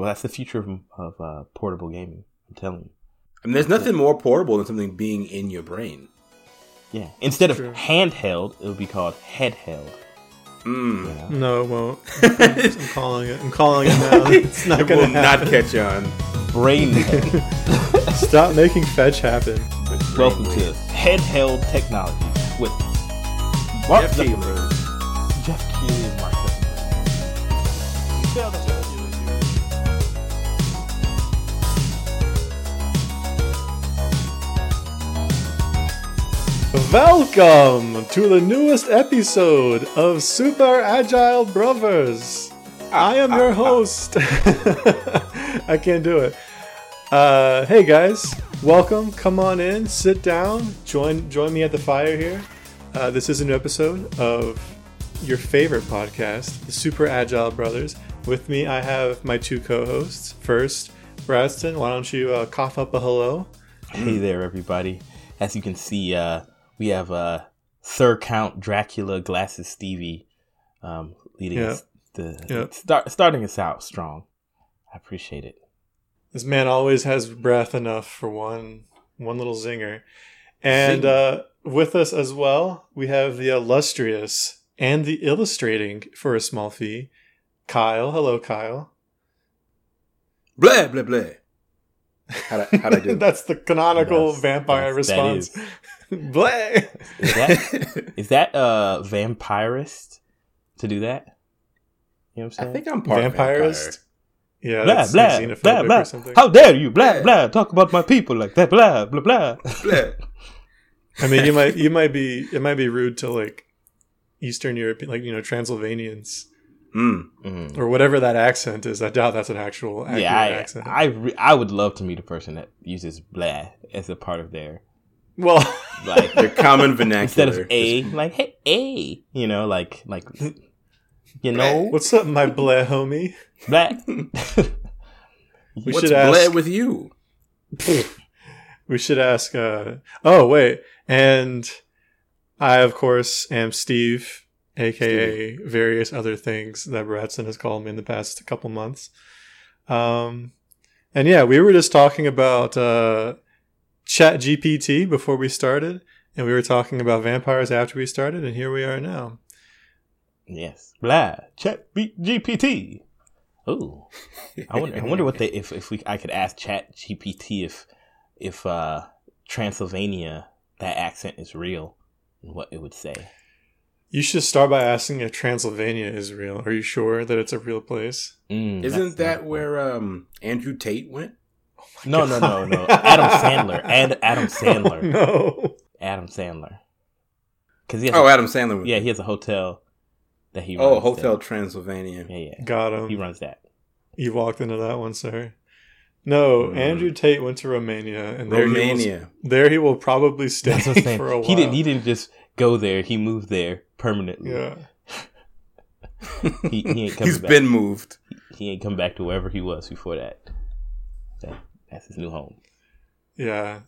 Well, that's the future of, of uh, portable gaming. I'm telling you. I mean, there's nothing more portable than something being in your brain. Yeah. Instead of True. handheld, it would be called head held. Mm. You know? No, it won't. I'm calling it. I'm calling it now. It's not It gonna will not catch on. Brain. Stop making fetch happen. Welcome to head held technology with Mark Jeff Zuckerberg. Zuckerberg. Geoff Keighley and Mark Zuckerberg. Welcome to the newest episode of Super Agile Brothers. I am your host. I can't do it. Uh, hey guys, welcome. Come on in, sit down, join join me at the fire here. Uh, this is a new episode of your favorite podcast, the Super Agile Brothers. With me, I have my two co-hosts. First, Bradston, why don't you uh, cough up a hello? Hey there, everybody. As you can see, uh, we have uh, Sir Count Dracula Glasses Stevie um, leading Yeah. us the Yeah. start starting us out strong. I appreciate it. This man always has breath enough for one one little zinger. And Zing. uh, with us as well, we have the illustrious and the illustrating for a small fee, Kyle. Hello, Kyle. Blah blah blah. How'd I, how'd I do? That's the canonical That's- vampire that's- response. is. Bleh. Is that is that uh vampirist to do that? You know what I'm saying? I think I'm part Vampirist? Yeah, blah that's blah like blah xenophobic blah. or something. How dare you? Blah Yeah. blah. Talk about my people like that. Blah blah blah. Blah. I mean, you might you might be it might be rude to like Eastern European, like you know Transylvanians Mm. Mhm. or whatever that accent is. I doubt that's an actual accurate Yeah, I accent. I re- I would love to meet a person that uses blah as a part of their well, like Your common vernacular instead of a like hey a you know like like you know what's up, my bleh homie? blah. We What's should ask. blah with you? we should ask. Uh, oh wait, and I of course am Steve, aka various other things that Bradson has called me in the past couple months. Um, and yeah, we were just talking about uh, Chat GPT before we started, and we were talking about vampires after we started, and here we are now. Yes, blah. Chat B- GPT. Ooh, I wonder. I wonder what they if if we I could ask Chat GPT if if uh Transylvania that accent is real and what it would say. You should start by asking if Transylvania is real. Are you sure that it's a real place? Mm, Isn't that where um Andrew Tate went? No, no, no, no. Adam Sandler and Adam Sandler. no. Adam Sandler. Because he has Oh, a, Adam Sandler. Yeah, he has a hotel that he Oh, runs Hotel that- Transylvania. Yeah, yeah. Got him. He runs that. You walked into that one, sir. No, Mm. Andrew Tate went to Romania, and there he will, Romania. there he will probably stay That's what I'm saying. for a while. He didn't. He didn't just go there. He moved there permanently. Yeah, He, he ain't coming He's back. been moved. he ain't come back to wherever he was before that. that that's his new home. yeah.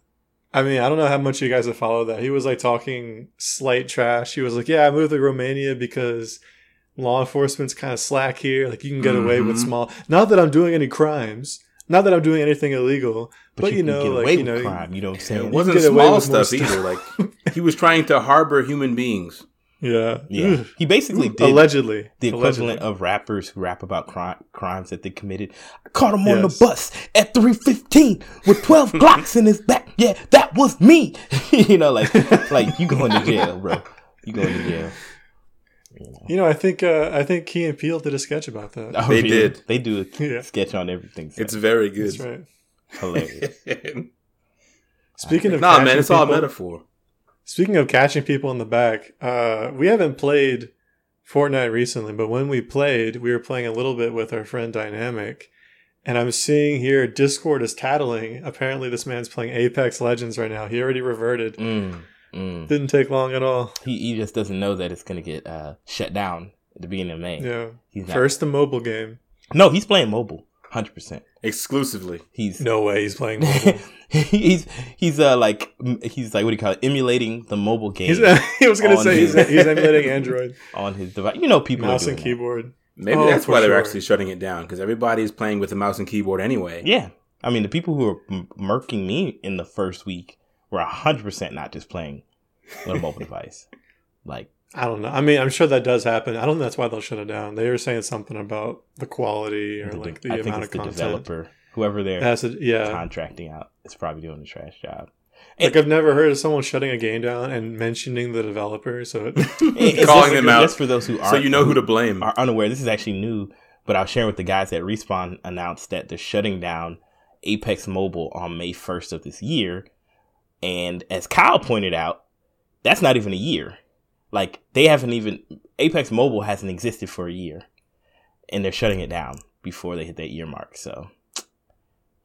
I mean, I don't know how much you guys have followed that. He was like talking slight trash. He was like, "Yeah, I moved to Romania because law enforcement's kind of slack here. Like, you can get away with Mhm. small. Not that I'm doing any crimes. Not that I'm doing anything illegal. But, you, can know, get like away you with know, crime. You know what I'm It saying? wasn't small stuff stuff. either. Like he was trying to harbor human beings. Yeah, Yeah, he basically did allegedly the Allegedly. equivalent of rappers who rap about cri- crimes that they committed. I caught him on Yes. the bus at three fifteen with twelve Glocks in his back. Yeah, that was me. you know, like like you going to jail, bro. You going to jail. You know. You know, I think uh, I think Key and Peele did a sketch about that. Oh, They really? did. They do a Yeah. sketch on everything. So It's very good. That's right. hilarious. Speaking of nah, man, catching it's all people- metaphor. Speaking of catching people in the back, uh, we haven't played Fortnite recently, but when we played, we were playing a little bit with our friend Dynamic, and I'm seeing here Discord is tattling. Apparently, this man's playing Apex Legends right now. He already reverted. Mm, mm. Didn't take long at all. He, he just doesn't know that it's gonna get uh, shut down at the beginning of May. Yeah. He's not, First, the mobile game. No, he's playing mobile, hundred percent. Exclusively. He's No way he's playing mobile. he's he's uh like he's like what do you call it? Emulating the mobile game he's, he was going to say he's, his- he's emulating Android on his device. You know, people mouse are and doing that. keyboard. Maybe Oh, that's for why they're sure. actually shutting it down because everybody's playing with a mouse and keyboard anyway. Yeah, I mean the people who were m- murking me in the first week were hundred percent not just playing on a mobile device. Like, I don't know. I mean, I'm sure that does happen. I don't think that's why they'll shut it down. They were saying something about the quality or the- like the I think amount it's of the content. developer, whoever they're That's a, yeah. contracting out, is probably doing a trash job. Like I've never heard of someone shutting a game down and mentioning the developer. So it, It's Calling them out. just for those who aren't So you know who to blame. are unaware. This is actually new, but I was sharing with the guys that Respawn announced that they're shutting down Apex Mobile on May 1st of this year. And as Kyle pointed out, that's not even a year. Like they haven't even Apex Mobile hasn't existed for a year, and they're shutting it down before they hit that year mark. So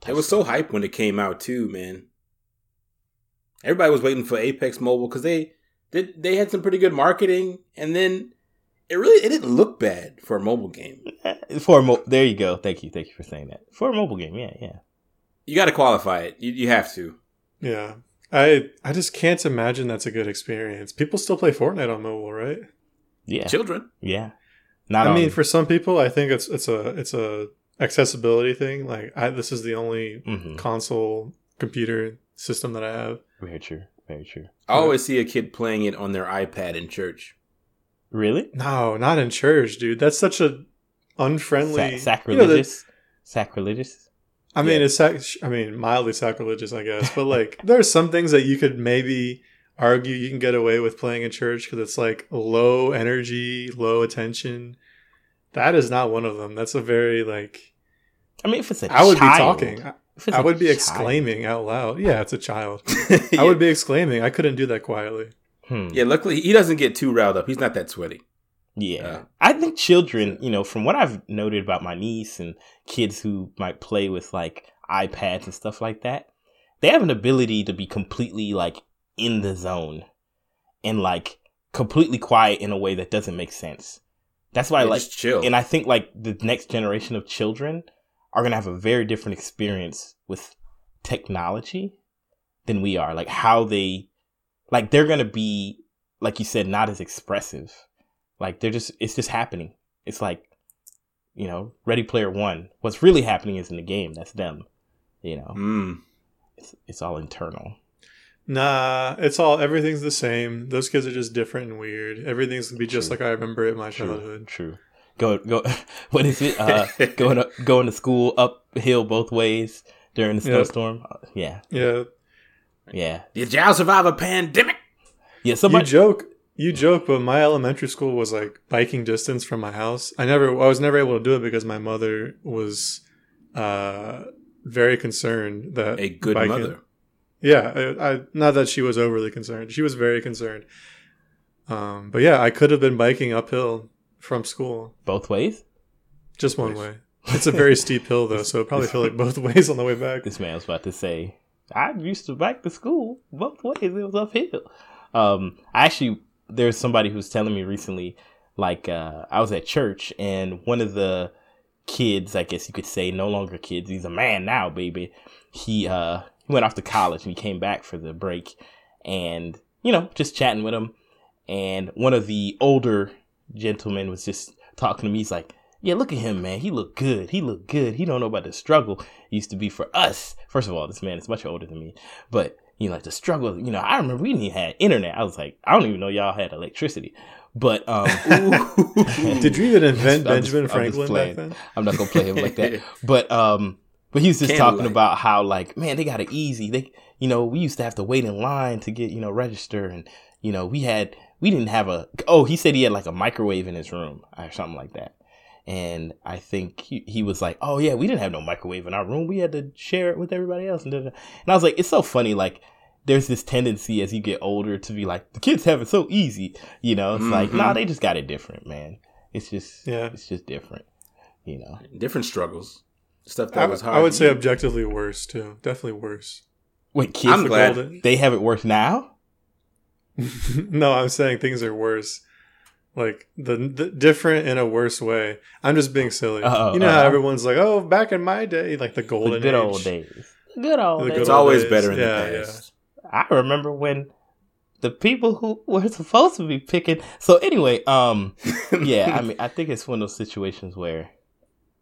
It was so hype when it came out too, man. Everybody was waiting for Apex Mobile because they they they had some pretty good marketing, and then it really it didn't look bad for a mobile game. for a mo- there you go. Thank you, thank you for saying that. For a mobile game, yeah, yeah. You got to qualify it. You, you have to. yeah, I I just can't imagine that's a good experience. People still play Fortnite on mobile, right? Yeah, Children. yeah. Not I on, mean, for some people, I think it's it's a it's a accessibility thing. Like I, this is the only Mhm. console computer system that I have. very true, very true. I always see a kid playing it on their iPad in church. Really? No, not in church, dude. That's such a unfriendly, Sa- you know, the- sacrilegious. Sacrilegious. I mean, Yeah. it's sac- I mean mildly sacrilegious, I guess. But like, there are some things that you could maybe argue you can get away with playing in church because it's like low energy, low attention. That is not one of them. That's a very like I mean, if it's a I would child, be talking. I, if it's I a would be child- exclaiming out loud. Yeah, it's a child. yeah. I would be exclaiming. I couldn't do that quietly. Hmm. Yeah, luckily he doesn't get too riled up. He's not that sweaty. Yeah. Uh, I think children, you know, from what I've noted about my niece and kids who might play with like iPads and stuff like that, they have an ability to be completely like in the zone and like completely quiet in a way that doesn't make sense. That's why Yeah, like chill. and I think like the next generation of children are going to have a very different experience with technology than we are. Like how they, like they're going to be, like you said, not as expressive. Like they're just, it's just happening. It's like, you know, Ready Player One. What's really happening is in the game. That's them. You know, Mm. it's, it's all internal. Nah, it's all everything's the same. Those kids are just different and weird. Everything's gonna be just like I remember it in my childhood. True. Go, go, what is it? Uh, going up, going to school uphill both ways during the snowstorm. Uh, Yeah. Yeah, Yeah. Did y'all survive a pandemic? Yeah. you Somebody, joke, you joke, but my elementary school was like biking distance from my house. I never, I was never able to do it because my mother was uh, very concerned that A good biking- mother. Yeah, I, I not that she was overly concerned. She was very concerned. Um, but yeah, I could have been biking uphill from school, both ways. just one way. It's a very steep hill though, so it probably feel like both ways on the way back. This man was about to say, I used to bike to school both ways. It was uphill. Um, I actually, there's somebody who's telling me recently, like, uh, I was at church and one of the kids, I guess you could say, no longer kids. He's a man now, baby. He, uh, he went off to college and he came back for the break and, you know, just chatting with him. And one of the older gentlemen was just talking to me. He's like, yeah, look at him, man. He look good. He look good. He don't know about the struggle used to be for us. First of all, this man is much older than me, but you know, like the struggle. You know, I remember we didn't even have internet. I was like, I don't even know y'all had electricity. But um, Did you even invent Benjamin just Franklin back then? I'm not gonna play him like that. But um, but he was just talking about how like, man, they got it easy. They, you know, we used to have to wait in line to get you know register, and you know, we had we didn't have a. Oh, he said he had like a microwave in his room or something like that. And I think he, he was like, "Oh yeah, we didn't have no microwave in our room. We had to share it with everybody else." And, and I was like, "It's so funny. Like, there's this tendency as you get older to be like, the kids have it so easy. You know, it's like, Mhm. nah, they just got it different, man. It's just, Yeah. it's just different. You know, Different struggles. Stuff that I, was hard. I would say do. objectively worse too. Definitely worse. wait, kids, I'm are glad. golden? they have it worse now. no, I'm saying things are worse. Like the, the different in a worse way. I'm just being silly. Uh-oh, you know how uh-oh. everyone's like, "Oh, back in my day, like the golden the good age. old days. Good old The days. good It's old always days. better in Yeah, the past. I remember when the people who were supposed to be picking. So anyway, um, yeah, I mean, I think it's one of those situations where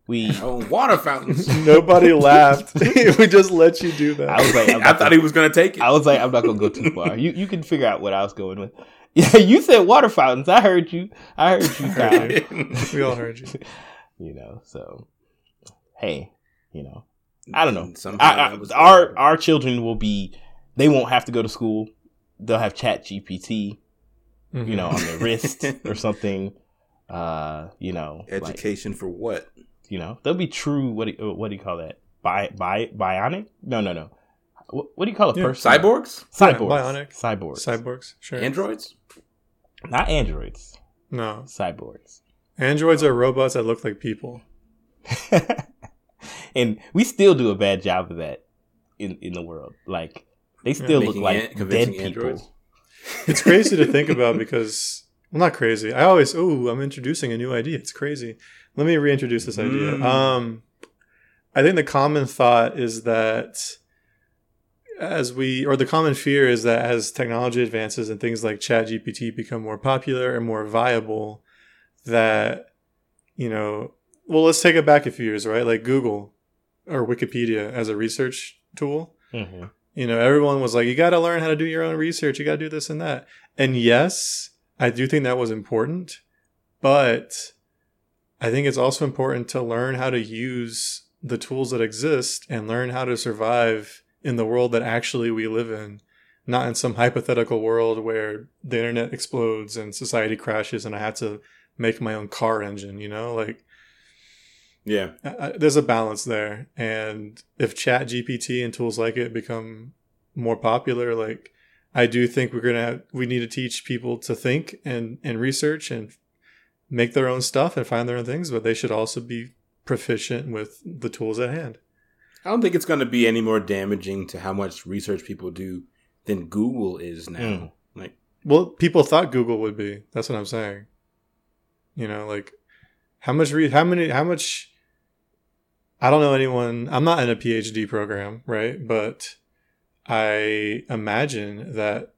we oh, water fountains. Nobody laughed. we just let you do that. I was like, I thought he was gonna take it. I was like, I'm not gonna go too far. You you can figure out what I was going with. Yeah, you said water fountains. I heard you. I heard you. Kyle. we all heard you. You know, so hey, you know, I don't know. I, I, our our children will be. They won't have to go to school. They'll have Chat GPT. Mm-hmm. You know, on their wrist or something. Uh, you know, education like, for what? You know, they'll be true. What do, what do you call that? Bi, bi bionic? No, no, no. What, what do you call a yeah. person? Cyborgs? Cyborgs. Yeah, bionic. Cyborgs. Cyborgs. Sure. Androids? Not androids. No. Cyborgs. Androids are robots that look like people. and we still do a bad job of that in in the world. Like they still look like an- dead people. It's crazy to think about because well, not crazy. I always oh, I'm introducing a new idea. It's crazy. Let me reintroduce this idea. Mm. Um, I think the common thought is that as we or the common fear is that as technology advances and things like chat gpt become more popular and more viable that you know well let's take it back a few years right? Like google or wikipedia as a research tool. Mm-hmm. you know everyone was like you got to learn how to do your own research. You got to do this and that. And yes i do think that was important but i think it's also important to learn how to use the tools that exist and learn how to survive in the world that actually we live in, not in some hypothetical world where the internet explodes and society crashes and I had to make my own car engine, you know? Like, yeah, I, there's a balance there. And if Chat GPT and tools like it become more popular, like, I do think we're gonna have, we need to teach people to think and and research and make their own stuff and find their own things, but they should also be proficient with the tools at hand. I don't think it's going to be any more damaging to how much research people do than Google is now. Mm. Like, well, people thought Google would be. That's what I'm saying. You know, like how much re- how many how much I don't know anyone. I'm not in a PhD program, right? But I imagine that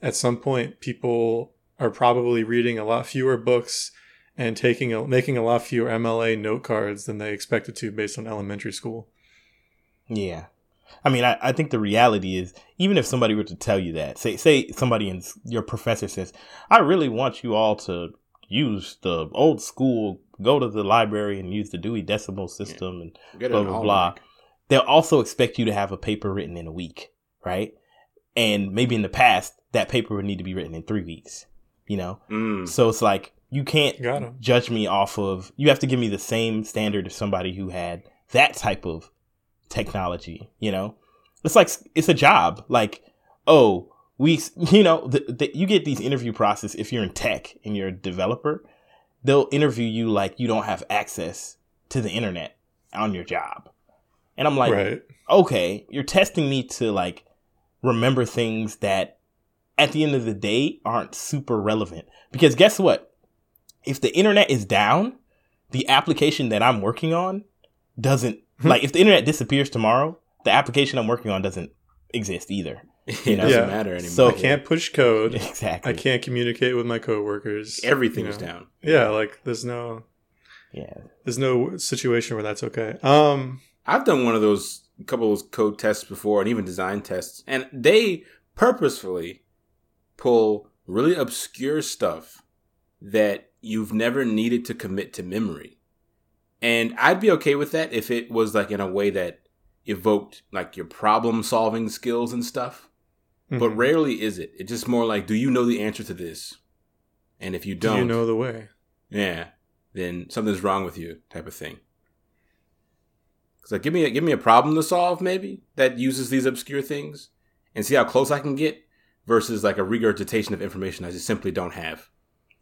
at some point people are probably reading a lot fewer books and taking a, making a lot fewer MLA note cards than they expected to based on elementary school. Yeah. I mean, I, I think the reality is, even if somebody were to tell you that, say, say somebody in your professor says, I really want you all to use the old school, go to the library and use the Dewey Decimal System and Get blah, blah, blah. They'll also expect you to have a paper written in a week, right? And maybe in the past, that paper would need to be written in three weeks, you know? Mm. So it's like, you can't judge me off of, you have to give me the same standard as somebody who had that type of technology, you know? It's like, it's a job. Like, oh, we, you know, the, the, you get these interview process if you're in tech and you're a developer, they'll interview you like you don't have access to the internet on your job. And I'm like, right. okay, you're testing me to like remember things that at the end of the day aren't super relevant. Because guess what? If the internet is down, the application that I'm working on doesn't. like if the internet disappears tomorrow, the application I'm working on doesn't exist either. You know? it doesn't yeah. matter anymore. So I can't push code. Exactly. I can't communicate with my coworkers. Everything you know? is down. Yeah, like there's no Yeah. There's no situation where that's okay. Um I've done one of those couple of those code tests before and even design tests and they purposefully pull really obscure stuff that you've never needed to commit to memory. And I'd be okay with that if it was like in a way that evoked like your problem solving skills and stuff. Mm-hmm. But rarely is it. It's just more like, do you know the answer to this? And if you don't, do you know the way. Yeah, then something's wrong with you, type of thing. Cause like, give me a, give me a problem to solve, maybe that uses these obscure things, and see how close I can get, versus like a regurgitation of information I just simply don't have.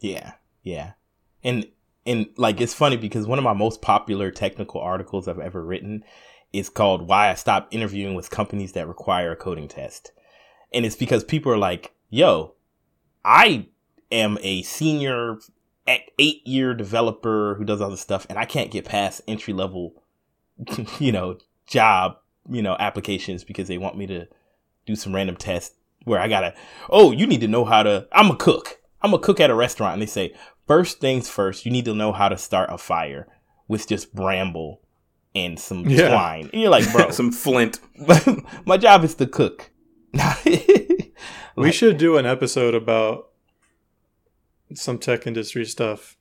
Yeah, yeah, and and like it's funny because one of my most popular technical articles I've ever written is called Why I Stopped Interviewing with Companies That Require a Coding Test. And it's because people are like, yo, I am a senior eight year developer who does all this stuff and I can't get past entry level, you know, job, you know, applications because they want me to do some random test where I gotta, oh, you need to know how to, I'm a cook. I'm a cook at a restaurant. And they say, first things first, you need to know how to start a fire with just bramble and some yeah. twine. And you're like, bro, some flint. my job is to cook. like, we should do an episode about some tech industry stuff.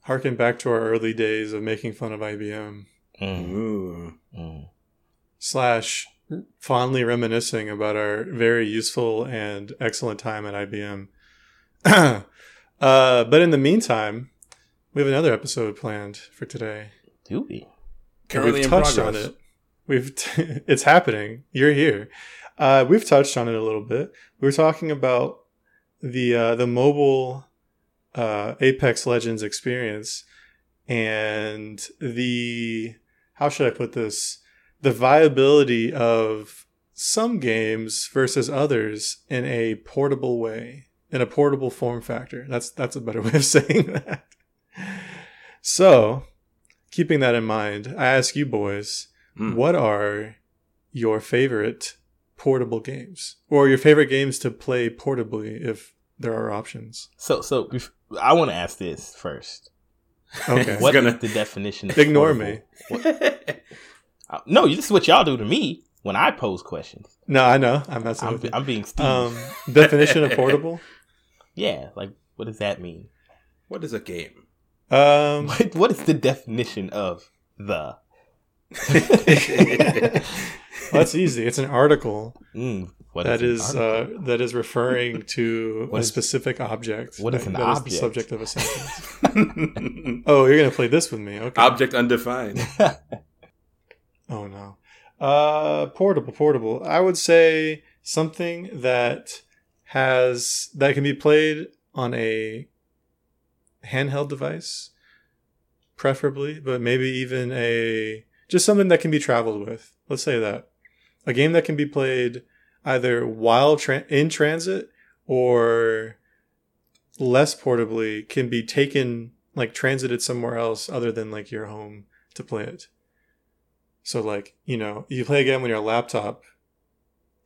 Harken back to our early days of making fun of IBM. Mm. Mm. Slash fondly reminiscing about our very useful and excellent time at IBM. uh, but in the meantime, we have another episode planned for today. Do we? Currently we've touched progress. on it. We've t- it's happening. You're here. Uh, we've touched on it a little bit. We were talking about the uh, the mobile uh, Apex Legends experience and the how should I put this the viability of some games versus others in a portable way in a portable form factor. That's that's a better way of saying that. So, keeping that in mind, I ask you boys, mm. what are your favorite portable games or your favorite games to play portably if there are options? So, so I want to ask this first. Okay. what gonna... is the definition of Ignore portable? me. Uh, no, this is what y'all do to me when I pose questions. No, I know. I'm messing I'm. I'm being Steve. Um, definition of portable? Yeah, like what does that mean? What is a game? Um, what, what is the definition of the? well, that's easy. It's an article mm, that is, uh, that is referring to what a is, specific object. What is an that object? Is the subject of a sentence. oh, you're gonna play this with me? Okay. Object undefined. oh no. Uh, portable, portable. I would say something that has that can be played on a handheld device, preferably, but maybe even a just something that can be traveled with. Let's say that a game that can be played either while tra- in transit or less portably can be taken like transited somewhere else other than like your home to play it. So like, you know, you play a game on your laptop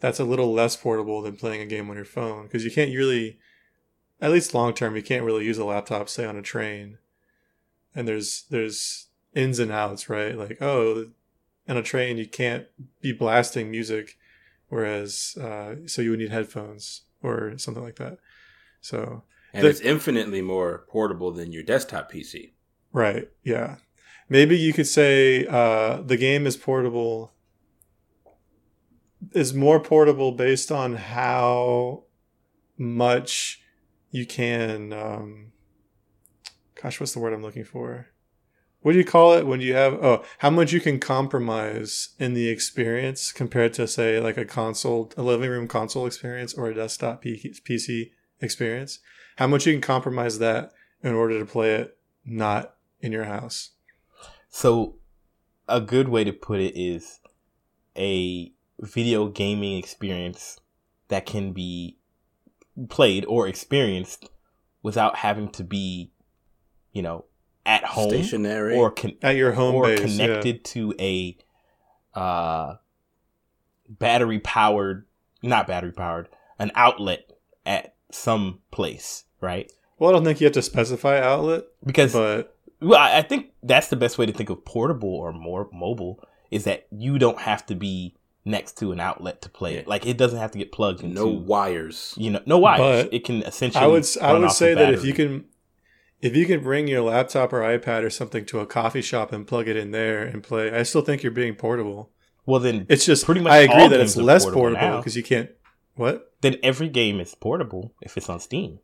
that's a little less portable than playing a game on your phone because you can't really at least long term you can't really use a laptop say on a train. And there's there's ins and outs right? Like oh on a train you can't be blasting music whereas uh, so you would need headphones or something like that. So and the, it's infinitely more portable than your desktop pc right yeah. Maybe you could say uh, the game is portable is more portable based on how much you can um gosh what's the word i'm looking for? What do you call it when you have oh how much you can compromise in the experience compared to say like a console a living room console experience or a desktop pc experience? How much you can compromise that in order to play it not in your house? So a good way to put it is a video gaming experience that can be played or experienced without having to be, you know, at home, stationary, or con- at your home or base, connected yeah. to a uh, battery powered, not battery powered, an outlet at some place, right? Well, I don't think you have to specify outlet because, but well, I think that's the best way to think of portable or more mobile is that you don't have to be next to an outlet to play it. Like it doesn't have to get plugged into no wires. You know, no wires. But it can essentially. I would I would say that if you can, if you can bring your laptop or iPad or something to a coffee shop and plug it in there and play, I still think you're being portable. Well, then it's just pretty much. I agree that it's less portable because you can't. What? Then every game is portable if it's on Steam.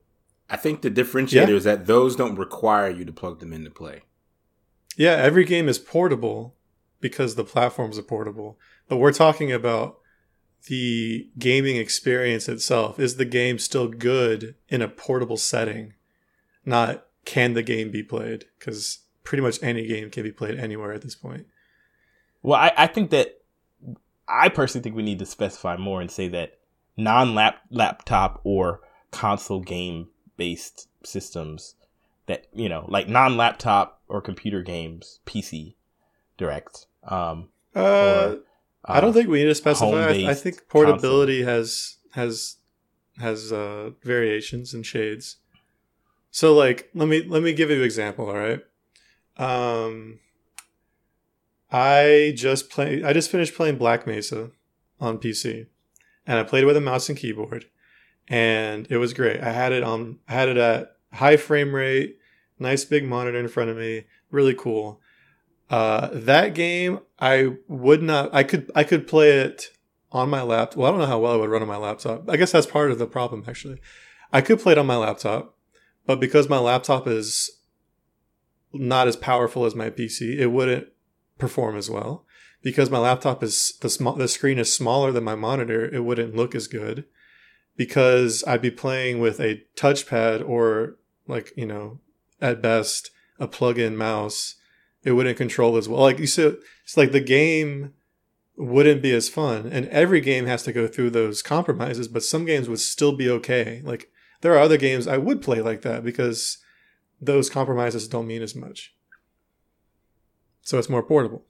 I think the differentiator yeah. is that those don't require you to plug them in to play. Yeah, every game is portable because the platforms are portable. But we're talking about the gaming experience itself. Is the game still good in a portable setting? Not can the game be played? Because pretty much any game can be played anywhere at this point. Well, I, I think that I personally think we need to specify more and say that non laptop or console game based systems that you know like non laptop or computer games PC direct um uh, or, I don't think we need to specify. I, I, think portability console. has has has uh, variations and shades. So like let me let me give you an example, all right? Um I just play I just finished playing Black Mesa on PC. And I played it with a mouse and keyboard. And it was great. I had it on I had it at high frame rate, nice big monitor in front of me, really cool. Uh, that game I would not I could I could play it on my laptop. Well, I don't know how well it would run on my laptop. I guess that's part of the problem actually. I could play it on my laptop, but because my laptop is not as powerful as my PC, it wouldn't perform as well. Because my laptop is the small the screen is smaller than my monitor, it wouldn't look as good. Because I'd be playing with a touchpad or like, you know, at best a plug-in mouse, it wouldn't control as well. Like you said, it's like the game wouldn't be as fun. And every game has to go through those compromises, but some games would still be okay. Like there are other games I would play like that because those compromises don't mean as much. So it's more portable.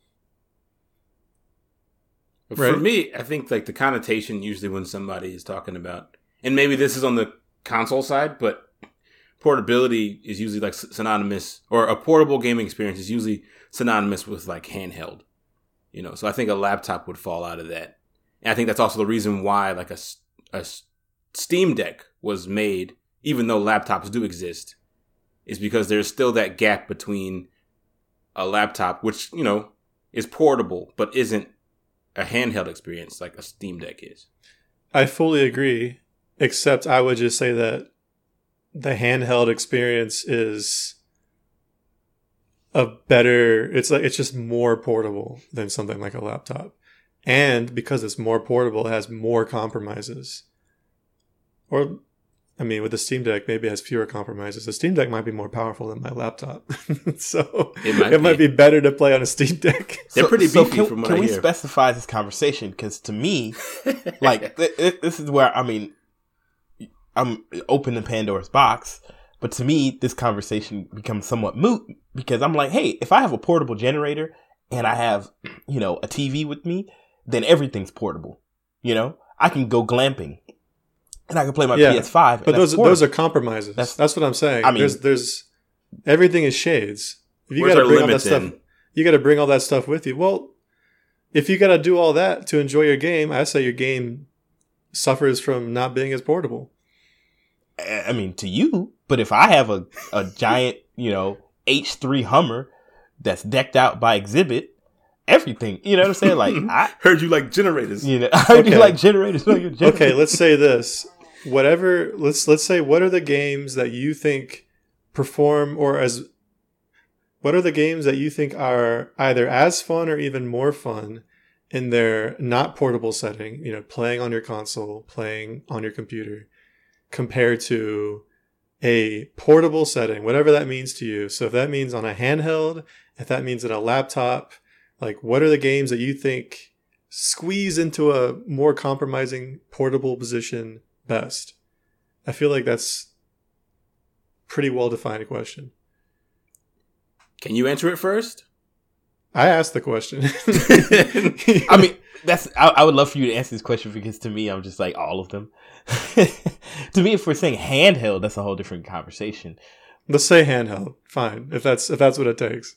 For right? me, I think like the connotation usually when somebody is talking about, and maybe this is on the console side, but portability is usually like synonymous, or a portable gaming experience is usually synonymous with like handheld. You know, so I think a laptop would fall out of that, and I think that's also the reason why like a, a Steam Deck was made, even though laptops do exist, is because there's still that gap between a laptop, which you know is portable but isn't a handheld experience like a Steam Deck is. I fully agree, except I would just say that the handheld experience is a better it's like it's just more portable than something like a laptop. And because it's more portable, it has more compromises. Or I mean, with the Steam Deck, maybe it has fewer compromises. The Steam Deck might be more powerful than my laptop, so it, might, it be. might, be. better to play on a Steam Deck. They're so, pretty beefy. So can, from what can I we hear. specify this conversation? Because to me, like th- th- this is where I mean, I'm open opening Pandora's box, but to me, this conversation becomes somewhat moot because I'm like, hey, if I have a portable generator and I have, you know, a TV with me, then everything's portable. You know, I can go glamping and I can play my yeah, PS5. But those those are compromises. That's, that's what I'm saying. I mean, there's there's everything is shades. If you got to bring all that stuff, you got to bring all that stuff with you. Well, if you got to do all that to enjoy your game, I say your game suffers from not being as portable. I mean, to you, but if I have a a giant, you know, H3 Hummer that's decked out by Xzibit, everything. You know what I'm saying? Like I heard you like generators. You know, I heard okay. you like generators. generators. Okay, let's say this whatever let's let's say what are the games that you think perform or as what are the games that you think are either as fun or even more fun in their not portable setting, you know, playing on your console, playing on your computer, compared to a portable setting, whatever that means to you. So if that means on a handheld, if that means in a laptop, like what are the games that you think squeeze into a more compromising portable position best? I feel like that's pretty well defined question. Can you answer it first? I asked the question. I mean, that's I, I, would love for you to answer this question because to me, I'm just like all of them. to me, if we're saying handheld, that's a whole different conversation. Let's say handheld. Fine, if that's if that's what it takes.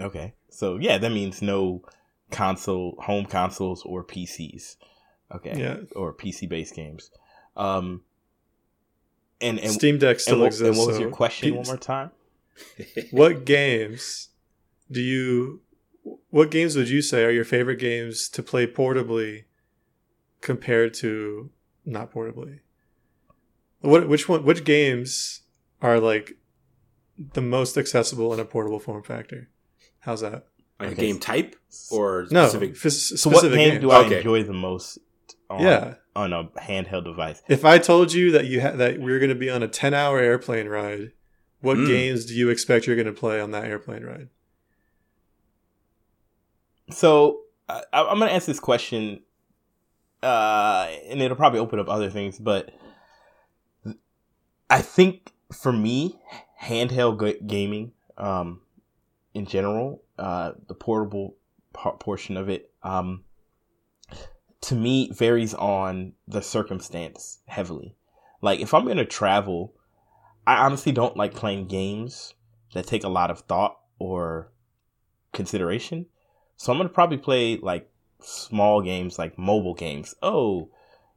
Okay, so yeah, that means no console, home consoles, or PCs. Okay, yeah, or PC based games. Um, and, and Steam Deck still and what, exists. And what was so your question one more time? what games do you? What games would you say are your favorite games to play portably, compared to not portably? What which one? Which games are like the most accessible in a portable form factor? How's that? Like okay. a game type or no? Specific? F- so what game, game, do I okay. enjoy the most? On, yeah, on a handheld device. If I told you that you ha- that we are going to be on a ten hour airplane ride, what mm. games do you expect you're going to play on that airplane ride? So I, am going to answer this question, uh, and it'll probably open up other things, but I think for me, handheld g- gaming, um, in general, uh, the portable portion of it, um, to me varies on the circumstance heavily. Like if I'm gonna travel, I honestly don't like playing games that take a lot of thought or consideration. So I'm gonna probably play like small games, like mobile games. Oh,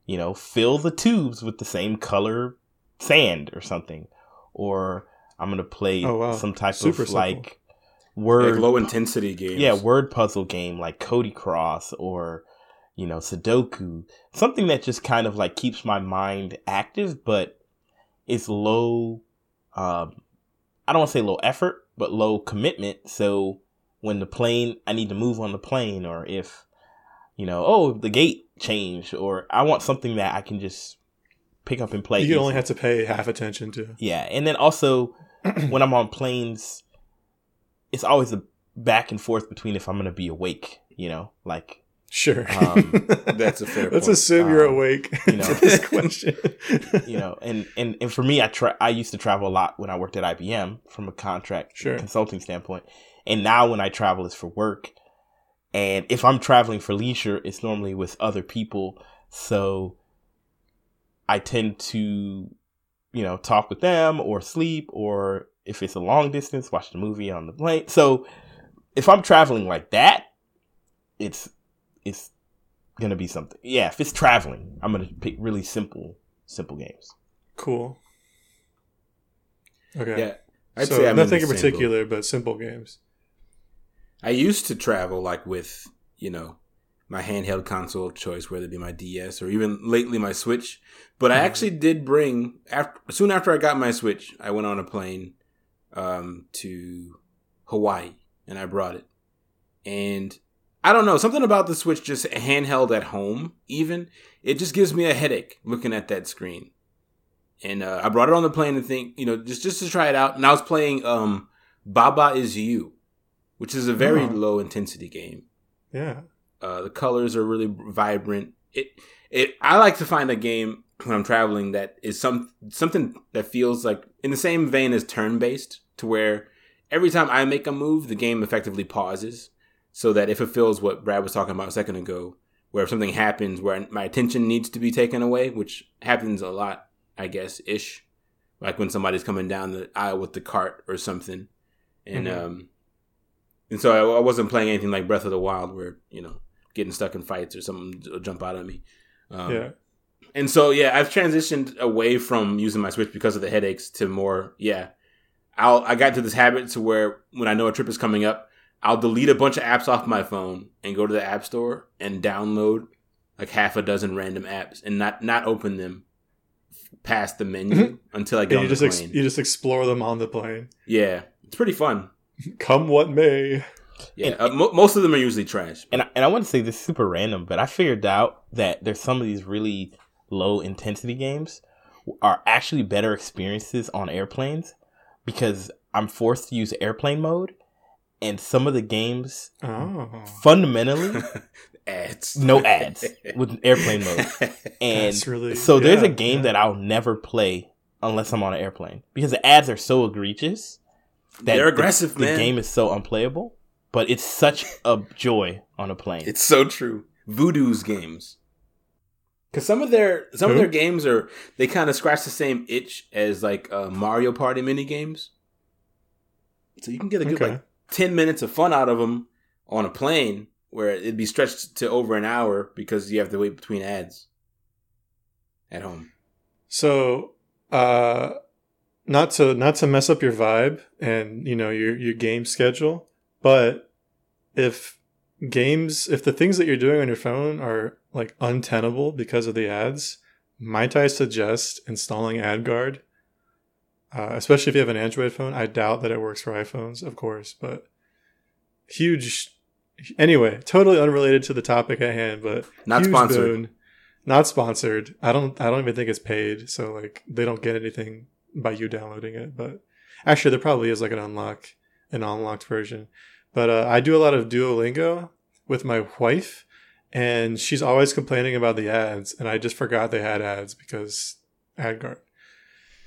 you know, fill the tubes with the same color sand or something, or I'm gonna play oh, wow. some type Super of simple. like word like low intensity game. Yeah, word puzzle game like CodyCross or you know Sudoku, something that just kind of like keeps my mind active, but it's low. Um, I don't want to say low effort, but low commitment. So when the plane, I need to move on the plane, or if you know, oh, the gate changed, or I want something that I can just pick up and play. You only have to pay half attention to. Yeah, and then also when I'm on planes, it's always a back and forth between if I'm going to be awake, you know, like. Sure. Um, that's a fair. Let's point. assume you're um, awake you know, to this question. you know, and, and, and for me, I try. I used to travel a lot when I worked at IBM from a contract sure. consulting standpoint, and now when I travel is for work. And if I'm traveling for leisure, it's normally with other people. So I tend to you know, talk with them or sleep or if it's a long distance, watch the movie on the plane. So if I'm traveling like that, it's it's gonna be something. Yeah, if it's traveling, I'm gonna pick really simple simple games. Cool. Okay. Yeah. I'd so say nothing in, in particular, but simple games. I used to travel like with, you know, my handheld console of choice, whether it be my DS or even lately my Switch. But I mm-hmm. actually did bring after soon after I got my Switch, I went on a plane um, to Hawaii and I brought it. And I don't know, something about the Switch just handheld at home, even it just gives me a headache looking at that screen. And uh, I brought it on the plane to think, you know, just just to try it out. And I was playing um, Baba is You, which is a very oh. low intensity game. Yeah. Uh, the colors are really vibrant. It it I like to find a game when I'm traveling that is some something that feels like in the same vein as turn based, to where every time I make a move, the game effectively pauses, so that if it feels what Brad was talking about a second ago, where if something happens where my attention needs to be taken away, which happens a lot, I guess ish, like when somebody's coming down the aisle with the cart or something, and mm-hmm. um, and so I, I wasn't playing anything like Breath of the Wild where you know getting stuck in fights or something will jump out at me. Um, yeah. And so yeah, I've transitioned away from using my Switch because of the headaches to more yeah. I'll I got to this habit to where when I know a trip is coming up, I'll delete a bunch of apps off my phone and go to the app store and download like half a dozen random apps and not not open them past the menu mm-hmm. until I get and you just ex- you just explore them on the plane. Yeah, it's pretty fun. Come what may. Yeah, and, uh, mo- most of them are usually trash. And I, and I want to say this super random, but I figured out that there's some of these really low intensity games are actually better experiences on airplanes because I'm forced to use airplane mode, and some of the games oh. fundamentally ads, no ads with airplane mode, and really, so there's a game yeah. that I'll never play unless I'm on an airplane because the ads are so egregious that they're aggressive. The, the game is so unplayable but it's such a joy on a plane. It's so true. Voodoo's games. Cause some of their some Who? of their games are they kind of scratch the same itch as like uh, Mario Party mini games. So you can get a good okay. like ten minutes of fun out of them on a plane, where it'd be stretched to over an hour because you have to wait between ads at home. So, uh, not to not to mess up your vibe and you know your your game schedule, but if games, if the things that you're doing on your phone are like untenable because of the ads, might I suggest installing AdGuard? Uh, especially if you have an Android phone. I doubt that it works for iPhones, of course, but huge. Anyway, totally unrelated to the topic at hand, but not sponsored. Boon, not sponsored. I don't. I don't even think it's paid, so like they don't get anything by you downloading it. But actually, there probably is like an unlock, an unlocked version. But uh, I do a lot of Duolingo with my wife, and she's always complaining about the ads, and I just forgot they had ads because AdGuard.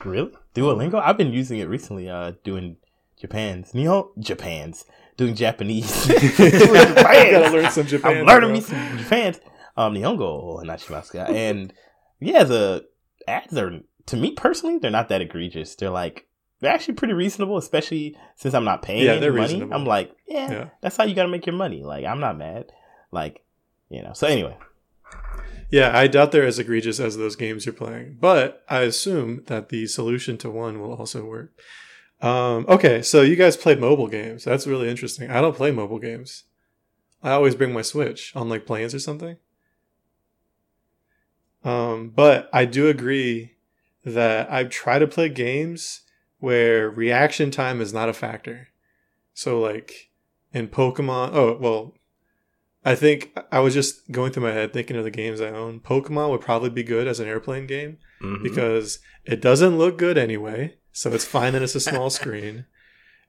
Really? Duolingo? I've been using it recently, uh, doing Japan's. Nihon? Japan's. Doing Japanese. Japan. gotta learn some Japan. I'm learning me some Japan's. um, Nihongo Nachimasu and yeah, the ads are to me personally, they're not that egregious. They're like they're actually pretty reasonable, especially since I'm not paying yeah, any money. Reasonable. I'm like, yeah, yeah, that's how you got to make your money. Like, I'm not mad. Like, you know. So anyway. Yeah, I doubt they're as egregious as those games you're playing, but I assume that the solution to one will also work. Um, okay, so you guys played mobile games. That's really interesting. I don't play mobile games. I always bring my Switch on like planes or something. Um, but I do agree that I try to play games where reaction time is not a factor. So like in Pokemon, oh well, I think I was just going through my head thinking of the games I own. Pokemon would probably be good as an airplane game mm-hmm. because it doesn't look good anyway, so it's fine that it's a small screen.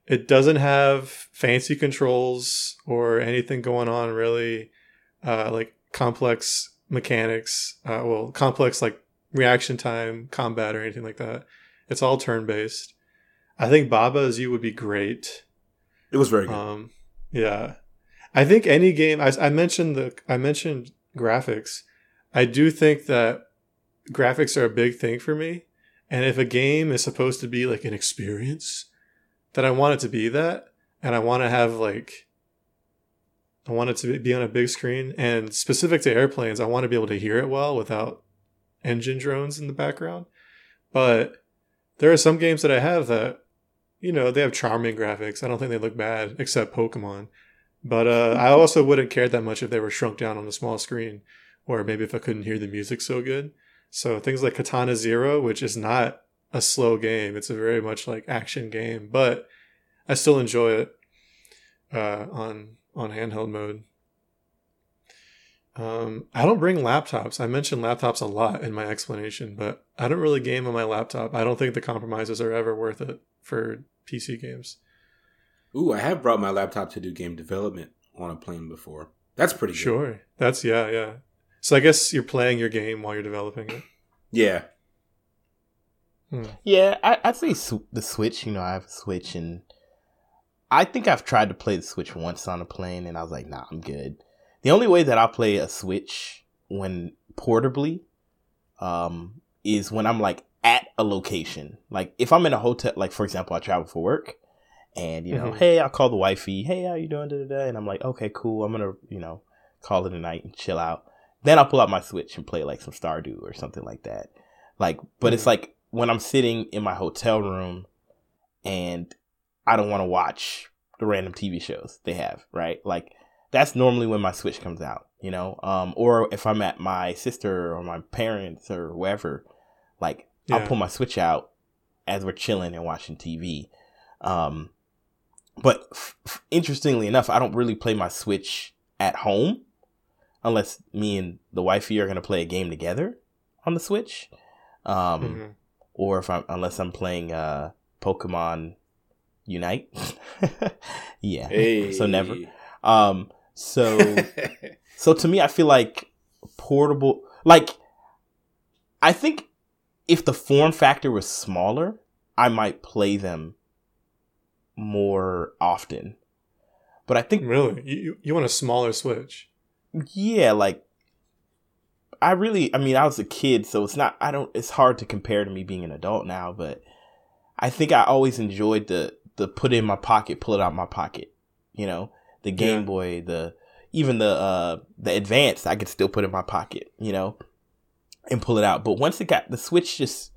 It doesn't have fancy controls or anything going on really, uh, like complex mechanics. Uh, well, complex like reaction time, combat, or anything like that. It's all turn based. I think Baba Is You would be great. It was very good. Um, yeah, I think any game. I, I mentioned the I mentioned graphics. I do think that graphics are a big thing for me, and if a game is supposed to be like an experience, that I want it to be that, and I want to have like. I want it to be on a big screen, and specific to airplanes, I want to be able to hear it well without engine drones in the background. But there are some games that I have that you know, they have charming graphics. I don't think they look bad, except Pokemon. But uh, I also wouldn't care that much if they were shrunk down on a small screen, or maybe if I couldn't hear the music so good. So things like Katana Zero, which is not a slow game, it's a very much like action game, but I still enjoy it uh, on on handheld mode. Um, I don't bring laptops. I mentioned laptops a lot in my explanation, but I don't really game on my laptop. I don't think the compromises are ever worth it for PC games. Ooh, I have brought my laptop to do game development on a plane before. That's pretty good. Sure. That's yeah, yeah. So I guess you're playing your game while you're developing it. Yeah. Hmm. Yeah, I, I'd say su- the Switch. You know, I have a Switch, and I think I've tried to play the Switch once on a plane, and I was like, nah, I'm good. The only way that I'll play a Switch when portably um, is when I'm like at a location. Like if I'm in a hotel, like for example, I travel for work, and you know, mm-hmm. hey, I'll call the wifey. Hey, how you doing today? And I'm like, okay, cool. I'm gonna, you know, call it a night and chill out. Then I'll pull out my Switch and play like some Stardew or something like that. Like, but mm-hmm. it's like when I'm sitting in my hotel room and I don't want to watch the random TV shows they have, right? Like that's normally when my Switch comes out, you know. Um, or if I'm at my sister or my parents or wherever, like yeah. I'll pull my Switch out as we're chilling and watching TV. Um, but f- f- interestingly enough, I don't really play my Switch at home unless me and the wifey are gonna play a game together on the Switch. Um, mm-hmm. or if I'm unless I'm playing uh, Pokemon Unite. yeah. Hey. So never. Um, so so to me, I feel like portable. Like I think if the form factor was smaller, I might play them more often. But I think really you you want a smaller Switch. Yeah, like I really I mean I was a kid, so it's not I don't it's hard to compare to me being an adult now, but I think I always enjoyed the the put it in my pocket, pull it out my pocket. You know, the Game yeah. Boy, the even the uh the advanced I could still put in my pocket, you know and pull it out. But once it got the switch just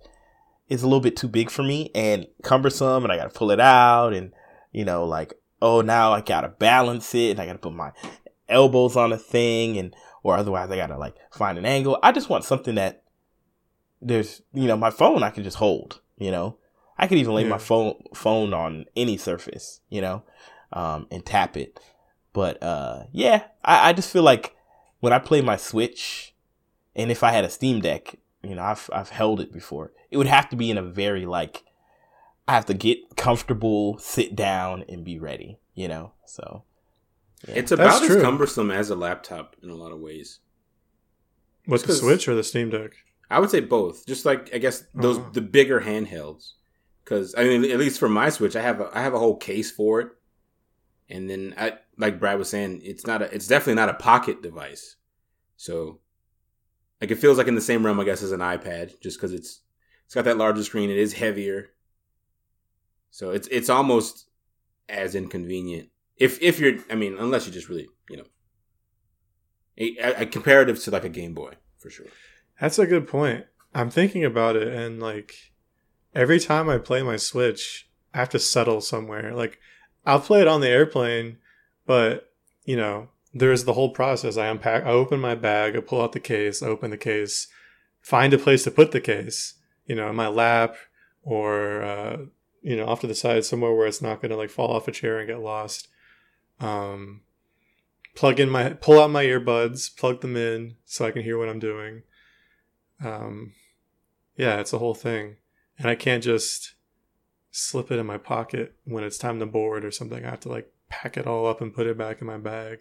is a little bit too big for me and cumbersome and I gotta pull it out and you know, like, oh now I gotta balance it and I gotta put my elbows on a thing and or otherwise I gotta like find an angle. I just want something that there's you know, my phone I can just hold, you know. I could even lay yeah. my phone phone on any surface, you know, um, and tap it. But uh, yeah, I, I just feel like when I play my Switch, and if I had a Steam Deck, you know, I've I've held it before. It would have to be in a very like I have to get comfortable, sit down, and be ready. You know, so yeah. it's about as cumbersome as a laptop in a lot of ways. What's the Switch or the Steam Deck? I would say both. Just like I guess those uh-huh. the bigger handhelds. Because I mean, at least for my Switch, I have a I have a whole case for it, and then I like Brad was saying, it's not a it's definitely not a pocket device So, like, it feels like in the same realm, I guess, as an iPad, just because it's it's got that larger screen. It is heavier, so it's it's almost as inconvenient. If if you're, I mean, unless you just really, you know, a, a comparative to like a Game Boy for sure. That's a good point. I'm thinking about it, and like every time I play my Switch, I have to settle somewhere. Like I'll play it on the airplane, but you know, there's the whole process. I unpack, I open my bag, I pull out the case, I open the case, find a place to put the case, you know, in my lap or, uh, you know, off to the side somewhere where it's not going to like fall off a chair and get lost. Um, plug in my, pull out my earbuds, plug them in so I can hear what I'm doing. Um, yeah, it's a whole thing. And I can't just slip it in my pocket when it's time to board or something. I have to like pack it all up and put it back in my bag.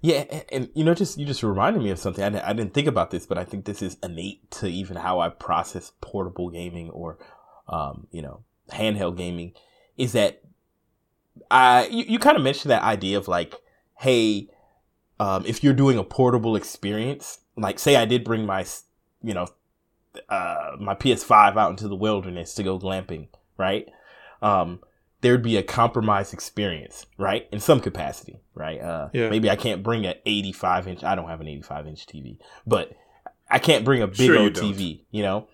Yeah, and, and, you know, just you just reminded me of something. I I didn't think about this, but I think this is innate to even how I process portable gaming or, um, you know, handheld gaming. Is that I you, you kind of mentioned that idea of like, hey, um, if you're doing a portable experience, like say I did bring my, you know, uh, my PS5 out into the wilderness to go glamping, right? Um, there'd be a compromised experience, right? In some capacity, right? Uh, yeah. Maybe I can't bring an 85 inch. I don't have an 85 inch TV, but I can't bring a big sure old TV. You know,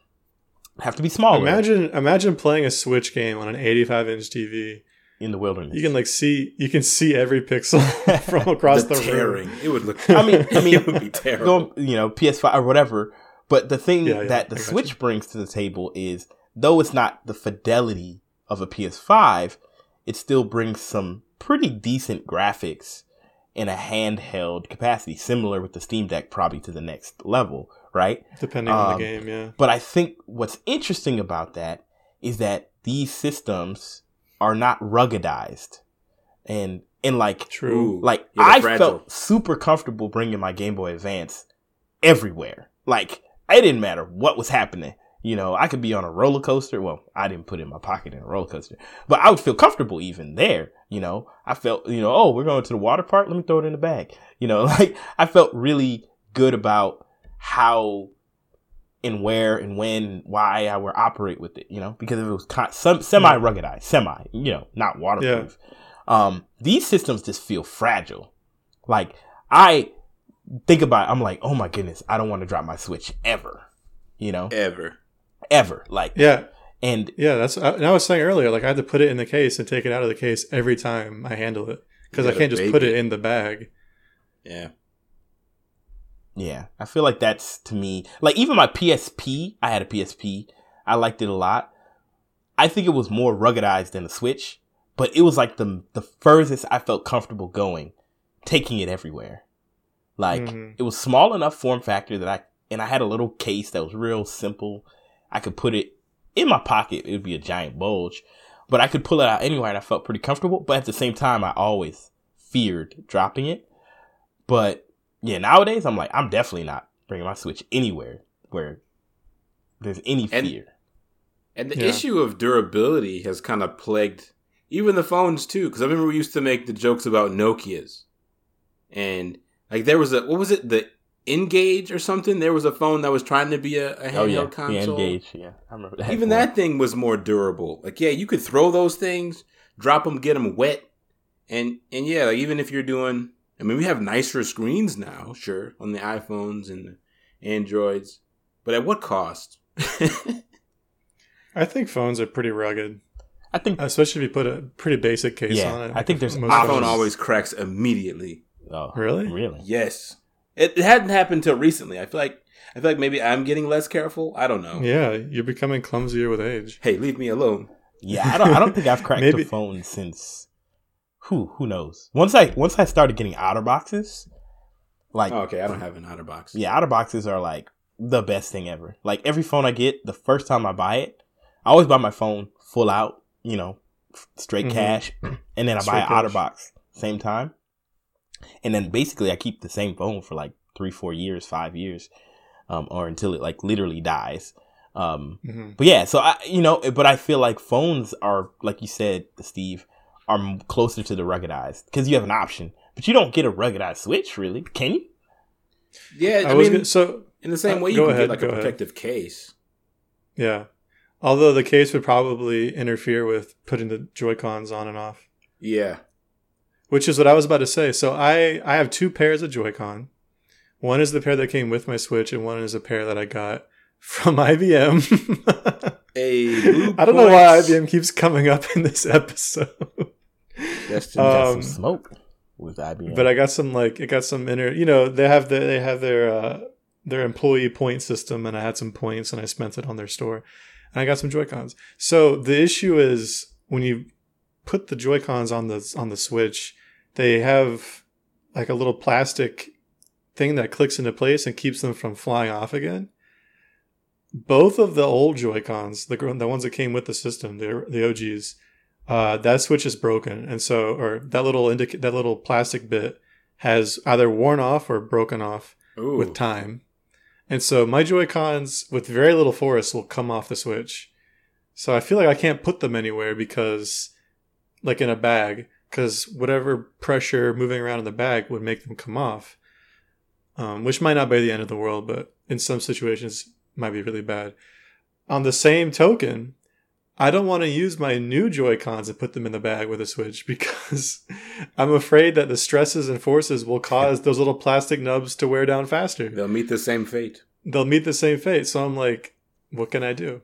have to be smaller. Imagine, imagine playing a Switch game on an 85 inch TV in the wilderness. You can like see, you can see every pixel from across the, the tearing. room. It would look. I mean, I mean, it would be terrible. Going, you know, PS5 or whatever. But the thing yeah, yeah, that the Switch you. brings to the table is, though it's not the fidelity of a PS5, it still brings some pretty decent graphics in a handheld capacity, similar with the Steam Deck, probably to the next level, right? Depending um, on the um, game, yeah. But I think what's interesting about that is that these systems are not ruggedized, and and like true, like yeah, I fragile. felt super comfortable bringing my Game Boy Advance everywhere. Like it didn't matter what was happening. You know, I could be on a roller coaster. Well, I didn't put it in my pocket in a roller coaster, but I would feel comfortable even there. You know, I felt, you know, oh, we're going to the water park. Let me throw it in the bag. You know, like I felt really good about how and where and when and why I would operate with it, you know, because it was con- some semi ruggedized, semi, you know, not waterproof. Yeah. Um, these systems just feel fragile. Like I think about, it, I'm like, oh my goodness, I don't want to drop my Switch ever, you know, ever ever. Like yeah, and yeah, that's and I was saying earlier, like I had to put it in the case and take it out of the case every time I handle it because I can't just put it. it in the bag. Yeah. Yeah, I feel like that's to me like even my PSP. I had a PSP. I liked it a lot. I think it was more ruggedized than the Switch, but it was like the the furthest I felt comfortable going, taking it everywhere. Like mm-hmm. it was small enough form factor that I and I had a little case that was real simple I could put it in my pocket. It would be a giant bulge, but I could pull it out anywhere and I felt pretty comfortable. But at the same time, I always feared dropping it. But yeah, nowadays I'm like, I'm definitely not bringing my Switch anywhere where there's any fear. And, and the yeah. issue of durability has kind of plagued even the phones too. Because I remember we used to make the jokes about Nokia's, and like there was a what was it the N-Gage or something. There was a phone that was trying to be a, a oh, handheld oh, yeah. console. Yeah, N-Gage, yeah, I remember that. Even that thing was more durable. Like, yeah, you could throw those things, drop them, get them wet, and and yeah, like even if you're doing, I mean, we have nicer screens now, sure, on the iPhones and the Androids, but at what cost? I think phones are pretty rugged. I think, especially if you put a pretty basic case yeah, on it. I think there's iPhone always cracks immediately. Oh, really? Really? Yes. It, it hadn't happened till recently. I feel like I feel like maybe I'm getting less careful. I don't know. Yeah, you're becoming clumsier with age. Hey, leave me alone. Yeah, I don't. I don't think I've cracked maybe. a phone since. Who who knows? Once I once I started getting OtterBoxes, like oh, okay, I don't have an OtterBox. Yeah, OtterBoxes are like the best thing ever. Like every phone I get, the first time I buy it, I always buy my phone full out. You know, straight mm-hmm. cash, and then I straight buy an cash. OtterBox same time and then basically I keep the same phone for like three, four years, five years, um, or until it like literally dies. Um, mm-hmm. but yeah, so I, you know, but I feel like phones are, like you said, Steve, are closer to the ruggedized because you have an option, but you don't get a ruggedized switch, really, can you? Yeah, I, I mean, gonna, so in the same uh, way, you can ahead, get like a protective ahead. case. Yeah, although the case would probably interfere with putting the Joy Cons on and off. Yeah, which is what I was about to say. So I I have two pairs of Joy-Con. One is the pair that came with my Switch, and one is a pair that I got from IBM. a I don't know why IBM keeps coming up in this episode. Destin got um, some smoke with IBM, but I got some like it got some inner. You know, they have the, they have their uh, their employee point system, and I had some points, and I spent it on their store, and I got some Joy Cons. So the issue is when you put the Joy Cons on the on the Switch, they have like a little plastic thing that clicks into place and keeps them from flying off again. Both of the old Joy Cons, the the ones that came with the system, the the OGs, uh, that switch is broken, and so or that little indic- that little plastic bit has either worn off or broken off Ooh. with time. And so my Joy Cons with very little force will come off the switch. So I feel like I can't put them anywhere because, like in a bag, because whatever pressure moving around in the bag would make them come off, um, which might not be the end of the world, but in some situations might be really bad. On the same token, I don't want to use my new Joy Cons and put them in the bag with a Switch because I'm afraid that the stresses and forces will cause those little plastic nubs to wear down faster. They'll meet the same fate. They'll meet the same fate. So I'm like, what can I do?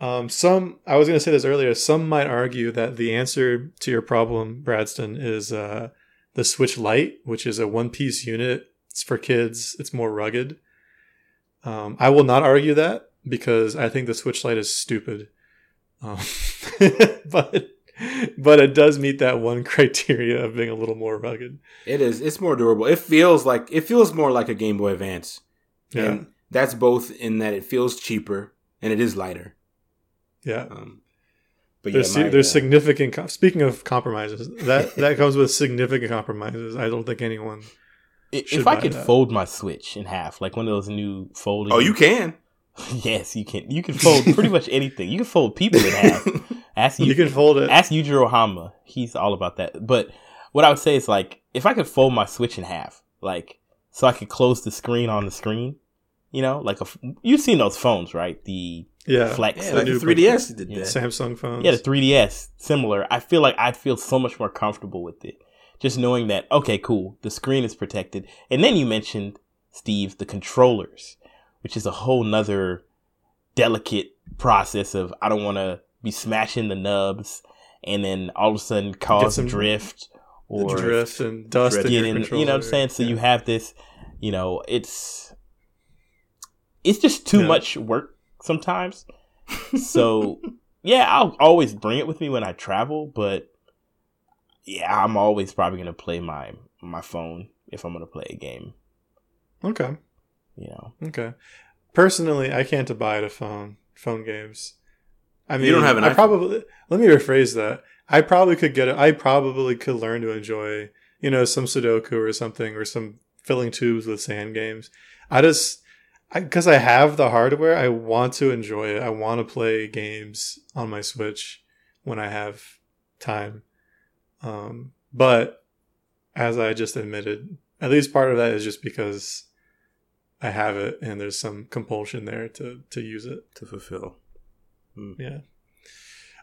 Um, some I was going to say this earlier. Some might argue that the answer to your problem, Bradston, is uh, the Switch Lite, which is a one-piece unit. It's for kids. It's more rugged. Um, I will not argue that because I think the Switch Lite is stupid. Um, but but it does meet that one criteria of being a little more rugged. It is. It's more durable. It feels like it feels more like a Game Boy Advance. Yeah. And that's both in that it feels cheaper and it is lighter. Yeah. Um, but there's, yeah, my, there's uh, significant. Com- speaking of compromises, that that comes with significant compromises. I don't think anyone. If I could that. fold my Switch in half, like one of those new folding. Oh, you can. yes, you can. You can fold pretty much anything. You can fold people in half. Ask you, you can fold it. Ask Yujiro Hanma. He's all about that. But what I would say is like, if I could fold my Switch in half, like, so I could close the screen on the screen, you know, like a, you've seen those phones, right? The yeah, Flex. Yeah, like the 3DS did that. Samsung phones. Yeah, the 3DS, similar. I feel like I'd feel so much more comfortable with it. Just knowing that, okay, cool, the screen is protected. And then you mentioned, Steve, the controllers, which is a whole nother delicate process of I don't want to be smashing the nubs and then all of a sudden cause some, drift or drift and dust drift, in, you know what I'm saying? So yeah. you have this, you know, it's it's just too yeah. much work sometimes. So yeah, I'll always bring it with me when I travel, but yeah, I'm always probably gonna play my my phone if I'm gonna play a game. Okay. You know. Okay. Personally, I can't abide a phone phone games. I mean, you don't have an. I iPhone. probably let me rephrase that. I probably could get it. I probably could learn to enjoy, you know, some Sudoku or something, or some filling tubes with sand games. I just because I, I, have the hardware, I want to enjoy it. I want to play games on my Switch when I have time. Um, but as I just admitted, at least part of that is just because I have it and there's some compulsion there to to use it to fulfill. Mm. Yeah.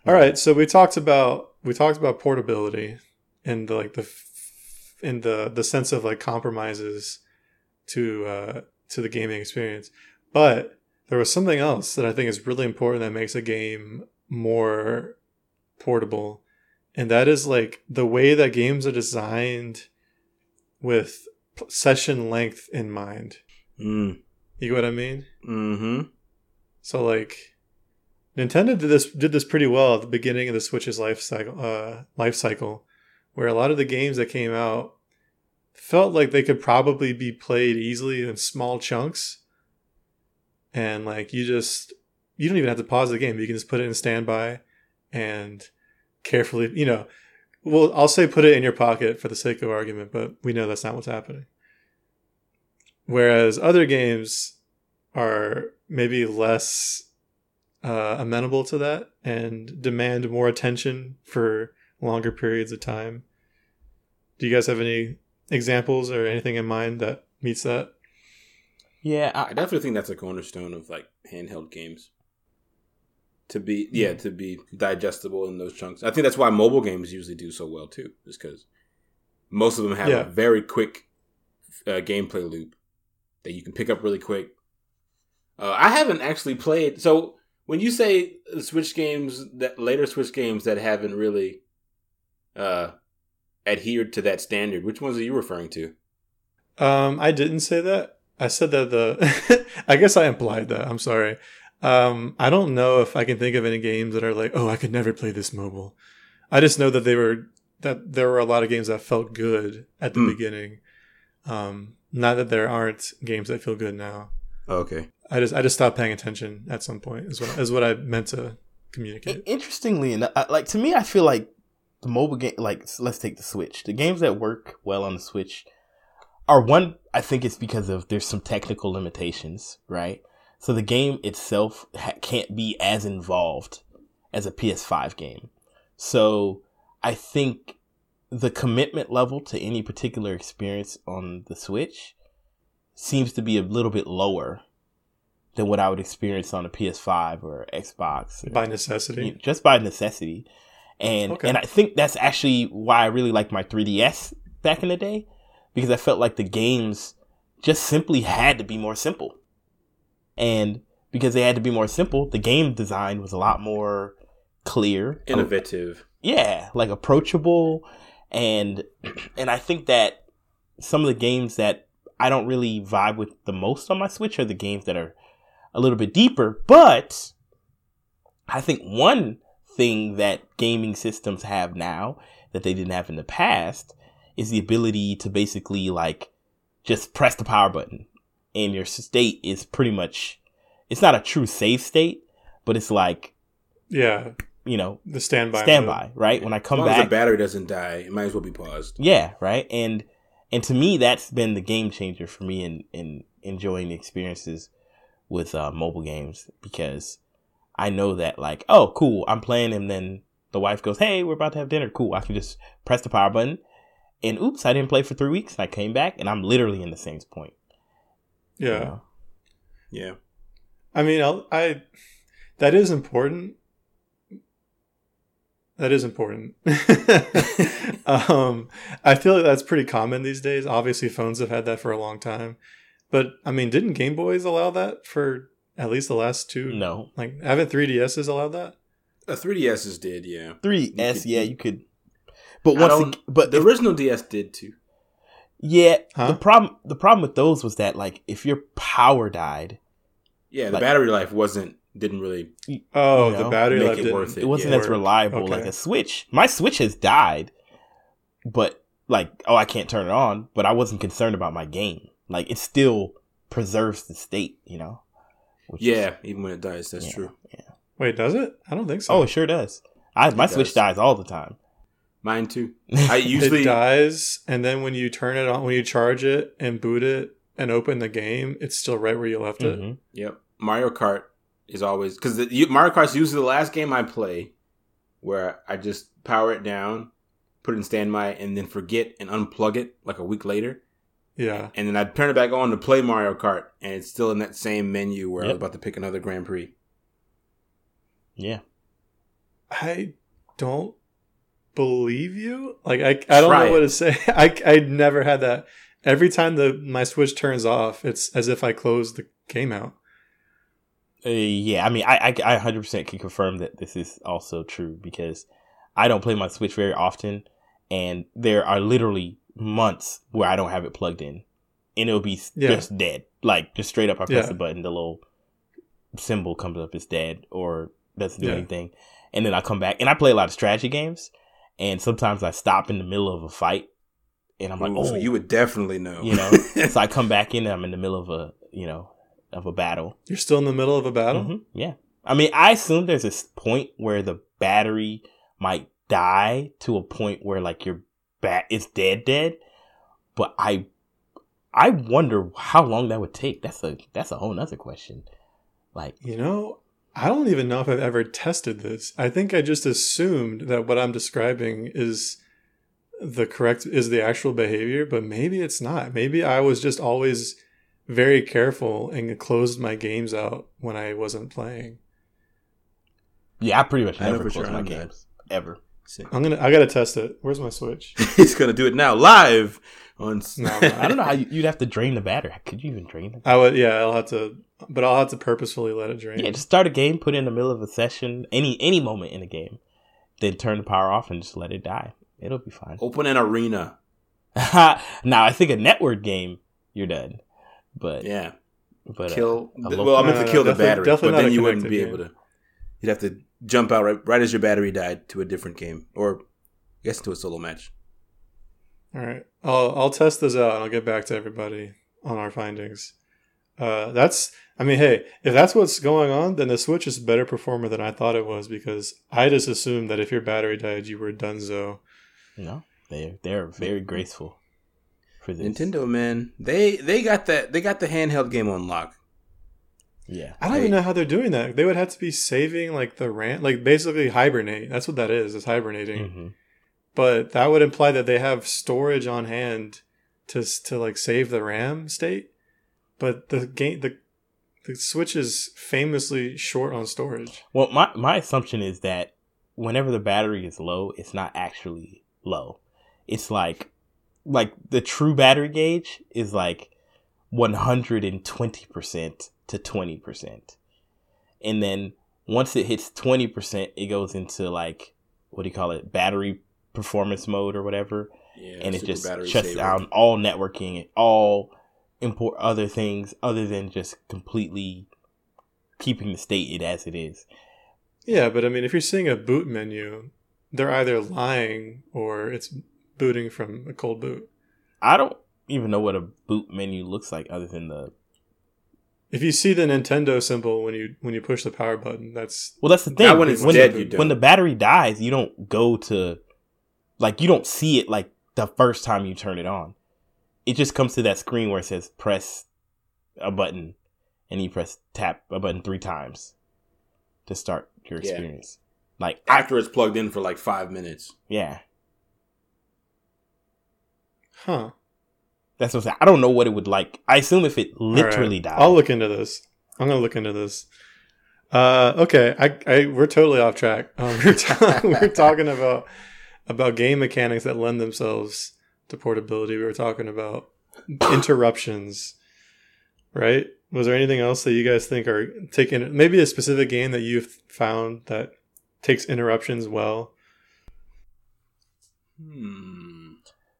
All right, so we talked about we talked about portability and the, like the in the the sense of like compromises to uh to the gaming experience. But there was something else that I think is really important that makes a game more portable. And that is like the way that games are designed with session length in mind. Mm. You know what I mean? Mm-hmm. So like Nintendo did this did this pretty well at the beginning of the Switch's life cycle uh, life cycle, where a lot of the games that came out felt like they could probably be played easily in small chunks. And like you just you don't even have to pause the game. You can just put it in standby and carefully, you know, well, I'll say put it in your pocket for the sake of argument, but we know that's not what's happening. Whereas other games are maybe less uh, amenable to that and demand more attention for longer periods of time. Do you guys have any examples or anything in mind that meets that? Yeah, I, I definitely think that's a cornerstone of like handheld games. To be yeah, to be digestible in those chunks. I think that's why mobile games usually do so well too, is because most of them have Yeah. a very quick uh, gameplay loop that you can pick up really quick. Uh, I haven't actually played. So when you say Switch games that later Switch games that haven't really uh, adhered to that standard, which ones are you referring to? Um, I didn't say that. I said that the. I guess I implied that. I'm sorry. Um, I don't know if I can think of any games that are like, oh, I could never play this mobile. I just know that they were that there were a lot of games that felt good at the Mm. beginning. Um, not that there aren't games that feel good now. Okay. I just I just stopped paying attention at some point. Is what is what I meant to communicate. Interestingly enough, like to me, I feel like the mobile game, like let's take the Switch. The games that work well on the Switch are one. I think it's because of there's some technical limitations, right? So the game itself ha- can't be as involved as a PS5 game. So I think the commitment level to any particular experience on the Switch seems to be a little bit lower than what I would experience on a PS5 or Xbox. By necessity. just by necessity. And Okay. and I think that's actually why I really liked my 3DS back in the day because I felt like the games just simply had to be more simple. And because they had to be more simple, the game design was a lot more clear. Innovative. Yeah, like approachable and and I think that some of the games that I don't really vibe with the most on my Switch are the games that are a little bit deeper, but I think one thing that gaming systems have now that they didn't have in the past is the ability to basically like just press the power button and your state is pretty much it's not a true save state, but it's like, Yeah, you know, the standby. mode. standby, right? When I As come long as back the battery doesn't die, it might as well be paused. yeah, right. And and to me, that's been the game changer for me in in enjoying the experiences with uh, mobile games because I know that like, oh, cool, I'm playing, and then the wife goes, "Hey, we're about to have dinner." Cool, I can just press the power button, and oops, I didn't play for three weeks. I came back, and I'm literally in the same point. you Yeah. know? Yeah. I mean, I'll, I that is important. That is important. um, I feel like that's pretty common these days. Obviously, phones have had that for a long time, but I mean, didn't Game Boys allow that for at least the last two? No, Like, haven't 3DSs allowed that? Uh, a 3DSs did, yeah. three You could- yeah, you could. But once, don't- but The if- original DS did too. yeah, Huh? the problem the problem with those was that like if your power died, Yeah, the Like- battery life wasn't didn't really Oh, You the battery make life it didn't- worth it wasn't yeah. as reliable Okay. like a switch my switch has died but like oh i can't turn it on but i wasn't concerned about my game like it still preserves the state you know Which is- Yeah, even when it dies, that's yeah, true. yeah. Wait, does it? I don't think so. oh it sure does I, my It switch dies all the time Mine too. I usually it dies, and then when you turn it on, when you charge it and boot it and open the game, it's still right where you left it. Mhm. Yep. Mario Kart is always because Mario Kart's usually the last game I play where I just power it down, put it in standby, and then forget and unplug it like a week later. Yeah. And then I turn it back on to play Mario Kart, and it's still in that same menu where I was about to pick another Grand Prix. yeah I don't believe you. Like I, I don't Try know what to say. I, I never had that. Every time the my switch turns off, it's as if I closed the game out. Uh, yeah, I mean, I, I, I 100% can confirm that this is also true because I don't play my Switch very often, and there are literally months where I don't have it plugged in, and it'll be Yeah. just dead. Like, just straight up, I press Yeah. the button, the little symbol comes up it's dead or doesn't do Yeah. anything. And then I come back, and I play a lot of strategy games, and sometimes I stop in the middle of a fight, and I'm like, Ooh, oh, so you would definitely know. you know? so I come back in, and I'm in the middle of a, you know, of a battle. You're still in the middle of a battle. Mhm, Yeah. I mean, I assume there's this point where the battery might die to a point where like your bat is dead dead. But I I wonder how long that would take. That's a that's a whole nother question. Like You know, I don't even know if I've ever tested this. I think I just assumed that what I'm describing is the correct is the actual behavior, but maybe it's not. Maybe I was just always very careful and closed my games out when I wasn't playing. Yeah, I pretty much never close my games that. ever. I'm gonna. I gotta test it. Where's my Switch? He's gonna do it now, live on. No, I don't know how you, would have to drain the battery. Could you even drain it? I would. Yeah, I'll have to, but I'll have to purposefully let it drain. Yeah, just start a game, put it in the middle of a session, any any moment in the game, then turn the power off and just let it die. It'll be fine. Open an arena. now I think a network game, you're done. But yeah, but kill. Uh, well, I meant to kill no, the battery, but then you wouldn't be game. able to. You'd have to jump out right, right as your battery died to a different game, or I guess to a solo match. All right, I'll I'll test this out and I'll get back to everybody on our findings. Uh, that's I mean, hey, if that's what's going on, then the Switch is a better performer than I thought it was because I just assumed that if your battery died, you were donezo. No, they they're very graceful for this. Nintendo, man, they they got that they got the handheld game on lock. Yeah, I don't even know how they're doing that. They would have to be saving like the RAM, like basically hibernate. That's what that is. Is hibernating. Mm-hmm. But that would imply that they have storage on hand to to like save the RAM state. But the game the the Switch is famously short on storage. Well, my my assumption is that whenever the battery is low, it's not actually low. It's like like the true battery gauge is like 120% to 20%. And then once it hits 20%, it goes into like what do you call it? Battery performance mode or whatever. Yeah, and it just shuts saver. down all networking, and all import other things other than just completely keeping the state it as it is. Yeah, but I mean, if you're seeing a boot menu, they're either lying or it's booting from a cold boot. I don't even know what a boot menu looks like other than the if you see the Nintendo symbol when you when you push the power button, that's well. That's the thing. That when it's when dead, the, when the battery dies, you don't go to like you don't see it like the first time you turn it on. It just comes to that screen where it says press a button, and you press tap a button three times to start your experience. Yeah. Like after it's plugged in for like five minutes. Yeah. Huh. That's what I'm saying. I don't know what it would like. I assume if it literally right. died. I'll look into this. I'm gonna look into this. Uh, okay, I, I we're totally off track. Um, we're, ta- we're talking about about game mechanics that lend themselves to portability. We were talking about interruptions, right? Was there anything else that you guys think are taking? Maybe a specific game that you've found that takes interruptions well. Hmm.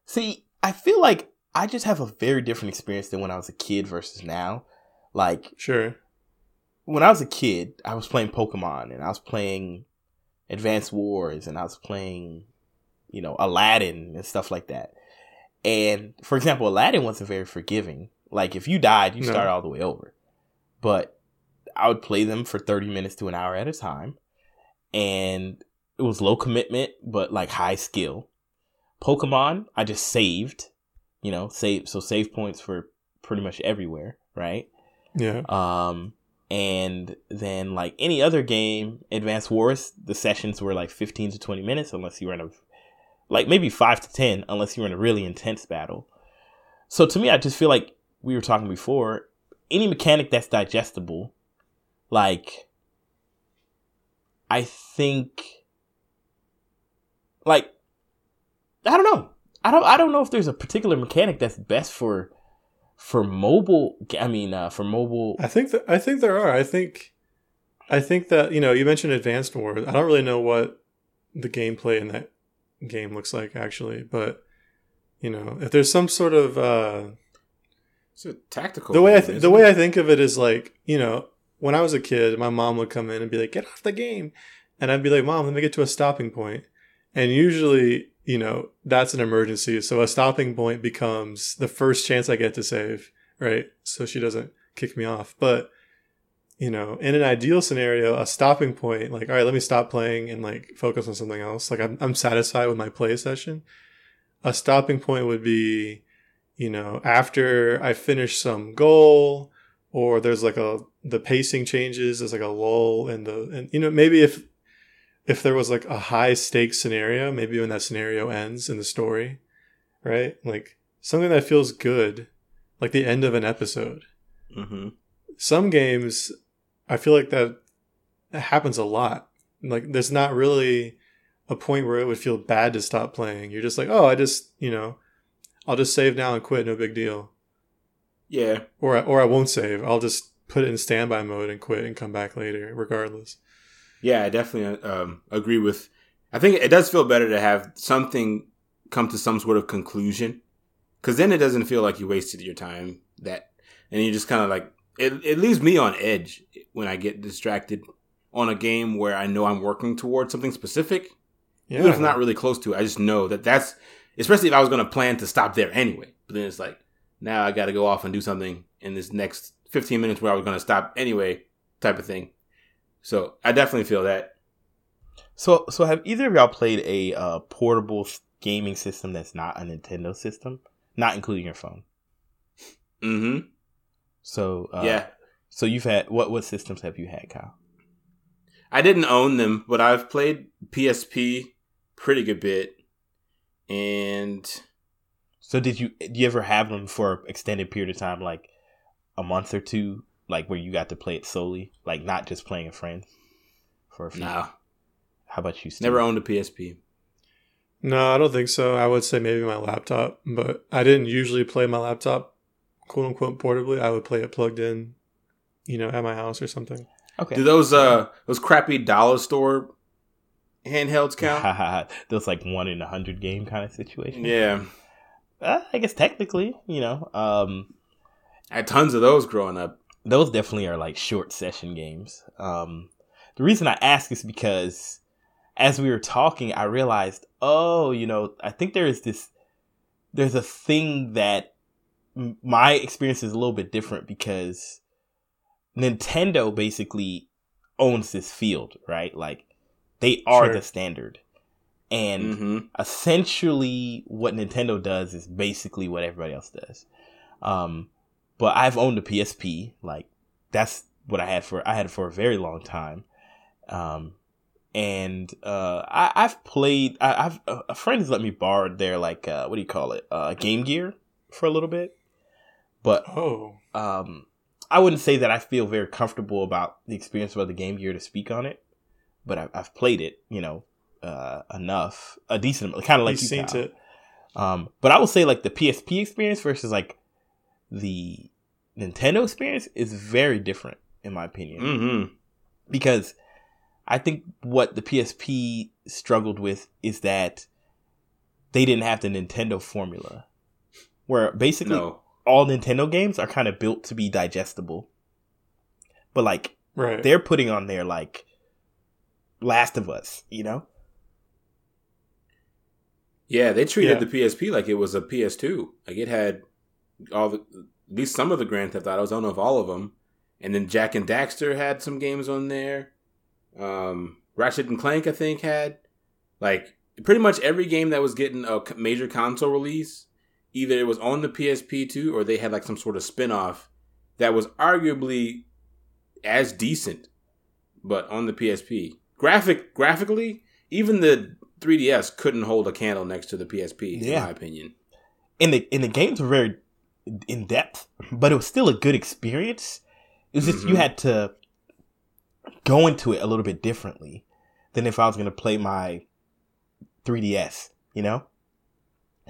See, I feel like I just have a very different experience than when I was a kid versus now. Like, sure. When I was a kid, I was playing Pokemon and I was playing Advanced Wars and I was playing, you know, Aladdin and stuff like that. And for example, Aladdin wasn't very forgiving. Like, if you died, you no. start all the way over. But I would play them for 30 minutes to an hour at a time. And it was low commitment, but like high skill. Pokemon, I just saved you know, save so save points for pretty much everywhere, right? Yeah. Um and then like any other game, Advanced Wars, the sessions were like 15 to 20 minutes unless you were in a like maybe 5 to 10 unless you were in a really intense battle. So to me I just feel like we were talking before, any mechanic that's digestible like I think like I don't know. I don't I don't know if there's a particular mechanic that's best for for mobile. I mean, uh, for mobile. I think that I think there are. I think I think that you know you mentioned Advanced Wars. I don't really know what the gameplay in that game looks like actually, but you know if there's some sort of uh, it's a tactical. The way I th- the way I think of it is like you know when I was a kid, my mom would come in and be like, "Get off the game," and I'd be like, "Mom, let me get to a stopping point." And usually you know, that's an emergency. So a stopping point becomes the first chance I get to save, right? So she doesn't kick me off. But, you know, in an ideal scenario, a stopping point, like, all right, let me stop playing and like focus on something else. Like I'm, I'm satisfied with my play session. A stopping point would be, you know, after I finish some goal or there's like a, the pacing changes, there's like a lull in the, and, you know, maybe if if there was like a high stakes scenario, maybe when that scenario ends in the story, right? Like something that feels good, like the end of an episode, mm-hmm. some games, I feel like that, that happens a lot. Like, there's not really a point where it would feel bad to stop playing. You're just like, oh, I just, you know, I'll just save now and quit. No big deal. Yeah. Or or I won't save. I'll just put it in standby mode and quit and come back later, regardless. Yeah, I definitely um, agree with. I think it does feel better to have something come to some sort of conclusion, because then it doesn't feel like you wasted your time. That and you just kind of like it. It leaves me on edge when I get distracted on a game where I know I'm working towards something specific. Yeah. Even if not really close to it, I just know that that's especially if I was going to plan to stop there anyway. But then it's like now I got to go off and do something in this next 15 minutes where I was going to stop anyway, type of thing. So I definitely feel that. So, so have either of y'all played a uh, portable gaming system that's not a Nintendo system, not including your phone? Mm-hmm. So uh, yeah. So you've had what? What systems have you had, Kyle? I didn't own them, but I've played PSP pretty good bit, and so did you? Do you ever have them for extended period of time, like a month or two, like where you got to play it solely, like not just playing a friend for a few? No. How about you? Steve? Never owned a PSP. No, I don't think so. I would say maybe my laptop, but I didn't usually play my laptop, quote unquote, portably. I would play it plugged in, you know, at my house or something. Okay. Do those uh those crappy dollar store handhelds count? those like one in a hundred game kind of situation. Yeah. Uh, I guess technically, you know, um, I had tons of those growing up. Those definitely are like short session games. Um, the reason I ask is because as we were talking, I realized, oh, you know, I think there is this, there's a thing that my experience is a little bit different because Nintendo basically owns this field, right? Like they are sure. the standard. And mm-hmm. essentially, what Nintendo does is basically what everybody else does. Um, but I've owned a PSP. Like that's what I had for I had it for a very long time. Um, and uh, I, have played. I, have a friend has let me borrow their like uh, what do you call it? Uh, Game Gear for a little bit. But oh, um, I wouldn't say that I feel very comfortable about the experience of the Game Gear to speak on it. But I've, I've played it, you know, uh, enough, a decent, kind of like You've you seen it. Um, but I will say like the PSP experience versus like the Nintendo experience is very different in my opinion. Mm-hmm. Because I think what the PSP struggled with is that they didn't have the Nintendo formula, where basically no. all Nintendo games are kind of built to be digestible. But like, right. they're putting on there like Last of Us, you know? Yeah, they treated yeah. the PSP like it was a PS2. Like it had all the, at least some of the Grand Theft Autos. I don't know if all of them. And then Jak and Daxter had some games on there. Um, Ratchet and Clank, I think, had like pretty much every game that was getting a major console release. Either it was on the PSP too, or they had like some sort of spin off that was arguably as decent, but on the PSP. Graphic graphically, even the 3DS couldn't hold a candle next to the PSP, yeah. in my opinion. And the and the games were very in depth, but it was still a good experience. It was just mm-hmm. you had to go into it a little bit differently than if I was going to play my 3DS, you know?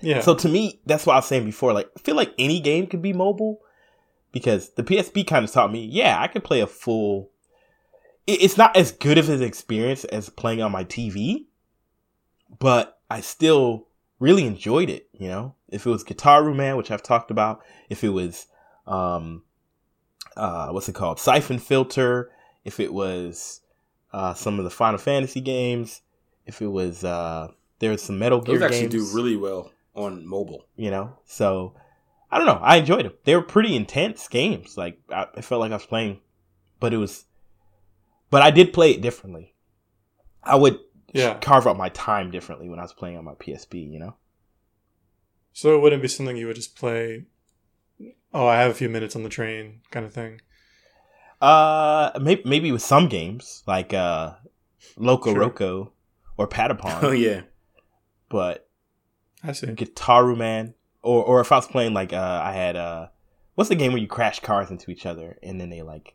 Yeah. So to me, that's what I was saying before. Like, I feel like any game could be mobile because the PSP kind of taught me, yeah, I could play a full. It's not as good of an experience as playing on my TV, but I still really enjoyed it. You know, if it was Gitaroo Man, which I've talked about, if it was, um, uh, what's it called, Siphon Filter, if it was uh, some of the Final Fantasy games, if it was uh, there was some Metal Gear Those actually games. do really well on mobile. You know, so I don't know. I enjoyed them. They were pretty intense games. Like I, I felt like I was playing, but it was, but I did play it differently. I would yeah. carve out my time differently when I was playing on my PSP. You know. So it wouldn't be something you would just play. Oh, I have a few minutes on the train, kind of thing. Uh, maybe, maybe with some games like uh, Loco sure. Roco or Patapon. Oh yeah, but I see Gitaroo Man, or or if I was playing like uh, I had uh, what's the game where you crash cars into each other and then they like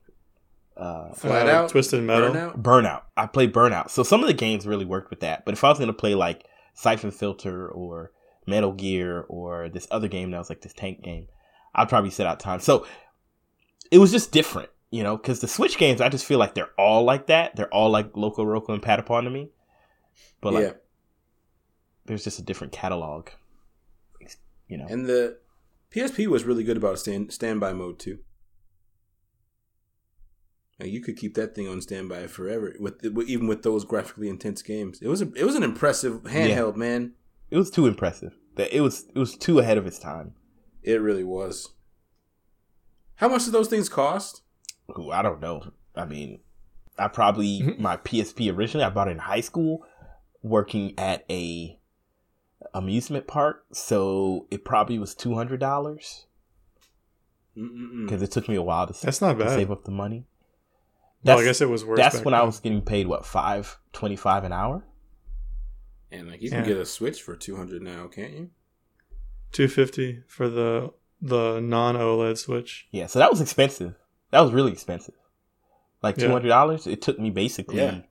uh, flat uh, out? Twisted metal? Burnout? burnout. I played burnout. So some of the games really worked with that. But if i was going to play like siphon filter or metal gear or this other game that was like this tank game i'd probably set out time. So it was just different you know? Because the switch games i just feel like they're all like that. They're all like Loco Roco and patapon to me. But like yeah. there's just a different catalog you know? And the PSP was really good about stand standby mode too. You could keep that thing on standby forever with, even with those graphically intense games. It was a, it was an impressive handheld, yeah. man. It was too impressive. That it was it was too ahead of its time. It really was. How much did those things cost? Ooh, I don't know. I mean, I probably mm-hmm. my PSP originally I bought it in high school, working at a amusement park, so it probably was two hundred dollars. Because it took me a while to, that's not bad. save up the money. That's, well, I guess it was worse. That's when then. I was getting paid what five twenty five an hour. And like you can yeah. get a Switch for two hundred now, can't you? Two fifty for the the non OLED Switch. Yeah, so that was expensive. That was really expensive. Like two hundred dollars. Yeah. It took me basically yeah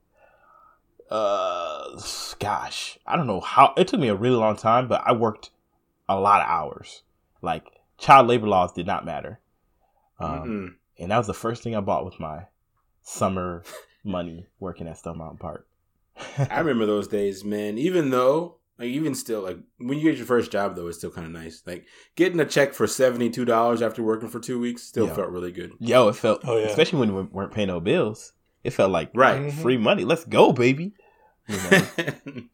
uh gosh i don't know how it took me a really long time but i worked a lot of hours like child labor laws did not matter um, and that was the first thing i bought with my summer money working at stone mountain park i remember those days man even though like even still like when you get your first job though it's still kind of nice like getting a check for $72 after working for two weeks still yo. felt really good yo it felt oh, yeah. especially when we weren't paying no bills it felt like right mm-hmm. free money. Let's go, baby. You know?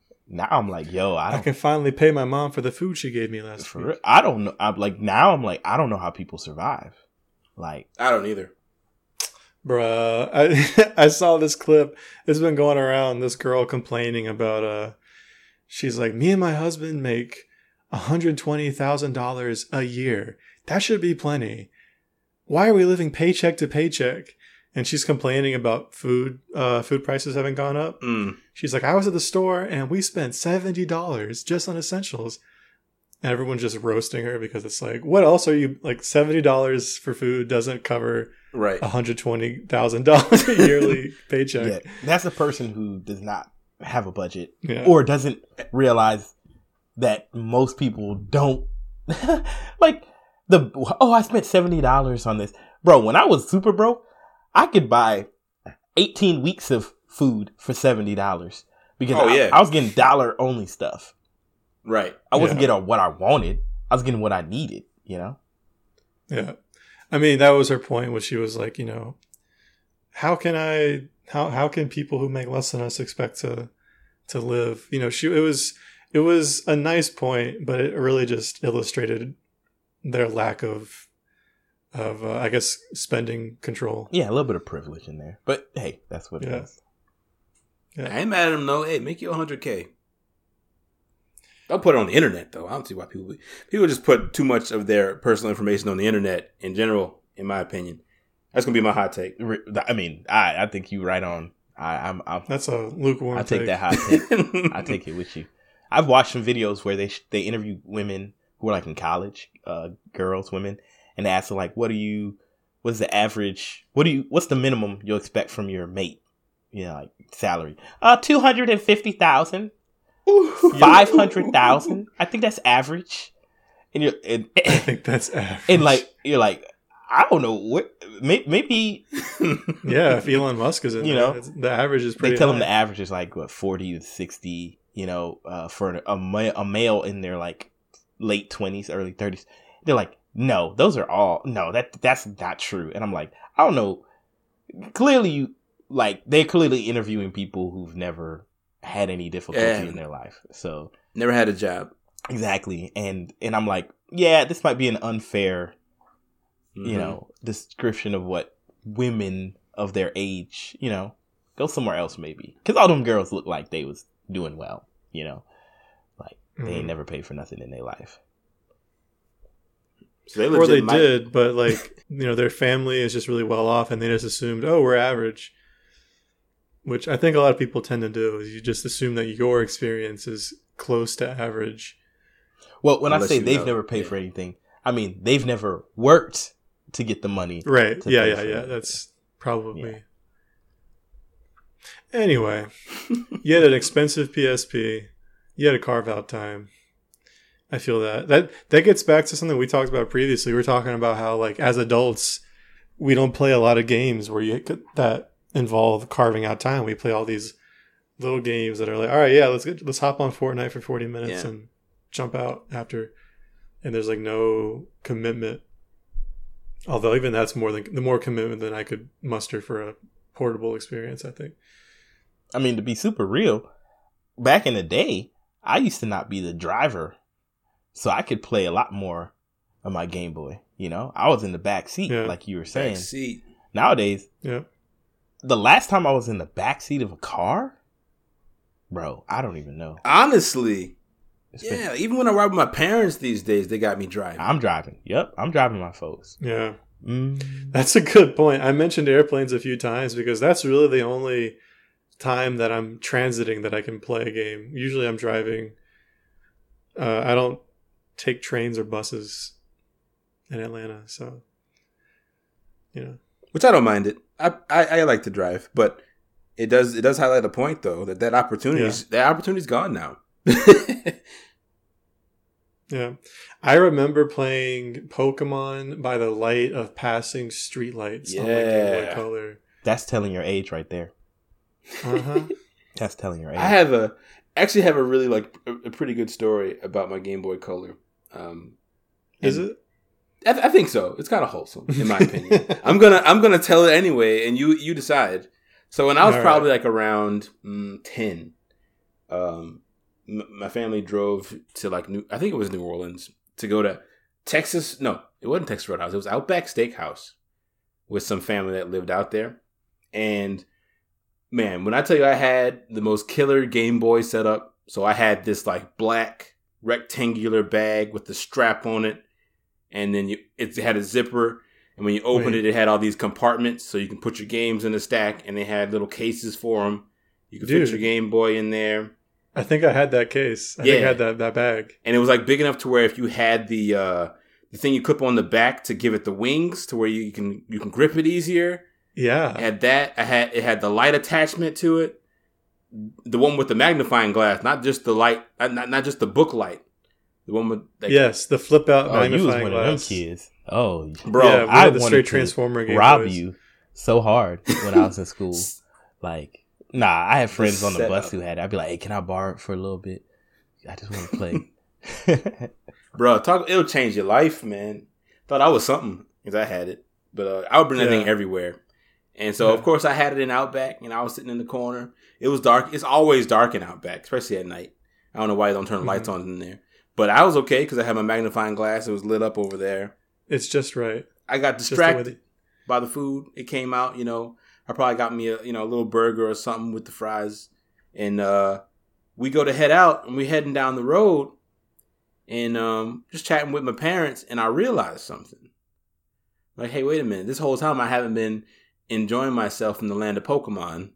now I'm like, yo, I, I, can finally pay my mom for the food she gave me last week. Real, I don't know. I'm like now I'm like I don't know how people survive. Like I don't either. Bruh, I I saw this clip. It's been going around. This girl complaining about uh, she's like, me and my husband make hundred twenty thousand dollars a year. That should be plenty. Why are we living paycheck to paycheck? and she's complaining about food uh, food prices having gone up. Mm. She's like, I was at the store and we spent seventy dollars just on essentials. And everyone's just roasting her because it's like, what else are you like? Seventy dollars for food doesn't cover right one hundred twenty thousand dollars a yearly paycheck. Yeah, that's a person who does not have a budget yeah. or doesn't realize that most people don't like the oh I spent seventy dollars on this, bro. When I was super broke, I could buy 18 weeks of food for $70 because oh, I, yeah. I, was getting dollar only stuff. Right. I wasn't yeah. getting what I wanted. I was getting what I needed, you know? Yeah. I mean, that was her point when she was like, you know, how can I how how can people who make less than us expect to to live? You know, she it was it was a nice point, but it really just illustrated their lack of of uh, I guess spending control. Yeah, a little bit of privilege in there, but hey, that's what yeah. it is. Yeah. I ain't mad at him though. Hey, make you 100k. Don't put it on the internet though. I don't see why people people just put too much of their personal information on the internet in general. In my opinion, that's gonna be my hot take. I mean, I I think you're right on. I, I'm, I'm that's a lukewarm. I take, take. that hot take. I take it with you. I've watched some videos where they they interview women who are like in college, uh, girls, women, and ask them like, what do you, what's the average, what do you, what's the minimum you'll expect from your mate? You know, like salary. Uh, 250,000. 500,000. I think that's average. And you're, and, I think that's average. And like, you're like, I don't know what, maybe. yeah, if Elon Musk is in you there, know, the average is pretty They tell high. him the average is like, what, 40 to 60, you know, uh, for a, ma- a male in their like late 20s, early 30s. They're like, no, those are all no, that that's not true. And I'm like, I don't know. Clearly you like they're clearly interviewing people who've never had any difficulty yeah. in their life. So never had a job. Exactly. And and I'm like, yeah, this might be an unfair mm-hmm. you know, description of what women of their age, you know, go somewhere else maybe. Cuz all them girls look like they was doing well, you know. Like mm-hmm. they ain't mm-hmm. never paid for nothing in their life. So they or they might- did, but like you know, their family is just really well off, and they just assumed, oh, we're average. Which I think a lot of people tend to do is you just assume that your experience is close to average. Well, when Unless I say they've know. never paid yeah. for anything, I mean they've never worked to get the money. Right. Yeah, yeah, yeah. That's probably. Yeah. Anyway, you had an expensive PSP. You had to carve out time. I feel that that that gets back to something we talked about previously. We are talking about how like as adults, we don't play a lot of games where you that involve carving out time. We play all these little games that are like, all right, yeah, let's get let's hop on Fortnite for forty minutes yeah. and jump out after, and there's like no commitment. Although even that's more than the more commitment than I could muster for a portable experience. I think. I mean, to be super real, back in the day, I used to not be the driver, so I could play a lot more of my Game Boy. You know, I was in the back seat, yeah. like you were saying. Back seat. Nowadays, yeah. The last time I was in the back seat of a car, bro, I don't even know. Honestly, yeah. Been, even when I ride with my parents these days, they got me driving. I'm driving. Yep, I'm driving my folks. Yeah, mm. that's a good point. I mentioned airplanes a few times because that's really the only time that I'm transiting that I can play a game. Usually, I'm driving. Uh, I don't take trains or buses in Atlanta. So, you know, which I don't mind it. I, I, I like to drive, but it does it does highlight a point though that that opportunity yeah. that opportunity's gone now. yeah, I remember playing Pokemon by the light of passing streetlights yeah. on my Game Boy Color. That's telling your age right there. Uh huh. That's telling your age. I have a actually have a really like a, a pretty good story about my Game Boy Color. Um, Is it? I, th- I think so. It's kind of wholesome, in my opinion. I'm gonna I'm gonna tell it anyway, and you you decide. So when I was All probably right. like around mm, ten, um, m- my family drove to like New I think it was New Orleans to go to Texas. No, it wasn't Texas Roadhouse. It was Outback Steakhouse with some family that lived out there, and man, when I tell you I had the most killer Game Boy setup, so I had this like black rectangular bag with the strap on it and then you it had a zipper and when you opened Wait. it it had all these compartments so you can put your games in a stack and they had little cases for them you could put your game boy in there. I think i had that case. I yeah. think i had that, that bag. And it was like big enough to where if you had the uh the thing you clip on the back to give it the wings to where you can you can grip it easier. Yeah. I had that. I had it had the light attachment to it. The one with the magnifying glass not just the light not, not just the book light the one with that yes, the flip out oh, magnifying glass. kids. Oh, bro, yeah, I the straight transformer game rob boys. you so hard when I was in school. like, nah, I had friends on the bus who had. It. I'd be like, "Hey, can I borrow it for a little bit? I just want to play." bro, talk. It'll change your life, man. Thought I was something because I had it, but uh, I would bring that yeah. thing everywhere. And so, yeah. of course, I had it in Outback, and I was sitting in the corner. It was dark. It's always dark in Outback, especially at night. I don't know why they don't turn mm-hmm. lights on in there. But I was okay because I had my magnifying glass. It was lit up over there. It's just right. I got distracted by the food. It came out, you know. I probably got me a you know a little burger or something with the fries, and uh, we go to head out and we heading down the road, and um, just chatting with my parents, and I realized something. Like, hey, wait a minute! This whole time I haven't been enjoying myself in the land of Pokemon.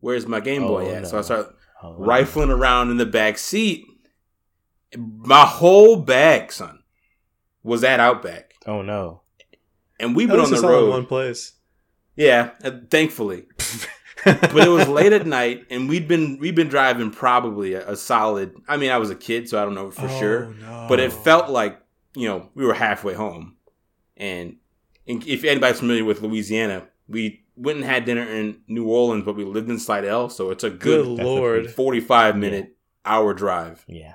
Where's my Game Boy oh, at? No. So I start oh, rifling no. around in the back seat my whole bag, son, was at Outback. Oh no! And we went on the road. one place. Yeah, uh, thankfully. but it was late at night, and we'd been we'd been driving probably a, a solid. I mean, I was a kid, so I don't know for oh, sure. No. But it felt like you know we were halfway home. And, and if anybody's familiar with Louisiana, we went and had dinner in New Orleans, but we lived in Slidell, so it's a good, good lord forty five minute yeah. hour drive. Yeah.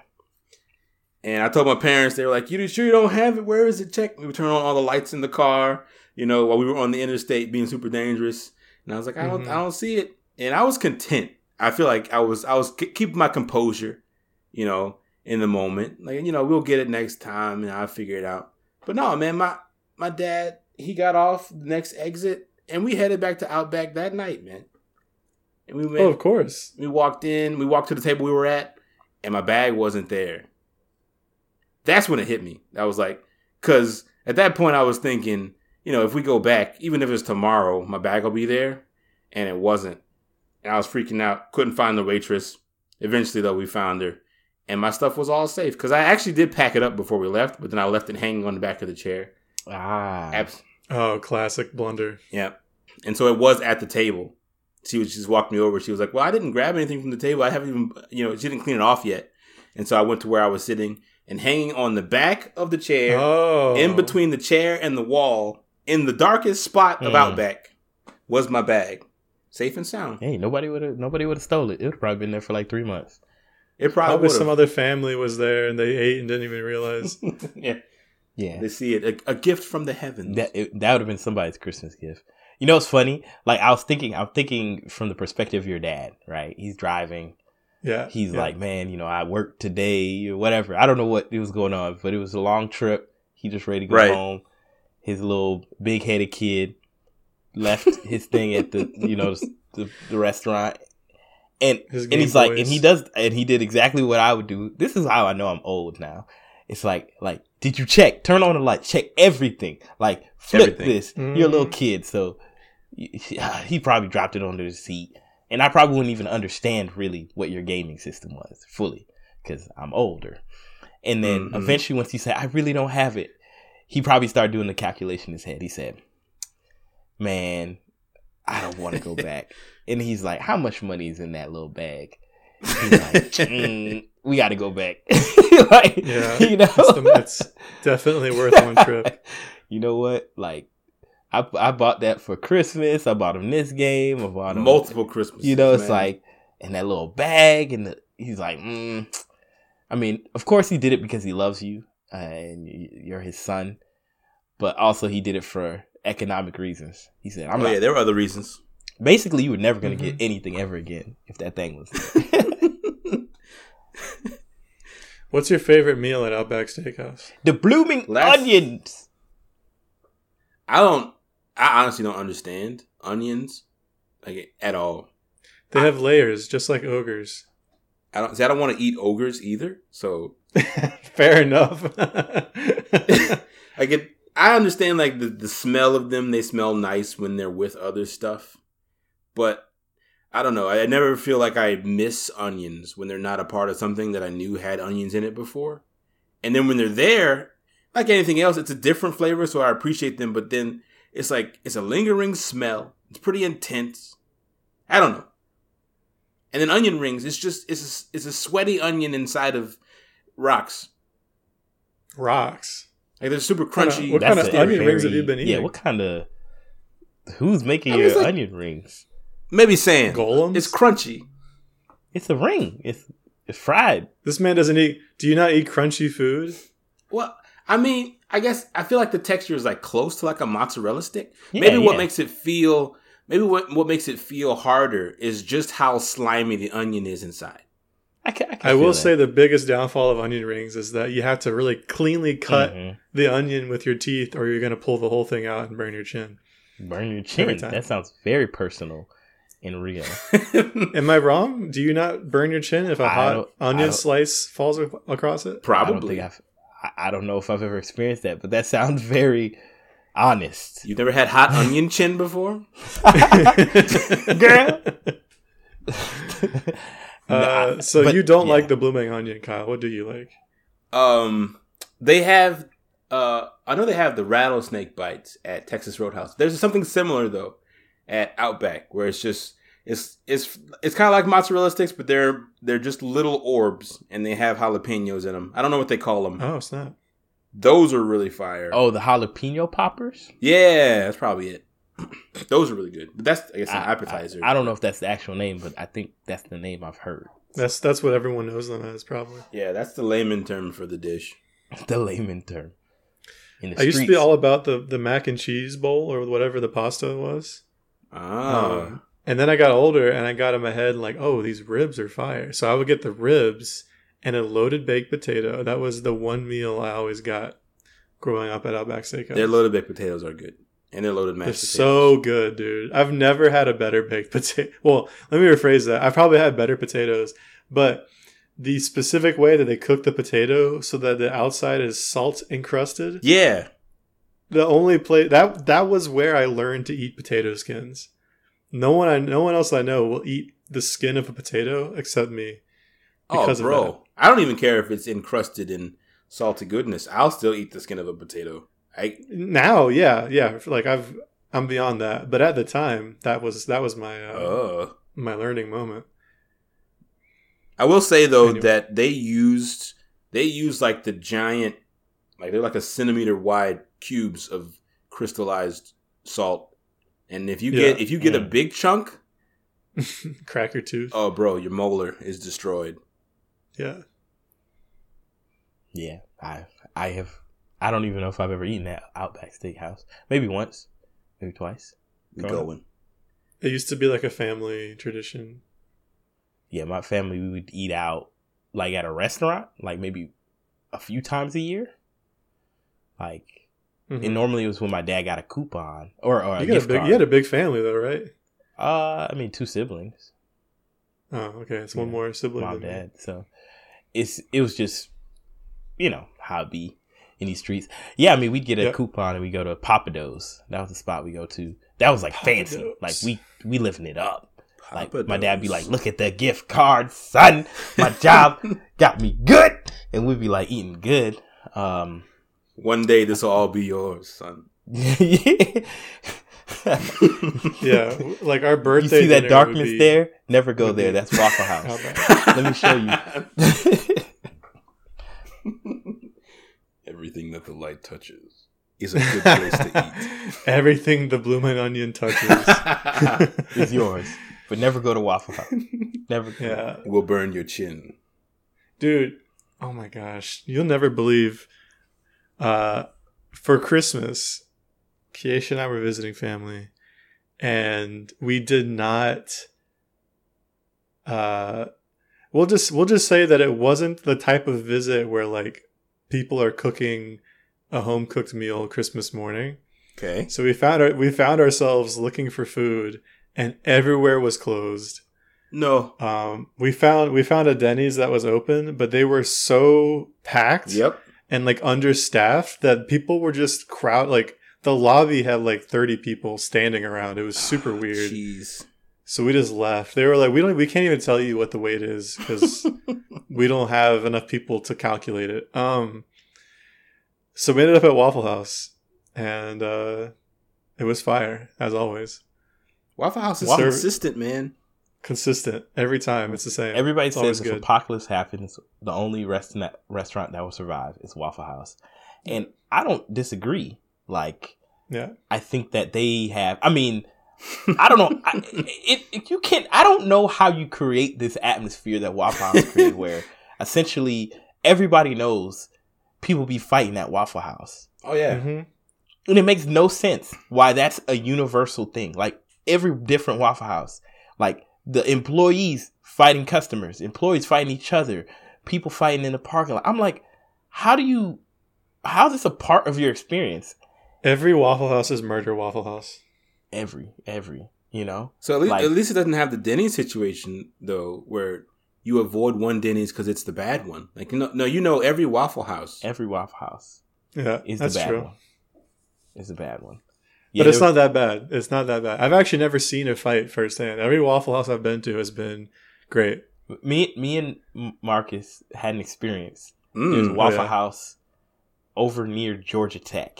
And I told my parents, they were like, "You sure you don't have it? Where is it? Check." We would turn on all the lights in the car, you know, while we were on the interstate being super dangerous. And I was like, "I don't, mm-hmm. I don't see it." And I was content. I feel like I was, I was keeping my composure, you know, in the moment. Like, you know, we'll get it next time, and I'll figure it out. But no, man, my my dad, he got off the next exit, and we headed back to Outback that night, man. And we went. Oh, of course. We walked in. We walked to the table we were at, and my bag wasn't there. That's when it hit me. I was like, because at that point I was thinking, you know, if we go back, even if it's tomorrow, my bag will be there, and it wasn't. And I was freaking out. Couldn't find the waitress. Eventually, though, we found her, and my stuff was all safe because I actually did pack it up before we left, but then I left it hanging on the back of the chair. Ah. Abs- Oh, classic blunder. yeah. And so it was at the table. She was just walked me over. She was like, "Well, I didn't grab anything from the table. I haven't even, you know, she didn't clean it off yet." And so I went to where I was sitting and hanging on the back of the chair, Oh, in between the chair and the wall, in the darkest spot of Hmm. Outback, was my bag, safe and sound. Hey, nobody would have nobody would have stole it. It would probably been there for like three months. It probably Probably some other family was there and they ate and didn't even realize. yeah, Yeah. they see it, a, a gift from the heavens. That it, that would have been somebody's Christmas gift. You know what's funny? Like I was thinking I'm thinking from the perspective of your dad, right? He's driving. Yeah. He's yeah. like, Man, you know, I worked today or whatever. I don't know what it was going on, but it was a long trip. He just ready to go Right. home. His little big headed kid left his thing at the you know the, the restaurant. And and he's like, and he does, and he did exactly what I would do. This is how I know I'm old now. It's like, like, did you check? Turn on the light, check everything. Like, flip Everything. this. You're a little Mhm. kid, so he probably dropped it under the seat, and I probably wouldn't even understand really what your gaming system was fully because I'm older. And then Mhm. eventually, once he said, "I really don't have it," he probably started doing the calculation in his head. He said, "Man, I don't want to go back." and he's like, "How much money is in that little bag?" He's like, "Mm, "We got to go back." like, Yeah, you know, It's, the, it's definitely worth one trip. you know what? Like, I I bought that for Christmas. I bought him this game. I bought him Multiple Christmas. You know, it's man. like in that little bag, and the, he's like, mm. I mean, of course he did it because he loves you uh, and you're his son, but also he did it for economic reasons. He said, "I'm oh not." yeah, there were other reasons. Basically, you were never going to Mhm. get anything ever again if that thing was. What's your favorite meal at Outback Steakhouse? the blooming Last- onions. I don't. I honestly don't understand onions, like at all. They have layers, just like ogres. I don't. See, I don't want to eat ogres either. So Fair enough. I get. I understand like the the smell of them. They smell nice when they're with other stuff, but I don't know. I, I never feel like I miss onions when they're not a part of something that I knew had onions in it before. And then when they're there, like anything else, it's a different flavor, so I appreciate them. But then it's like it's a lingering smell. It's pretty intense. I don't know. And then onion rings. It's just it's a, it's a sweaty onion inside of rocks. Rocks. Like they're super Kinda- crunchy. what kind of a onion rings have you been eating? Yeah, what kind of? Who's making I mean, your like- onion rings? Maybe sand. Golems? It's crunchy. It's a ring. It's it's fried. This man doesn't eat. Do you not eat crunchy food? Well, I mean, I guess I feel like the texture is like close to like a mozzarella stick. Yeah, maybe what yeah. makes it feel maybe what what makes it feel harder is just how slimy the onion is inside. I, can, I, can I will feel say the biggest downfall of onion rings is that you have to really cleanly cut Mhm. the onion with your teeth, or you're going to pull the whole thing out and burn your chin. burn your chin. That sounds very personal and real. Am I wrong? Do you not burn your chin if a I hot onion slice falls across it? I don't Probably. think I've. I, I don't know if I've ever experienced that, but that sounds very honest. You've never had hot onion chin before? Girl. Uh, so but- you don't yeah. like the blooming onion, Kyle? What do you like? Um they have uh I know they have the rattlesnake bites at Texas Roadhouse. There's something similar though at Outback where it's just it's it's it's kind of like mozzarella sticks but they're they're just little orbs and they have jalapenos in them. I don't know what they call them. Oh snap! Those are really fire. Oh, the jalapeno poppers. Yeah, that's probably it. Those are really good. But that's I guess an I- appetizer. I, I don't know if that's the actual name, but I think that's the name I've heard. That's that's what everyone knows them as, probably. Yeah, that's the layman term for the dish. The layman term. In the I used to be all about the the mac and cheese bowl or whatever the pasta was. Ah. Um, and then I got older and I got in my head like, oh, these ribs are fire. So I would get the ribs and a loaded baked potato. That was the one meal I always got growing up at Outback Steakhouse. their loaded baked potatoes are good. And their loaded mashed They're potatoes. so good, dude. I've never had a better baked potato. Well, let me rephrase that. I've probably had better potatoes, but the specific way that they cook the potato so that the outside is salt encrusted. Yeah. The only place that that was where I learned to eat potato skins. No one I no one else I know will eat the skin of a potato except me. Because oh, of bro. I don't even care if it's encrusted in salty goodness. I'll still eat the skin of a potato. I now, yeah, yeah. Like I've I'm beyond that, but at the time, that was that was my uh, uh, my learning moment. I will say though Anyway. that they used they used like the giant like they're like a centimeter wide cubes of crystallized salt. And if you Yeah. get if you get a Mm. big chunk, Cracker tooth. oh bro, your molar is destroyed. Yeah. Yeah, I I have. I don't even know if I've ever eaten at Outback Steakhouse. Maybe once, maybe twice. We Go on. going. It used to be like a family tradition. Yeah, my family we would eat out like at a restaurant, like maybe a few times a year. Like, Mhm. and normally it was when my dad got a coupon or, or a you got a gift big card. you had a big family though, right? uh, I mean, two siblings, Oh, okay. It's one more sibling. mom, than me. dad. So it's it was just, you know, hobby in these streets. Yeah, I mean, we'd get a Yep. coupon and we go to Pappadeaux. That was the spot we go to. That was like fancy. Like we we living it up. Like Papa my dad be like, "Look at the gift card, son. My job got me good," and we'd be like eating good. Um, One day this will all be yours, son. yeah. Yeah, like our birthday. you see that darkness be- there? Never go there. be- That's Waffle House. Let me show you. Everything that the light touches is a good place to eat. Everything the blooming onion touches. is yours, but never go to Waffle House. Never. Go. yeah, will burn your chin. dude. Oh my gosh, you'll never believe. Uh, for Christmas, Kiesha and I were visiting family, and we did not. Uh, we'll just we'll just say that it wasn't the type of visit where like people are cooking a home cooked meal Christmas morning. Okay. So we found our, we found ourselves looking for food, and everywhere was closed. No. Um, we found we found a Denny's that was open, but they were so packed Yep. And like understaffed that people were just crowd like the lobby had like 30 people standing around. It was super weird. Jeez. So we just left. They were like, we don't, we can't even tell you what the weight is because we don't have enough people to calculate it. Um, so we ended up at Waffle House, and uh, it was fire as always. Waffle House is Waffle- consistent, man. Consistent every time. It's the same. Everybody It's always says if good. apocalypse happens, the only restaurant restaurant that will survive is Waffle House, and I don't disagree. Like, Yeah. I think that they have. I mean, I don't know. I, it, it you can't. I don't know how you create this atmosphere that Waffle House created, where essentially everybody knows people be fighting at Waffle House, Oh yeah. Mhm. and it makes no sense why that's a universal thing. Like every different Waffle House, like the employees fighting customers, employees fighting each other, people fighting in the parking lot. I'm like, how do you? How is this a part of your experience? Every Waffle House is murder Waffle House. Every, every, you know. So at least, Like- at least it doesn't have the Denny's situation though, where you avoid one Denny's because it's the bad one. Like you know, no, you know every Waffle House. Every Waffle House Yeah, is that's the bad true. one. Is the bad one. But it's not that bad. It's not that bad. I've actually never seen a fight firsthand. Every Waffle House I've been to has been great. Me, me and Marcus had an experience. There's a Mm. Waffle yeah. House over near Georgia Tech,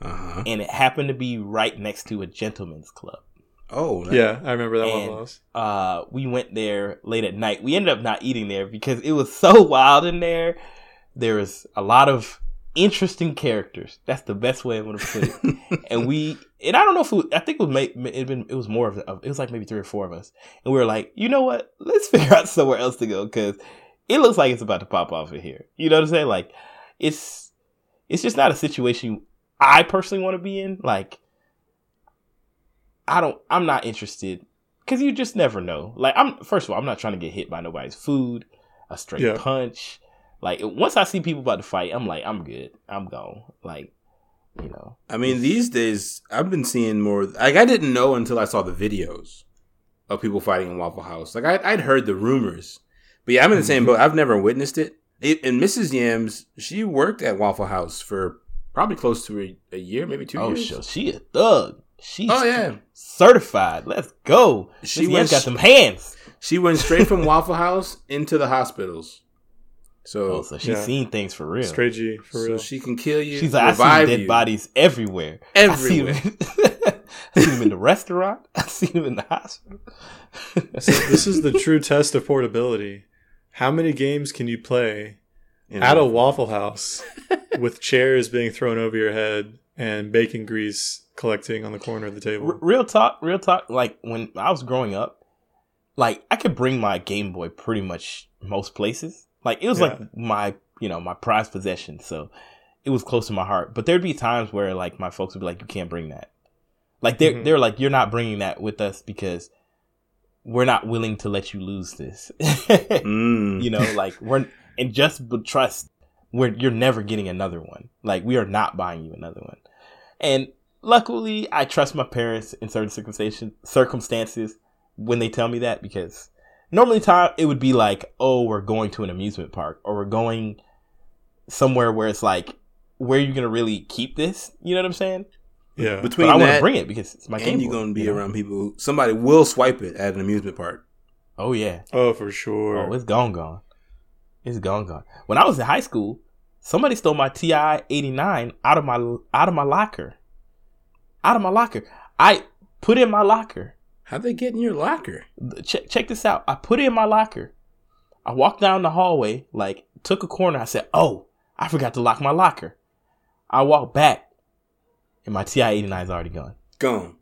Uh huh. and it happened to be right next to a gentleman's club. Oh nice. Yeah, I remember that And- Waffle House. Uh, we went there late at night. We ended up not eating there because it was so wild in there. There was a lot of interesting characters. That's the best way I'm gonna put it. and we and I don't know if it I think it was it, been, it was more of it was like maybe three or four of us, and we were like, you know what? Let's figure out somewhere else to go because it looks like it's about to pop off in here. You know what I'm saying? Like it's it's just not a situation I personally want to be in. Like I don't, I'm not interested because you just never know. Like I'm first of all, I'm not trying to get hit by nobody's food, a straight Yeah. punch. Like once I see people about to fight, I'm like, I'm good. I'm gone. Like you know. I mean, these days I've been seeing more. Like I didn't know until I saw the videos of people fighting in Waffle House. Like I, I'd heard the rumors, but yeah, I'm in the same mm-hmm. boat. I've never witnessed it. it. And Mrs. Yams, she worked at Waffle House for probably close to a, a year, maybe two Oh, years. so she a thug. She's Oh, yeah. certified. Let's go. She went- got them hands. She went straight from Waffle House into the hospitals. So, oh, so she's yeah. seen things for real. Straight G for real. So she can kill you. She's like, I see dead you. bodies everywhere. Everywhere. I see, them, I see them in the restaurant. I see them in the hospital. so this is the true test of portability. How many games can you play in at a Waffle House with chairs being thrown over your head and bacon grease collecting on the corner of the table? R- real talk, real talk. Like when I was growing up, like I could bring my Game Boy pretty much most places like it was yeah. like my, you know, my prized possession. So it was close to my heart. But there'd be times where like my folks would be like, "You can't bring that." Like they're mm-hmm. they're like, "You're not bringing that with us because we're not willing to let you lose this." mm. You know, like we're and just trust we're you're never getting another one. Like we are not buying you another one. And luckily, I trust my parents in certain circumstances circumstances when they tell me that because normally time it would be like, oh, we're going to an amusement park or we're going somewhere where it's like, where are you gonna really keep this? You know what I'm saying? Yeah. Between but I want to bring it because it's my and game. you're gonna be you know? around people. Who, somebody will swipe it at an amusement park. Oh yeah. Oh for sure. Oh, it's gone, gone. It's gone, gone. When I was in high school, somebody stole my TI eighty nine out of my out of my locker. Out of my locker. I put in my locker. How'd they get in your locker? Check, check this out. I put it in my locker. I walked down the hallway, like, took a corner. I said, Oh, I forgot to lock my locker. I walked back, and my TI 89 is already gone. Gone.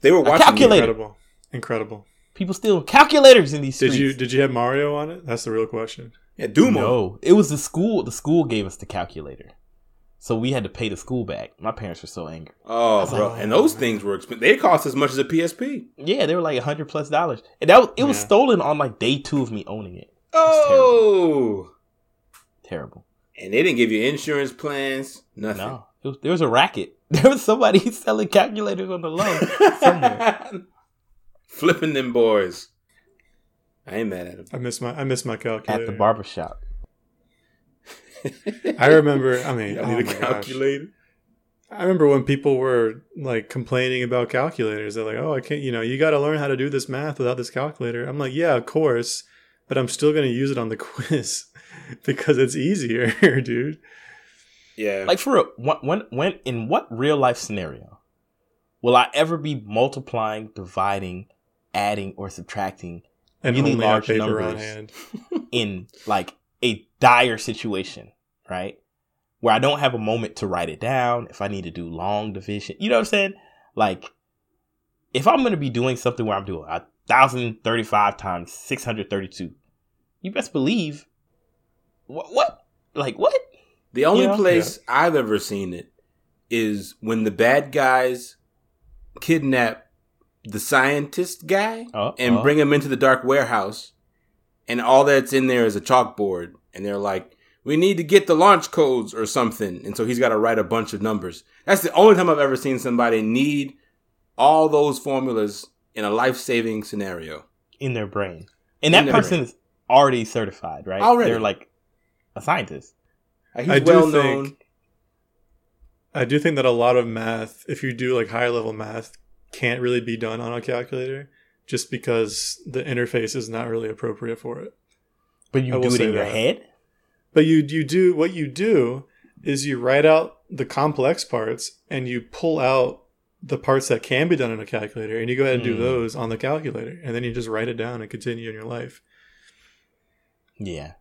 They were watching. calculator. Incredible. Incredible. People steal calculators in these streets. Did you did you have Mario on it? That's the real question. Yeah, Doom. No, it was the school. The school gave us the calculator. So we had to pay the school back. My parents were so angry. Oh, bro! Like, and those things were expensive. They cost as much as a PSP. Yeah, they were like a hundred plus dollars, and that was, it was stolen on like day two of me owning it. it oh, terrible. terrible. And they didn't give you insurance plans. Nothing. No, was, there was a racket. There was somebody selling calculators on the low somewhere, flipping them boys. I ain't mad at him. I miss my I miss my calculator at the barbershop. I remember. I mean, I need oh a calculator. Gosh. I remember when people were like complaining about calculators. They're like, "Oh, I can't." You know, you got to learn how to do this math without this calculator. I'm like, "Yeah, of course," but I'm still going to use it on the quiz because it's easier, dude. Yeah. Like for real, when when in what real life scenario will I ever be multiplying, dividing, adding, or subtracting and really large numbers in like a dire situation, right? Where I don't have a moment to write it down, if I need to do long division, you know what I'm saying? Like, if I'm going to be doing something where I'm doing a 1035 times 632, you best believe what, what? Like, what? The only you know? place yeah. I've ever seen it is when the bad guys kidnap the scientist guy uh, and uh. bring him into the dark warehouse and all that's in there is a chalkboard and they're like we need to get the launch codes or something. And so he's got to write a bunch of numbers. That's the only time i've ever seen somebody need all those formulas in a life-saving scenario. In their brain. And that person is already certified right? Already. They're like a scientist. Uh, he's I well known think, i do think that a lot of math if you do like higher level math can't really be done on a calculator just because the interface is not really appropriate for it. But you do it in your head? But you you do what you do is you write out the complex parts and you pull out the parts that can be done in a calculator and you go ahead and mm. do hmm. those on the calculator and then you just write it down and continue in your life. Yeah.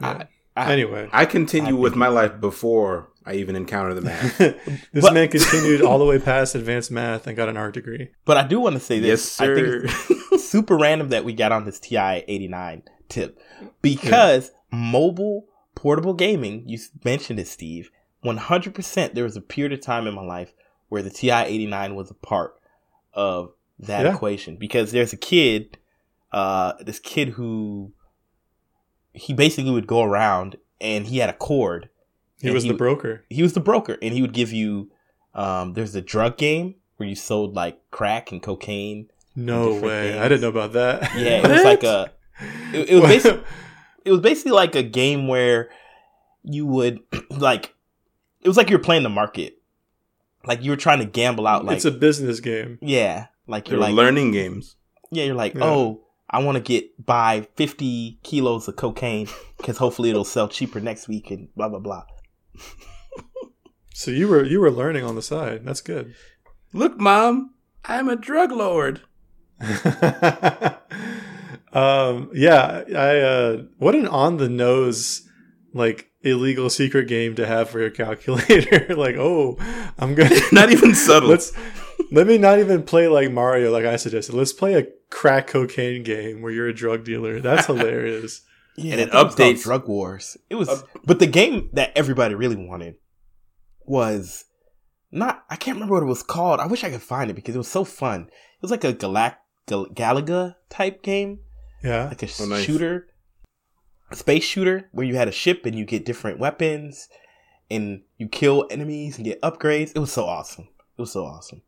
yeah. I, I, anyway, I continue I with my life before I even encounter the math. this but, man continued all the way past advanced math and got an art degree. But I do want to say this. Yes, sir. I think it's super random that we got on this TI 89 tip because yeah. mobile portable gaming, you mentioned it, Steve, 100% there was a period of time in my life where the TI 89 was a part of that yeah. equation because there's a kid, uh, this kid who he basically would go around and he had a cord he was he, the broker. He was the broker, and he would give you. Um, there's a drug game where you sold like crack and cocaine. No and way! Things. I didn't know about that. Yeah, it was like a. It, it was basically. It was basically like a game where you would like. It was like you were playing the market. Like you were trying to gamble out. Like it's a business game. Yeah, like you're like learning games. Yeah, you're like, yeah. oh, I want to get buy 50 kilos of cocaine because hopefully it'll sell cheaper next week and blah blah blah. So you were you were learning on the side. That's good. Look, mom, I'm a drug lord. um, yeah, I uh, what an on the nose like illegal secret game to have for your calculator. like, oh, I'm gonna not even subtle. Let's let me not even play like Mario, like I suggested. Let's play a crack cocaine game where you're a drug dealer. That's hilarious. yeah, and it updates Drug Wars. It was, Up- but the game that everybody really wanted was not. I can't remember what it was called. I wish I could find it because it was so fun. It was like a Galac Gal- Galaga type game. Yeah, like a oh, nice. shooter, a space shooter where you had a ship and you get different weapons and you kill enemies and get upgrades. It was so awesome. It was so awesome.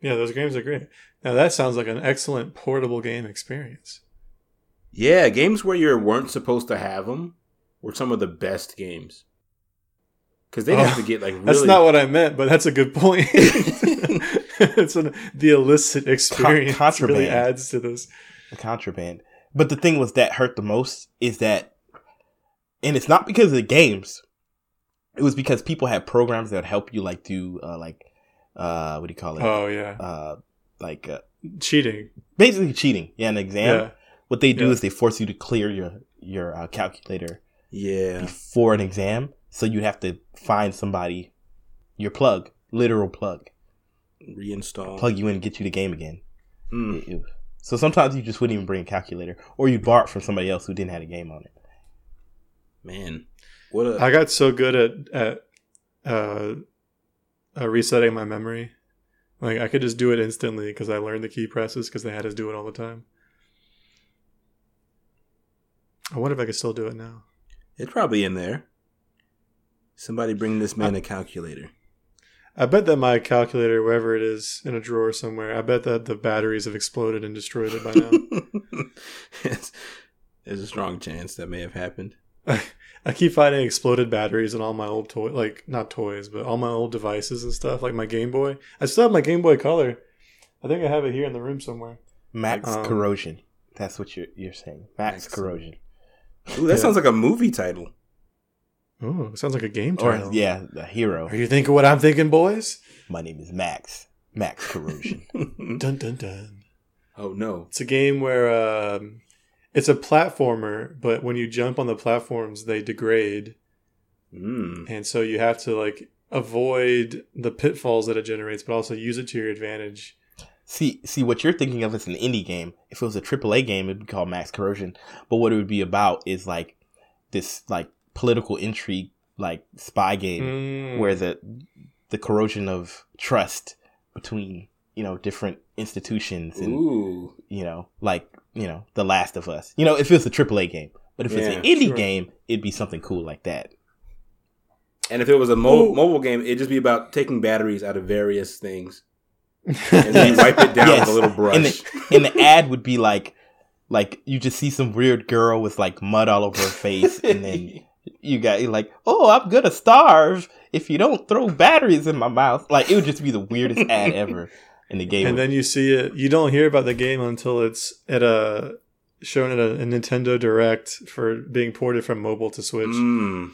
Yeah, those games are great. Now that sounds like an excellent portable game experience. Yeah, games where you weren't supposed to have them were some of the best games because they'd oh, have to oh, get like. Really... That's not what I meant, but that's a good point. it's an, the illicit experience Con- contraband really adds to this. The contraband, but the thing was that hurt the most is that, and it's not because of the games. It was because people had programs that help you like do uh, like uh what do you call it? Oh yeah. Uh like uh, cheating. Basically cheating. Yeah, an exam. Yeah. What they do yeah. is they force you to clear your your uh, calculator. Yeah. Before an exam, so you have to find somebody your plug, literal plug. Reinstall. Plug you in and get you the game again. Mm. So sometimes you just wouldn't even bring a calculator, or you'd borrow from somebody else who didn't have a game on it. Man, what a- I got so good at at uh, uh, resetting my memory. Like I could just do it instantly because I learned the key presses because they had us do it all the time. I wonder if I could still do it now. It's probably in there. Somebody bring this man I, a calculator. I bet that my calculator, wherever it is in a drawer somewhere, I bet that the batteries have exploded and destroyed it by now. There's a strong chance that may have happened. I keep finding exploded batteries in all my old toy, like not toys, but all my old devices and stuff, like my Game Boy. I still have my Game Boy Color. I think I have it here in the room somewhere. Max um, Corrosion. That's what you're you're saying. Max, Max. Corrosion. Ooh, that yeah. sounds like a movie title. Oh, sounds like a game title. Or, yeah, the hero. Are you thinking what I'm thinking, boys? My name is Max. Max Corrosion. dun dun dun. Oh no! It's a game where um, it's a platformer, but when you jump on the platforms, they degrade, mm. and so you have to like avoid the pitfalls that it generates, but also use it to your advantage. See, see what you're thinking of is an indie game. If it was a AAA game, it'd be called Max Corrosion. But what it would be about is like this like political intrigue, like spy game, mm. where the the corrosion of trust between you know different institutions and Ooh. you know like you know, The Last of Us. You know, if it's a AAA game, but if yeah, it's an indie sure. game, it'd be something cool like that. And if it was a mo- mobile game, it'd just be about taking batteries out of various things, and then wipe it down yes. with a little brush. And the, and the ad would be like, like you just see some weird girl with like mud all over her face, and then you got you like, oh, I'm gonna starve if you don't throw batteries in my mouth. Like it would just be the weirdest ad ever in the game. And then you see it. You don't hear about the game until it's at a shown at a, a Nintendo Direct for being ported from mobile to Switch. Mm.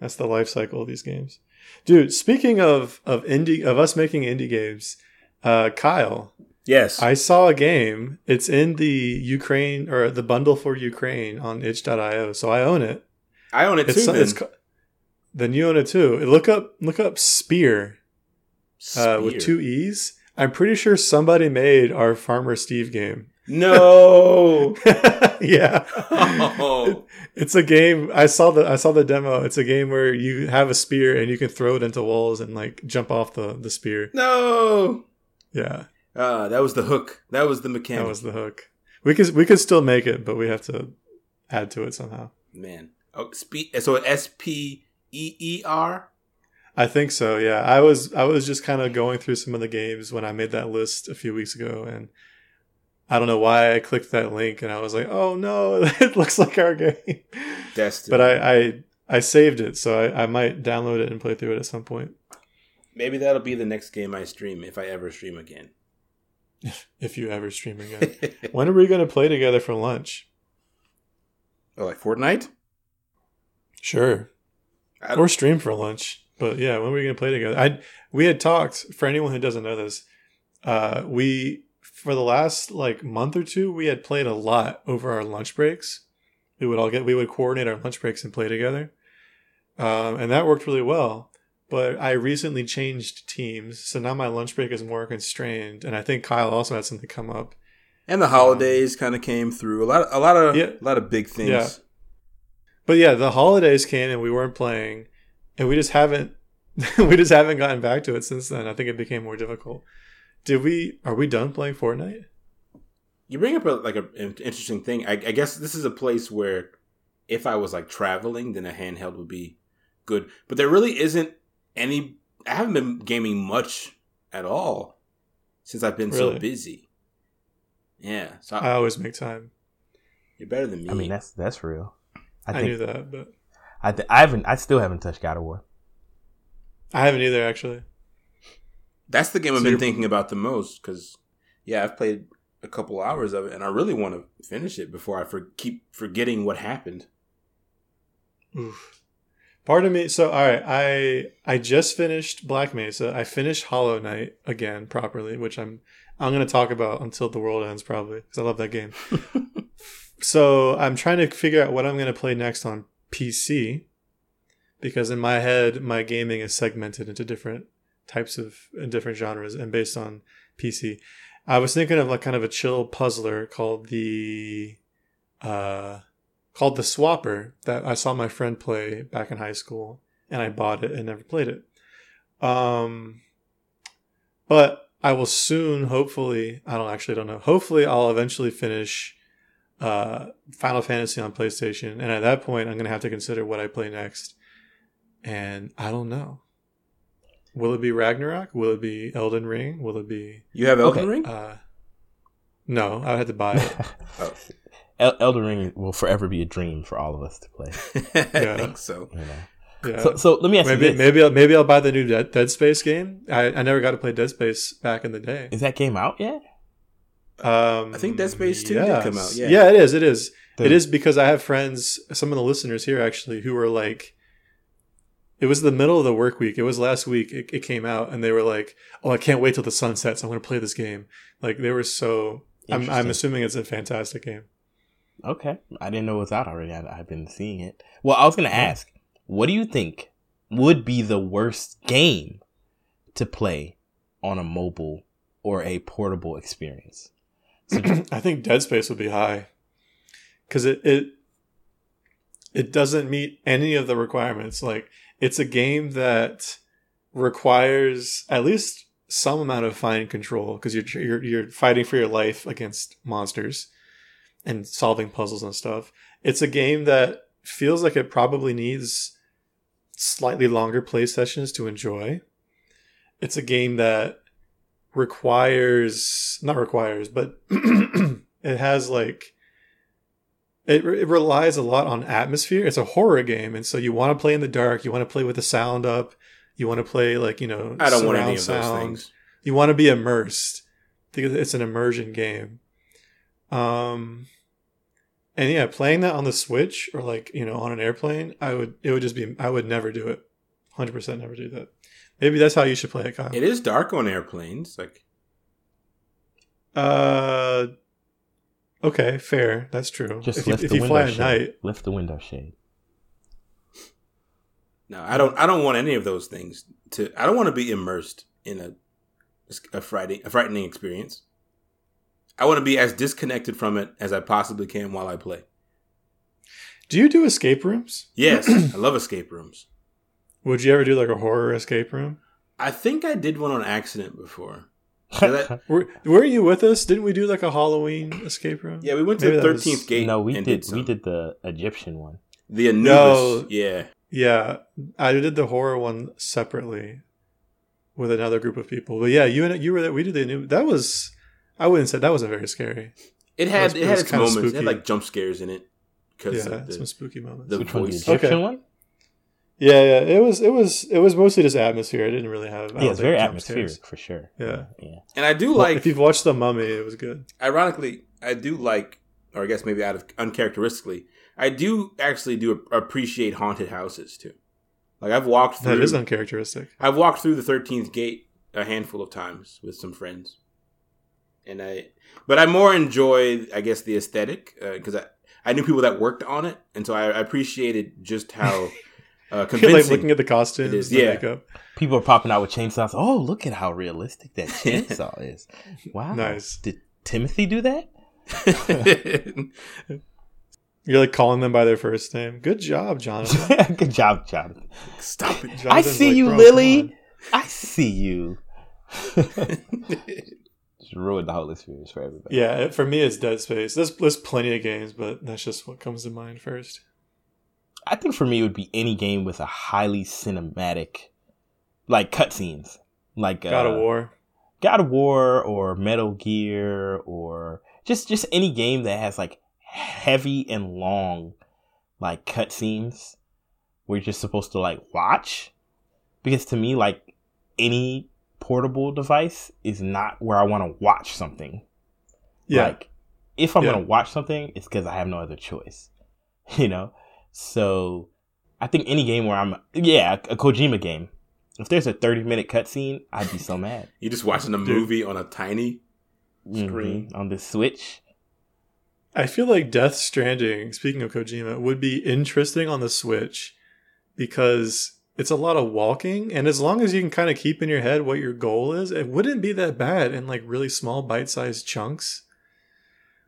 That's the life cycle of these games, dude. Speaking of of indie of us making indie games, uh, Kyle. Yes, I saw a game. It's in the Ukraine or the bundle for Ukraine on itch.io, so I own it. I own it it's, too. It's, then you own it too. Look up look up Spear uh, with two E's. I'm pretty sure somebody made our Farmer Steve game. No. yeah. Oh. it's a game. I saw the I saw the demo. It's a game where you have a spear and you can throw it into walls and like jump off the the spear. No. Yeah. Uh, that was the hook. That was the mechanic. That was the hook. We could we could still make it, but we have to add to it somehow. Man. Oh, spe- so S P E E R. I think so. Yeah, I was I was just kind of going through some of the games when I made that list a few weeks ago, and I don't know why I clicked that link, and I was like, oh no, it looks like our game. Destiny. But I, I I saved it, so I, I might download it and play through it at some point. Maybe that'll be the next game I stream if I ever stream again. If you ever stream again. when are we going to play together for lunch? Oh, like Fortnite? Sure. Or stream for lunch. But yeah, when are we going to play together? I we had talked for anyone who doesn't know this. Uh, we for the last like month or two, we had played a lot over our lunch breaks. We would all get we would coordinate our lunch breaks and play together, um, and that worked really well. But I recently changed teams, so now my lunch break is more constrained, and I think Kyle also had something come up. And the holidays um, kind of came through a lot, a lot of, yeah, a lot of big things. Yeah. But yeah, the holidays came and we weren't playing, and we just haven't, we just haven't gotten back to it since then. I think it became more difficult. Did we? Are we done playing Fortnite? You bring up a, like an interesting thing. I, I guess this is a place where, if I was like traveling, then a handheld would be good. But there really isn't any. I haven't been gaming much at all since I've been really? so busy. Yeah, so I, I, always make time. You're better than me. I mean, that's that's real. I, I knew that, but I th- I haven't. I still haven't touched God of War. I haven't either, actually. That's the game so I've been thinking about the most because, yeah, I've played a couple hours of it, and I really want to finish it before I for- keep forgetting what happened. Oof. Part of me. So, all right, I I just finished Black Mesa. I finished Hollow Knight again properly, which I'm I'm going to talk about until the world ends probably because I love that game. so I'm trying to figure out what I'm going to play next on PC because in my head my gaming is segmented into different types of and different genres and based on PC. I was thinking of like kind of a chill puzzler called the uh called the Swapper that I saw my friend play back in high school and I bought it and never played it. Um but I will soon hopefully I don't actually don't know. Hopefully I'll eventually finish uh Final Fantasy on PlayStation and at that point I'm going to have to consider what I play next. And I don't know. Will it be Ragnarok? Will it be Elden Ring? Will it be? You have Elden okay. Ring? Uh, no, I had to buy it. oh. El- Elden Ring will forever be a dream for all of us to play. yeah. I think so. You know. Yeah. So, so let me ask maybe, you this. Maybe I'll, maybe I'll buy the new Dead, Dead Space game. I, I never got to play Dead Space back in the day. Is that game out yet? Um, I think Dead Space 2 yes. did come out. Yeah. yeah, it is. It is. The, it is because I have friends, some of the listeners here actually, who were like, it was the middle of the work week. It was last week. It, it came out, and they were like, "Oh, I can't wait till the sun sets. I'm going to play this game." Like they were so. I'm, I'm assuming it's a fantastic game. Okay, I didn't know it was out already. I, have been seeing it. Well, I was going to ask, what do you think would be the worst game to play on a mobile or a portable experience? So I think Dead Space would be high because it it it doesn't meet any of the requirements. Like it's a game that requires at least some amount of fine control because you're, you're you're fighting for your life against monsters and solving puzzles and stuff. It's a game that feels like it probably needs slightly longer play sessions to enjoy. It's a game that requires not requires, but it has like it, it relies a lot on atmosphere. It's a horror game, and so you want to play in the dark. You want to play with the sound up. You want to play like you know. I don't want any of sound. those things. You want to be immersed because it's an immersion game. Um, and yeah, playing that on the Switch or like you know on an airplane, I would it would just be I would never do it. Hundred percent never do that. Maybe that's how you should play it, Kyle. It is dark on airplanes, like. Uh, Okay, fair. That's true. Just if lift you, the window fly shade. at night, lift the window shade. No, I don't. I don't want any of those things. To I don't want to be immersed in a a frightening a frightening experience. I want to be as disconnected from it as I possibly can while I play. Do you do escape rooms? Yes, I love escape rooms. Would you ever do like a horror escape room? I think I did one on accident before. were, were you with us? Didn't we do like a Halloween escape room? Yeah, we went to Maybe the thirteenth was... gate. No, we did. did we did the Egyptian one. The Anubis. No, yeah, yeah. I did the horror one separately with another group of people. But yeah, you and you were that. We did the Anubis. That was. I wouldn't say that wasn't very scary. It had it, was, it had its moments. Spooky. It had like jump scares in it. Cause Yeah, the, some spooky moments. The Which voice. One, the Egyptian okay. one. Yeah, yeah. It was it was it was mostly just atmosphere. It didn't really have. Yeah, it's very atmospheric scares. for sure. Yeah, yeah. And I do well, like if you've watched The Mummy, it was good. Ironically, I do like, or I guess maybe out of uncharacteristically, I do actually do appreciate haunted houses too. Like I've walked through. That is uncharacteristic. I've walked through the Thirteenth Gate a handful of times with some friends, and I. But I more enjoy, I guess, the aesthetic because uh, I I knew people that worked on it, and so I, I appreciated just how. Uh, convincing like looking at the costumes, the yeah. makeup. People are popping out with chainsaws. Oh, look at how realistic that chainsaw is! Wow, nice. Did Timothy do that? You're like calling them by their first name. Good job, Jonathan. Good job, Jonathan. Stop it. Jonathan's I see like, you, Lily. I see you. Ruined the whole experience for everybody. Yeah, for me, it's Dead Space. There's there's plenty of games, but that's just what comes to mind first. I think for me, it would be any game with a highly cinematic, like cutscenes, like God uh, of War, God of War, or Metal Gear, or just just any game that has like heavy and long like cutscenes where you're just supposed to like watch. Because to me, like any portable device is not where I want to watch something. Yeah. Like if I'm Yeah. gonna watch something, it's because I have no other choice. You know? So I think any game where I'm yeah, a Kojima game. If there's a 30 minute cutscene, I'd be so mad. You're just watching a Dude. movie on a tiny. Screen. Mhm. on the Switch. I feel like Death Stranding, speaking of Kojima, would be interesting on the Switch because it's a lot of walking, and as long as you can kind of keep in your head what your goal is, it wouldn't be that bad in like really small bite-sized chunks.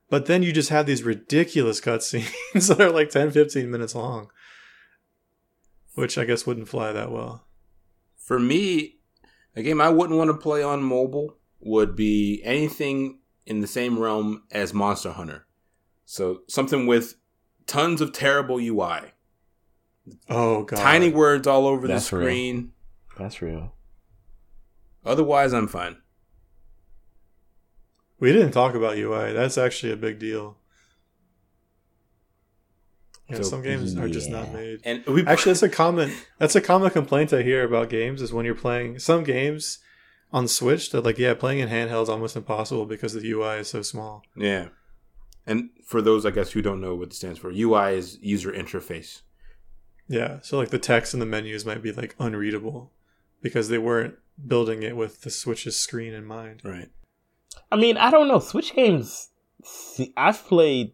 But then you just have these ridiculous cutscenes that are like 10, 15 minutes long, which I guess wouldn't fly that well. For me, a game I wouldn't want to play on mobile would be anything in the same realm as Monster Hunter. So something with tons of terrible UI, Oh god, tiny words all over That's the real. screen. That's real. Otherwise, I'm fine. We didn't talk about UI. That's actually a big deal. Yeah, So, some games are just not made. And we Actually, that's a common that's a common complaint I hear about games is when you're playing some games on Switch that like yeah, playing in handheld is almost impossible because the UI is so small. yeah. And for those, I guess, who don't know what it stands for, UI is user interface. Yeah, so like the text in the menus might be like unreadable because they weren't building it with the Switch's screen in mind. Right. I mean, I don't know. Switch games. See, I've played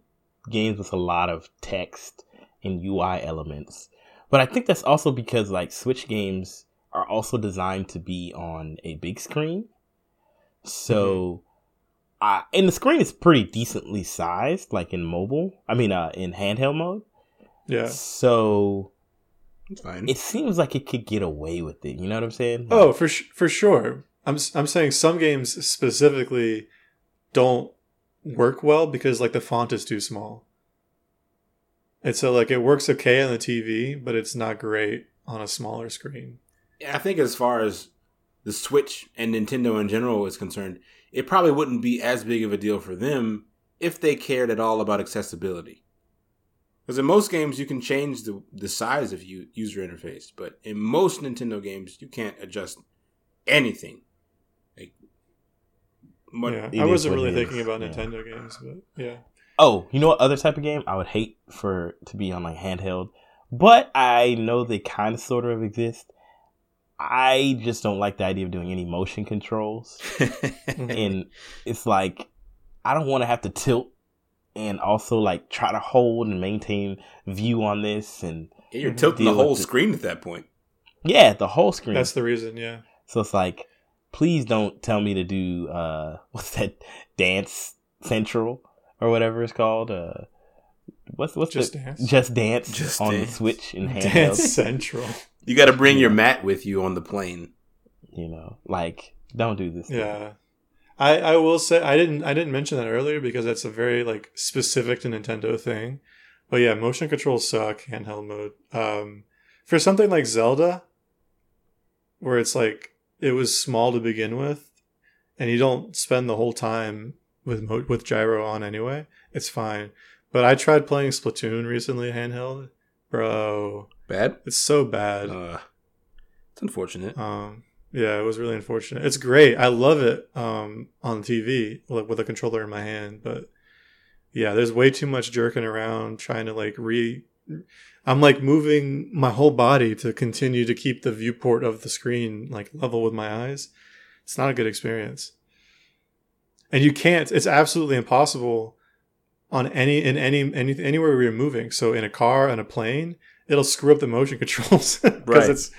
games with a lot of text and UI elements, but I think that's also because like Switch games are also designed to be on a big screen. So, I and the screen is pretty decently sized, like in mobile. I mean, uh, in handheld mode. Yeah. So It's fine. it seems like it could get away with it. You know what I'm saying? Oh, like, Oh, for sh- for sure. I'm s- I'm saying some games specifically don't work well because like the font is too small. And so like it works okay on the TV, but it's not great on a smaller screen. I think as far as the Switch and Nintendo in general is concerned, it probably wouldn't be as big of a deal for them if they cared at all about accessibility. Because in most games, you can change the, the size of you user interface, but in most Nintendo games, you can't adjust anything. Like, what- yeah, I wasn't really thinking about Yeah. Nintendo games, but yeah. Oh, you know what other type of game I would hate for to be on like handheld, but I know they kind of sort of exist. I just don't like the idea of doing any motion controls, and it's like I don't want to have to tilt and also like try to hold and maintain view on this and you're tilting the whole with it. screen at that point. yeah, the whole screen. That's the reason, yeah. So it's like, please don't tell me to do uh what's that dance central or whatever it's called. Uh what's what's Just the, Dance? Just dance Just on Dance. the Switch and Dance. Central. You got to bring your mat with you on the plane. You know, like don't do this. Yeah. I, I will say I didn't I didn't mention that earlier because that's a very like specific to Nintendo thing. But yeah, motion controls suck handheld mode. Um for something like Zelda where it's like it was small to begin with and you don't spend the whole time with mo- with gyro on anyway, it's fine. But I tried playing Splatoon recently handheld. Bro, Bad. It's so bad. Uh, it's unfortunate. Um, yeah, it was really unfortunate. It's great. I love it um, on TV like, with a controller in my hand, but yeah, there's way too much jerking around trying to like re. I'm like moving my whole body to continue to keep the viewport of the screen like level with my eyes. It's not a good experience. And you can't. It's absolutely impossible on any in any any anywhere where you're moving. So in a car, on a plane, it'll screw up the motion controls because right. it's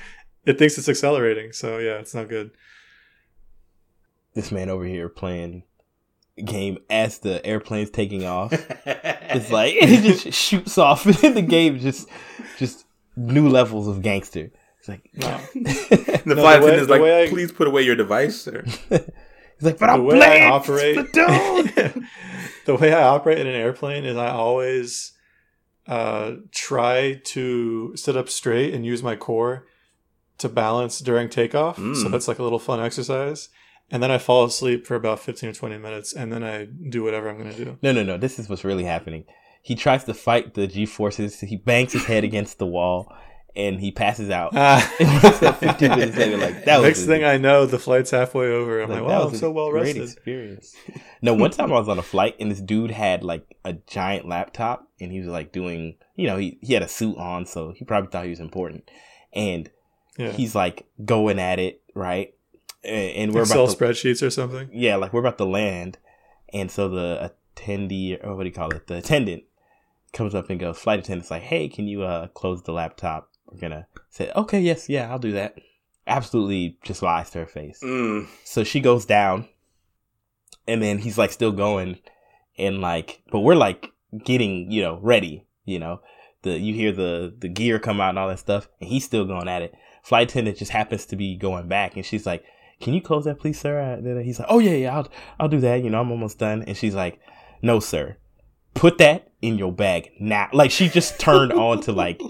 it thinks it's accelerating. So yeah, it's not good. This man over here playing game as the airplane's taking off. it's like it just shoots off, and the game just just new levels of gangster. It's like wow. the no, flight attendant is like, I, "Please put away your device, sir." He's like, "But I'm playing I operate, the way I operate in an airplane is I always uh, try to sit up straight and use my core to balance during takeoff. Mm. So that's like a little fun exercise. And then I fall asleep for about 15 or 20 minutes and then I do whatever I'm going to do. No, no, no. This is what's really happening. He tries to fight the G forces. He bangs his head against the wall and he passes out. Ah. 15 minutes later, like that Next thing I know, the flight's halfway over. I'm like, like wow, I'm so well rested. Experience. no, one time I was on a flight and this dude had like a giant laptop and he was like doing, you know, he, he had a suit on, so he probably thought he was important. And yeah. he's like going at it, right? And, we're Excel about to, spreadsheets or something. Yeah, like we're about to land, and so the attendee, or what do you call it, the attendant comes up and goes, flight attendant's like, hey, can you uh close the laptop? We're gonna say, okay, yes, yeah, I'll do that. Absolutely, just lies to her face. Mm. So she goes down, and then he's like still going, and like, but we're like getting, you know, ready, you know. The, you hear the the gear come out and all that stuff, and he's still going at it flight attendant just happens to be going back and she's like, can you close that please, sir? And then he's like, oh yeah, yeah, I'll, I'll do that. You know, I'm almost done. And she's like, no, sir, put that in your bag now. Like she just turned on to like,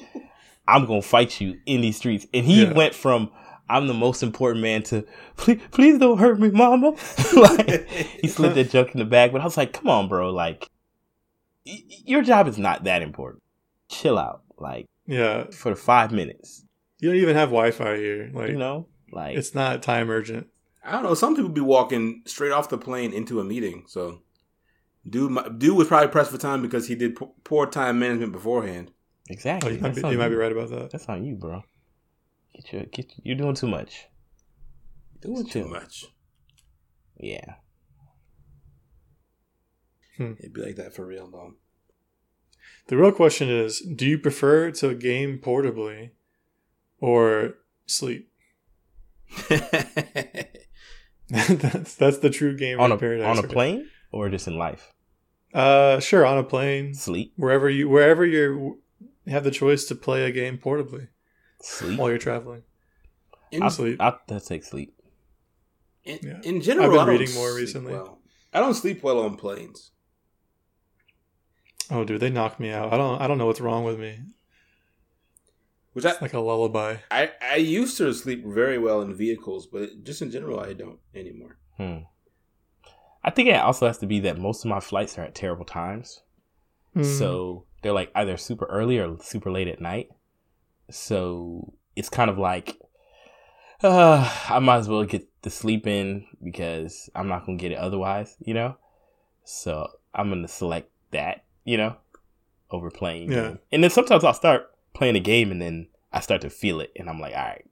I'm going to fight you in these streets. And he yeah. went from, I'm the most important man to please, please don't hurt me, mama. like he slid that junk in the bag, but I was like, come on, bro. Like y- your job is not that important. Chill out. Like, yeah, for the five minutes. You don't even have Wi-Fi here. Like you know, like it's not time urgent. I don't know. Some people be walking straight off the plane into a meeting. So, dude, dude was probably pressed for time because he did poor time management beforehand. Exactly. Oh, you, might be, you might be, right about that. That's on you, bro. Get your, get you're doing too much. Doing too much. Yeah. Hmm. It'd be like that for real, though. The real question is: Do you prefer to game portably or sleep. that's that's the true game on a paradise on a plane or just in life. Uh, sure, on a plane, sleep wherever you wherever you have the choice to play a game portably, sleep while you're traveling. In, I'll, sleep. I'll, I'll take sleep. In, yeah. in general, I've been reading more recently. Well. I don't sleep well on planes. Oh, dude, they knock me out. I don't. I don't know what's wrong with me. Which it's I, like a lullaby. I, I used to sleep very well in vehicles, but just in general, I don't anymore. Hmm. I think it also has to be that most of my flights are at terrible times. Mm. So they're like either super early or super late at night. So it's kind of like, uh, I might as well get the sleep in because I'm not going to get it otherwise, you know? So I'm going to select that, you know, over playing. Yeah. And then sometimes I'll start playing a game and then I start to feel it and I'm like, all right,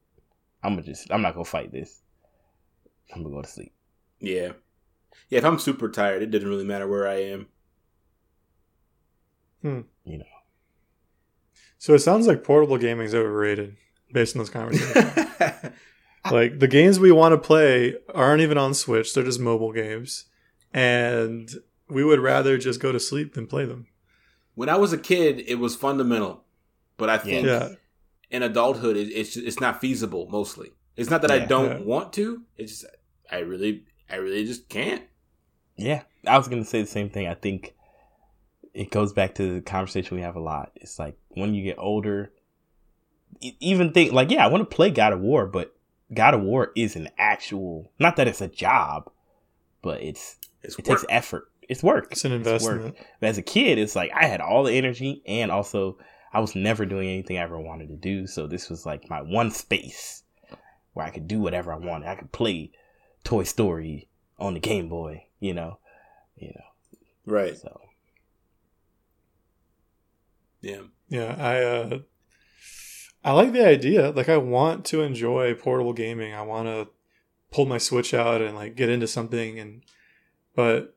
I'm gonna just I'm not gonna fight this. I'm gonna go to sleep. Yeah. Yeah, if I'm super tired, it doesn't really matter where I am. Hmm. You know. So it sounds like portable gaming is overrated based on this conversation. like the games we want to play aren't even on Switch; they're just mobile games, and we would rather just go to sleep than play them. When I was a kid, it was fundamental. But I think yeah. in adulthood, it, it's it's not feasible. Mostly, it's not that yeah, I don't yeah. want to. It's just I really, I really just can't. Yeah, I was gonna say the same thing. I think it goes back to the conversation we have a lot. It's like when you get older, even think like, yeah, I want to play God of War, but God of War is an actual. Not that it's a job, but it's, it's it work. takes effort. It's work. It's an investment. It's as a kid, it's like I had all the energy and also I was never doing anything I ever wanted to do. So this was like my one space where I could do whatever I wanted. I could play Toy Story on the Game Boy, you know, you know. Right. So. Yeah. Yeah, I uh I like the idea. Like I want to enjoy portable gaming. I want to pull my Switch out and like get into something and but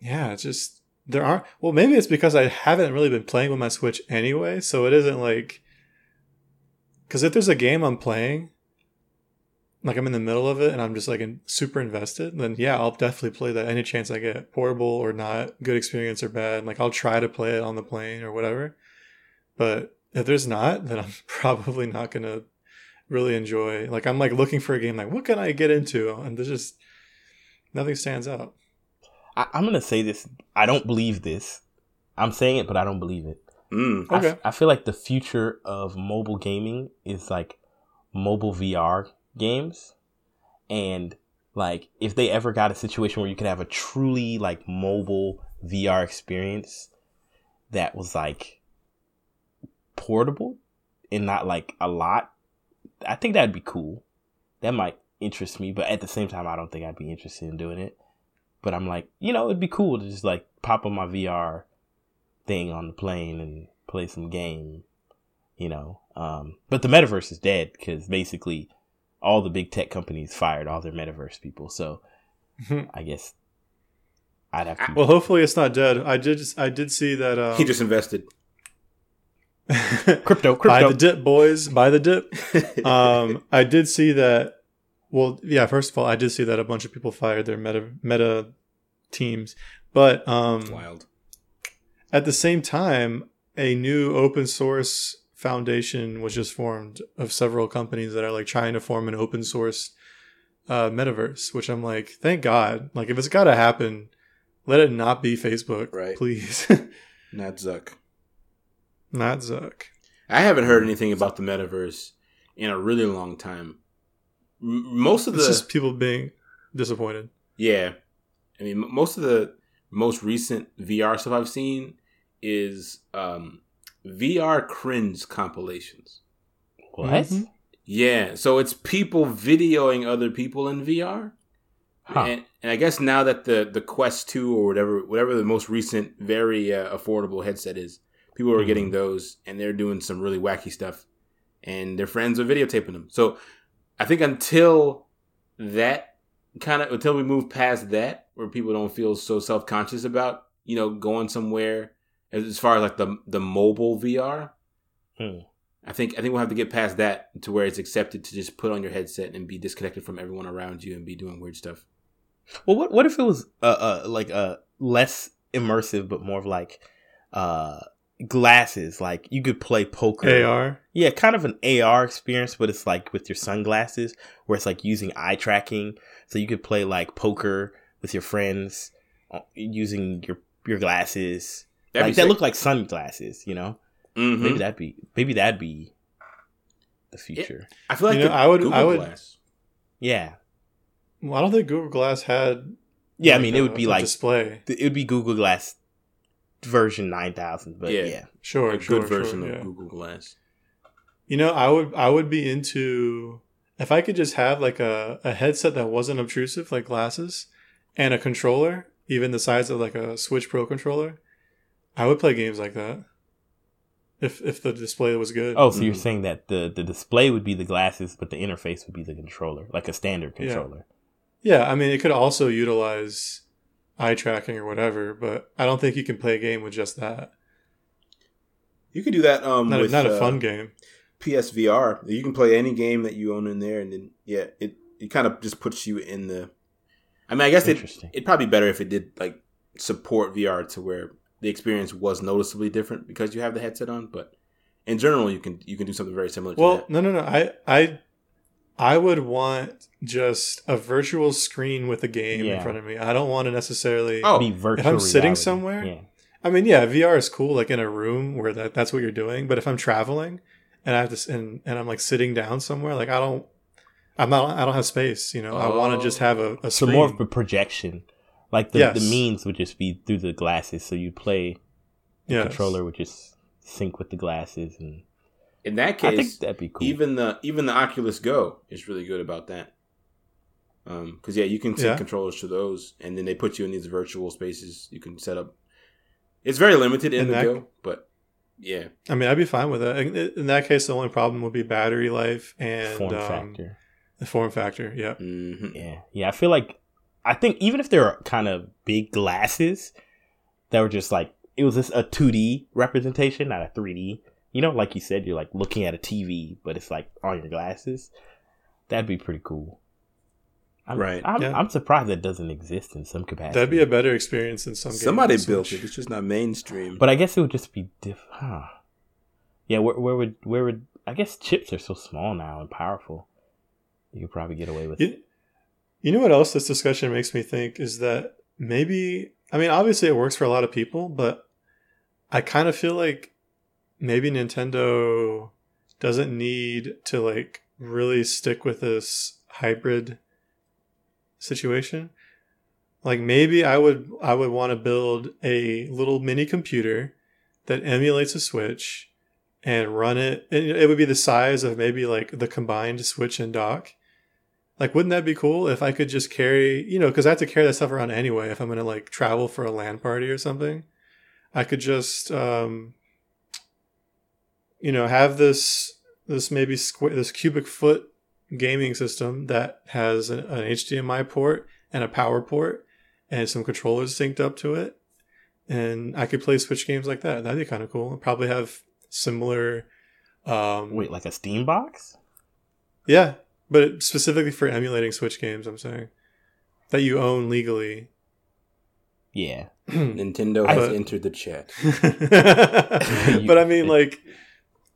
yeah, it's just there aren't well maybe it's because I haven't really been playing with my Switch anyway, so it isn't like cuz if there's a game I'm playing like I'm in the middle of it and I'm just like in, super invested, then yeah, I'll definitely play that any chance I get, portable or not, good experience or bad. Like I'll try to play it on the plane or whatever. But if there's not, then I'm probably not gonna really enjoy. Like I'm like looking for a game. Like what can I get into? And there's just nothing stands out. I, am gonna say this. I don't believe this. I'm saying it, but I don't believe it. Mm. Okay. I, I feel like the future of mobile gaming is like mobile VR games, and like if they ever got a situation where you could have a truly like mobile VR experience that was like portable and not like a lot, I think that'd be cool. That might interest me, but at the same time, I don't think I'd be interested in doing it. But I'm like, you know, it'd be cool to just like pop on my VR thing on the plane and play some game, you know. Um, but the metaverse is dead because basically all the big tech companies fired all their metaverse people. So I guess I'd have to. Well, hopefully it's not dead. I did. I did see that. Um, he just invested. crypto, crypto. Buy the dip, boys. Buy the dip. um, I did see that. Well, yeah. First of all, I did see that a bunch of people fired their meta meta teams, but um, wild. At the same time, a new open source foundation was just formed of several companies that are like trying to form an open source uh, metaverse. Which I'm like, thank God. Like, if it's got to happen, let it not be Facebook, right? Please. not Zuck. Not Zuck. I haven't heard anything about the metaverse in a really long time. M- most of the it's just people being disappointed. Yeah, I mean, most of the most recent VR stuff I've seen is um, VR cringe compilations. What? Mm-hmm. Yeah, so it's people videoing other people in VR. Huh. And, and I guess now that the the Quest Two or whatever whatever the most recent very uh, affordable headset is, people are mm-hmm. getting those and they're doing some really wacky stuff, and their friends are videotaping them. So I think until that kind of until we move past that, where people don't feel so self conscious about you know going somewhere as far as like the the mobile VR. Hmm. I think I think we'll have to get past that to where it's accepted to just put on your headset and be disconnected from everyone around you and be doing weird stuff. Well, what what if it was uh, uh like uh less immersive but more of like uh glasses like you could play poker AR yeah kind of an AR experience but it's like with your sunglasses where it's like using eye tracking so you could play like poker with your friends uh, using your your glasses that'd like that look like sunglasses you know mm-hmm. maybe that'd be maybe that'd be the future yeah. I feel like you know, I would Google I would Glass. yeah well, I don't think Google Glass had. Yeah, like I mean, a, it would be like display. It would be Google Glass version nine thousand, but yeah, yeah. sure, a sure, good version sure, of yeah. Google Glass. You know, I would I would be into if I could just have like a, a headset that wasn't obtrusive, like glasses, and a controller, even the size of like a Switch Pro controller. I would play games like that. If if the display was good. Oh, so mm-hmm. you're saying that the the display would be the glasses, but the interface would be the controller, like a standard controller. Yeah, yeah I mean, it could also utilize eye tracking or whatever, but I don't think you can play a game with just that. You could do that. Um, not, with, a, not a uh, fun game. PSVR. You can play any game that you own in there, and then yeah, it it kind of just puts you in the. I mean, I guess it it'd probably be better if it did like support VR to where the experience was noticeably different because you have the headset on. But in general, you can you can do something very similar. Well, that. no, no, no. I I I would want just a virtual screen with a game Yeah. in front of me. I don't want to necessarily. Oh, be virtual. if I'm sitting reality. somewhere? yeah. I mean, yeah, VR is cool, like in a room where that that's what you're doing. But if I'm traveling and I have to and, and I'm like sitting down somewhere, like I don't. I'm not. I don't have space. You know, I want Oh. to just have a, a So more of a projection, like the Yes. the means would just be through the glasses. So you play the Yes. controller would just sync with the glasses and. In that case, that'd be cool. Even the even the Oculus Go is really good about that. Um, because yeah, you can sync yeah. controllers to those, and then they put you in these virtual spaces. You can set up. It's very limited in, in the that, Go, but yeah. I mean, I'd be fine with that. In that case, the only problem would be battery life and form um, factor. The form factor, yeah. Mm-hmm. Yeah, yeah. I feel like I think even if they're kind of big glasses that were just like it was just a 2D representation, not a 3D. You know, like you said, you're like looking at a TV, but it's like on your glasses. That'd be pretty cool. I'm, right. I'm, yeah. I'm surprised that doesn't exist in some capacity. That'd be a better experience in some. Somebody built it. It's just not mainstream. But I guess it would just be different. Huh. Yeah. Where, where would where would I guess chips are so small now and powerful. You could probably get away with you, it. You know what else this discussion makes me think is that maybe I mean obviously it works for a lot of people, but I kind of feel like maybe Nintendo doesn't need to like really stick with this hybrid situation. Like maybe I would I would want to build a little mini computer that emulates a Switch and run it. And it would be the size of maybe like the combined Switch and dock. Like, wouldn't that be cool if I could just carry, you know, because I have to carry that stuff around anyway if I'm going to like travel for a LAN party or something. I could just, um, you know, have this this maybe square this cubic foot gaming system that has an, an HDMI port and a power port and some controllers synced up to it. And I could play Switch games like that. That'd be kind of cool. I'd probably have similar. Um, Wait, like a Steam box? Yeah, but specifically for emulating Switch games, I'm saying that you own legally. Yeah, Nintendo has but, entered the chat. but I mean, like,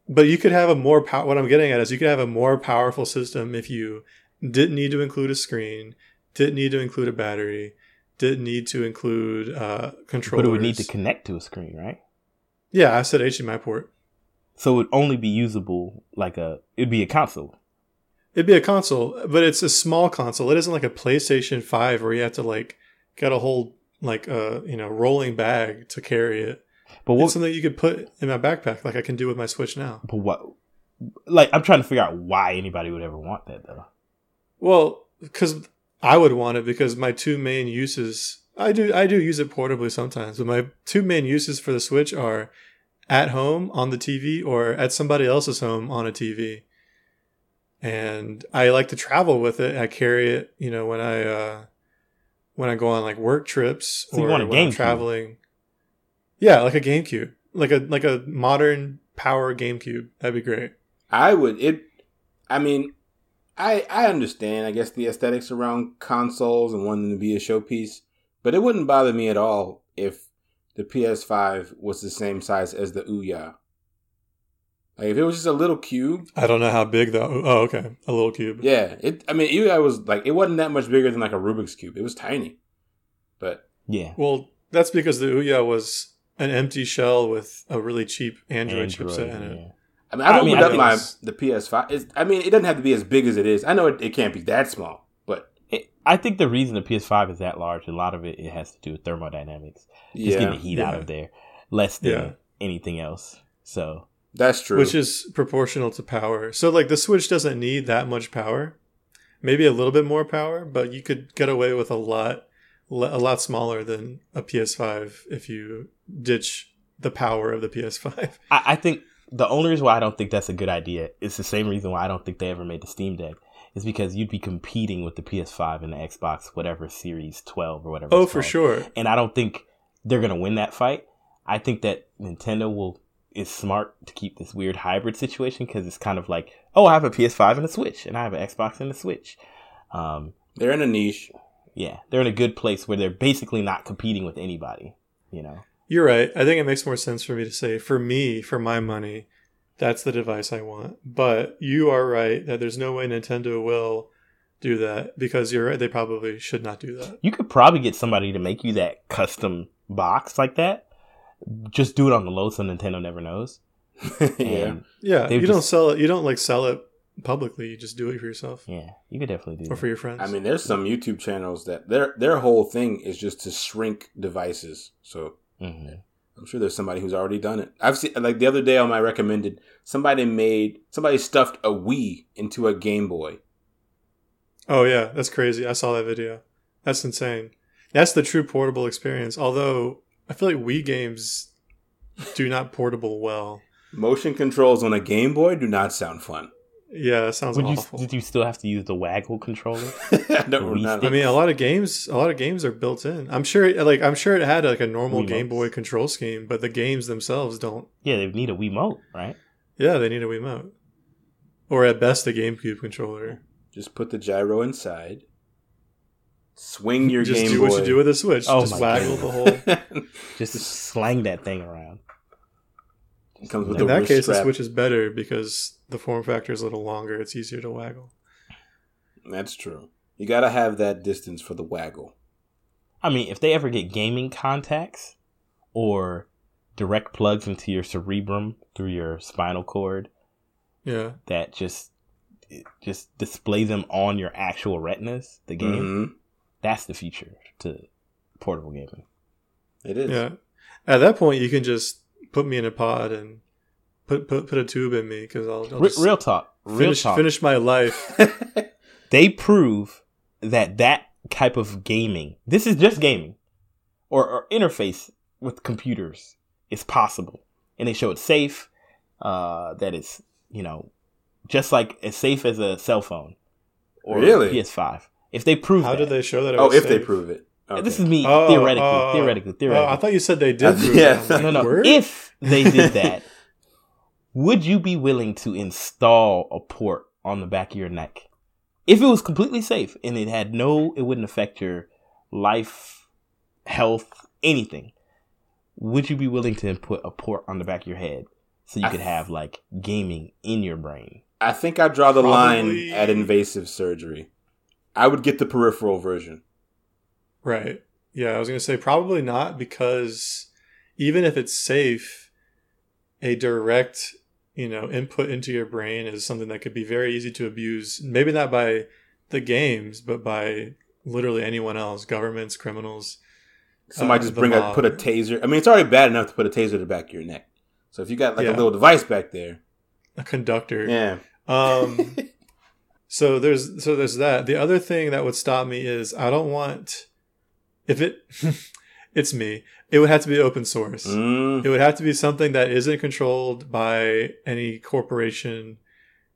but you could have a more power. What I'm getting at is you could have a more powerful system if you didn't need to include a screen, didn't need to include a battery, didn't need to include uh, controllers. But it would need to connect to a screen, right? Yeah, I said HDMI port. So it would only be usable like a. It'd be a console. It'd be a console, but it's a small console. It isn't like a PlayStation Five where you have to like get a whole like a uh, you know rolling bag to carry it. But what, it's something you could put in my backpack, like I can do with my Switch now. But what? Like I'm trying to figure out why anybody would ever want that though. Well, because I would want it because my two main uses. I do I do use it portably sometimes, but my two main uses for the Switch are at home on the TV or at somebody else's home on a TV. And I like to travel with it. I carry it, you know, when I uh when I go on like work trips so or when I'm traveling. Yeah, like a GameCube, like a like a modern power GameCube. That'd be great. I would it. I mean, I I understand. I guess the aesthetics around consoles and wanting to be a showpiece, but it wouldn't bother me at all if the PS5 was the same size as the Ouya. Like if it was just a little cube. I don't know how big though. Oh, okay, a little cube. Yeah, it. I mean, Ouya was like it wasn't that much bigger than like a Rubik's cube. It was tiny, but yeah. Well, that's because the Ouya was an empty shell with a really cheap Android, Android chipset in it. I mean, I've I opened mean, up my the PS5. It's, I mean, it doesn't have to be as big as it is. I know it, it can't be that small, but it, I think the reason the PS5 is that large, a lot of it, it has to do with thermodynamics. Just yeah, getting the heat yeah. out of there, less than yeah. anything else. So that's true. Which is proportional to power. So like the Switch doesn't need that much power. Maybe a little bit more power, but you could get away with a lot a lot smaller than a PS5 if you ditch the power of the PS5. I, I think the only reason why I don't think that's a good idea is the same reason why I don't think they ever made the Steam Deck. Is because you'd be competing with the PS5 and the Xbox, whatever Series 12 or whatever. Oh, for sure. And I don't think they're gonna win that fight. I think that Nintendo will is smart to keep this weird hybrid situation because it's kind of like, oh, I have a PS5 and a Switch, and I have an Xbox and a Switch. Um, they're in a niche. Yeah, they're in a good place where they're basically not competing with anybody. You know. You're right. I think it makes more sense for me to say, for me, for my money, that's the device I want. But you are right that there's no way Nintendo will do that because you're right. They probably should not do that. You could probably get somebody to make you that custom box like that. Just do it on the low so Nintendo never knows. yeah. Yeah. You just, don't sell it. You don't like sell it publicly. You just do it for yourself. Yeah, you could definitely do. Or that. for your friends. I mean, there's some YouTube channels that their their whole thing is just to shrink devices. So, mm-hmm. I'm sure there's somebody who's already done it. I've seen like the other day on my recommended somebody made somebody stuffed a Wii into a Game Boy. Oh yeah, that's crazy. I saw that video. That's insane. That's the true portable experience. Although I feel like Wii games do not portable well. Motion controls on a Game Boy do not sound fun. Yeah, that sounds Would awful. you did you still have to use the waggle controller? no, Wii not, I mean, a lot of games, a lot of games are built in. I'm sure, it, like, I'm sure it had like a normal Wiimotes. Game Boy control scheme, but the games themselves don't. yeah, they need a Wiimote, right? Yeah, they need a Wiimote, or at best a GameCube controller. just put the gyro inside. Swing your Just Game do Boy. what you do with a Switch. Oh Just my waggle goodness. the whole. Just slang that thing around. It comes with In the that wrist case, the. Switch is better because the form factor is a little longer. It's easier to waggle. That's true. You gotta have that distance for the waggle. I mean, if they ever get gaming contacts or direct plugs into your cerebrum through your spinal cord Yeah, that just just display them on your actual retinas, the game, Mhm. that's the future to portable gaming. It is. yeah. At that point, you can just put me in a pod and put put put a tube in me because I'll, I'll just real talk, real finish talk. finish my life. They prove that that type of gaming, this is just gaming, or, or interface with computers is possible, and they show it's safe. Uh, that it's you know just like as safe as a cell phone or Really? PS5. If they prove it. How that, did they show that? it oh, was if they prove it. Okay. this is me Oh, theoretically, oh, oh. theoretically, Oh, theoretically. I thought you said they did. That's- prove yeah, it. No, no. word? If they did that, would you be willing to install a port on the back of your neck? If it was completely safe and it had no, it wouldn't affect your life, health, anything. Would you be willing to put a port on the back of your head so you I could have like gaming in your brain? I think I draw the Probably- line at invasive surgery. I would get the peripheral version. Right. Yeah, I was going to say probably not because even if it's safe, a direct, you know, input into your brain is something that could be very easy to abuse. Maybe not by the games, but by literally anyone else, governments, criminals. Somebody Uh, just bring a put a taser. I mean, it's already bad enough to put a taser to the back of your neck. So if you got like Yeah. a little device back there, A conductor. yeah. Um so there's so there's that. The other thing that would stop me is I don't want if it it's me. It would have to be open source. Mm. It would have to be something that isn't controlled by any corporation,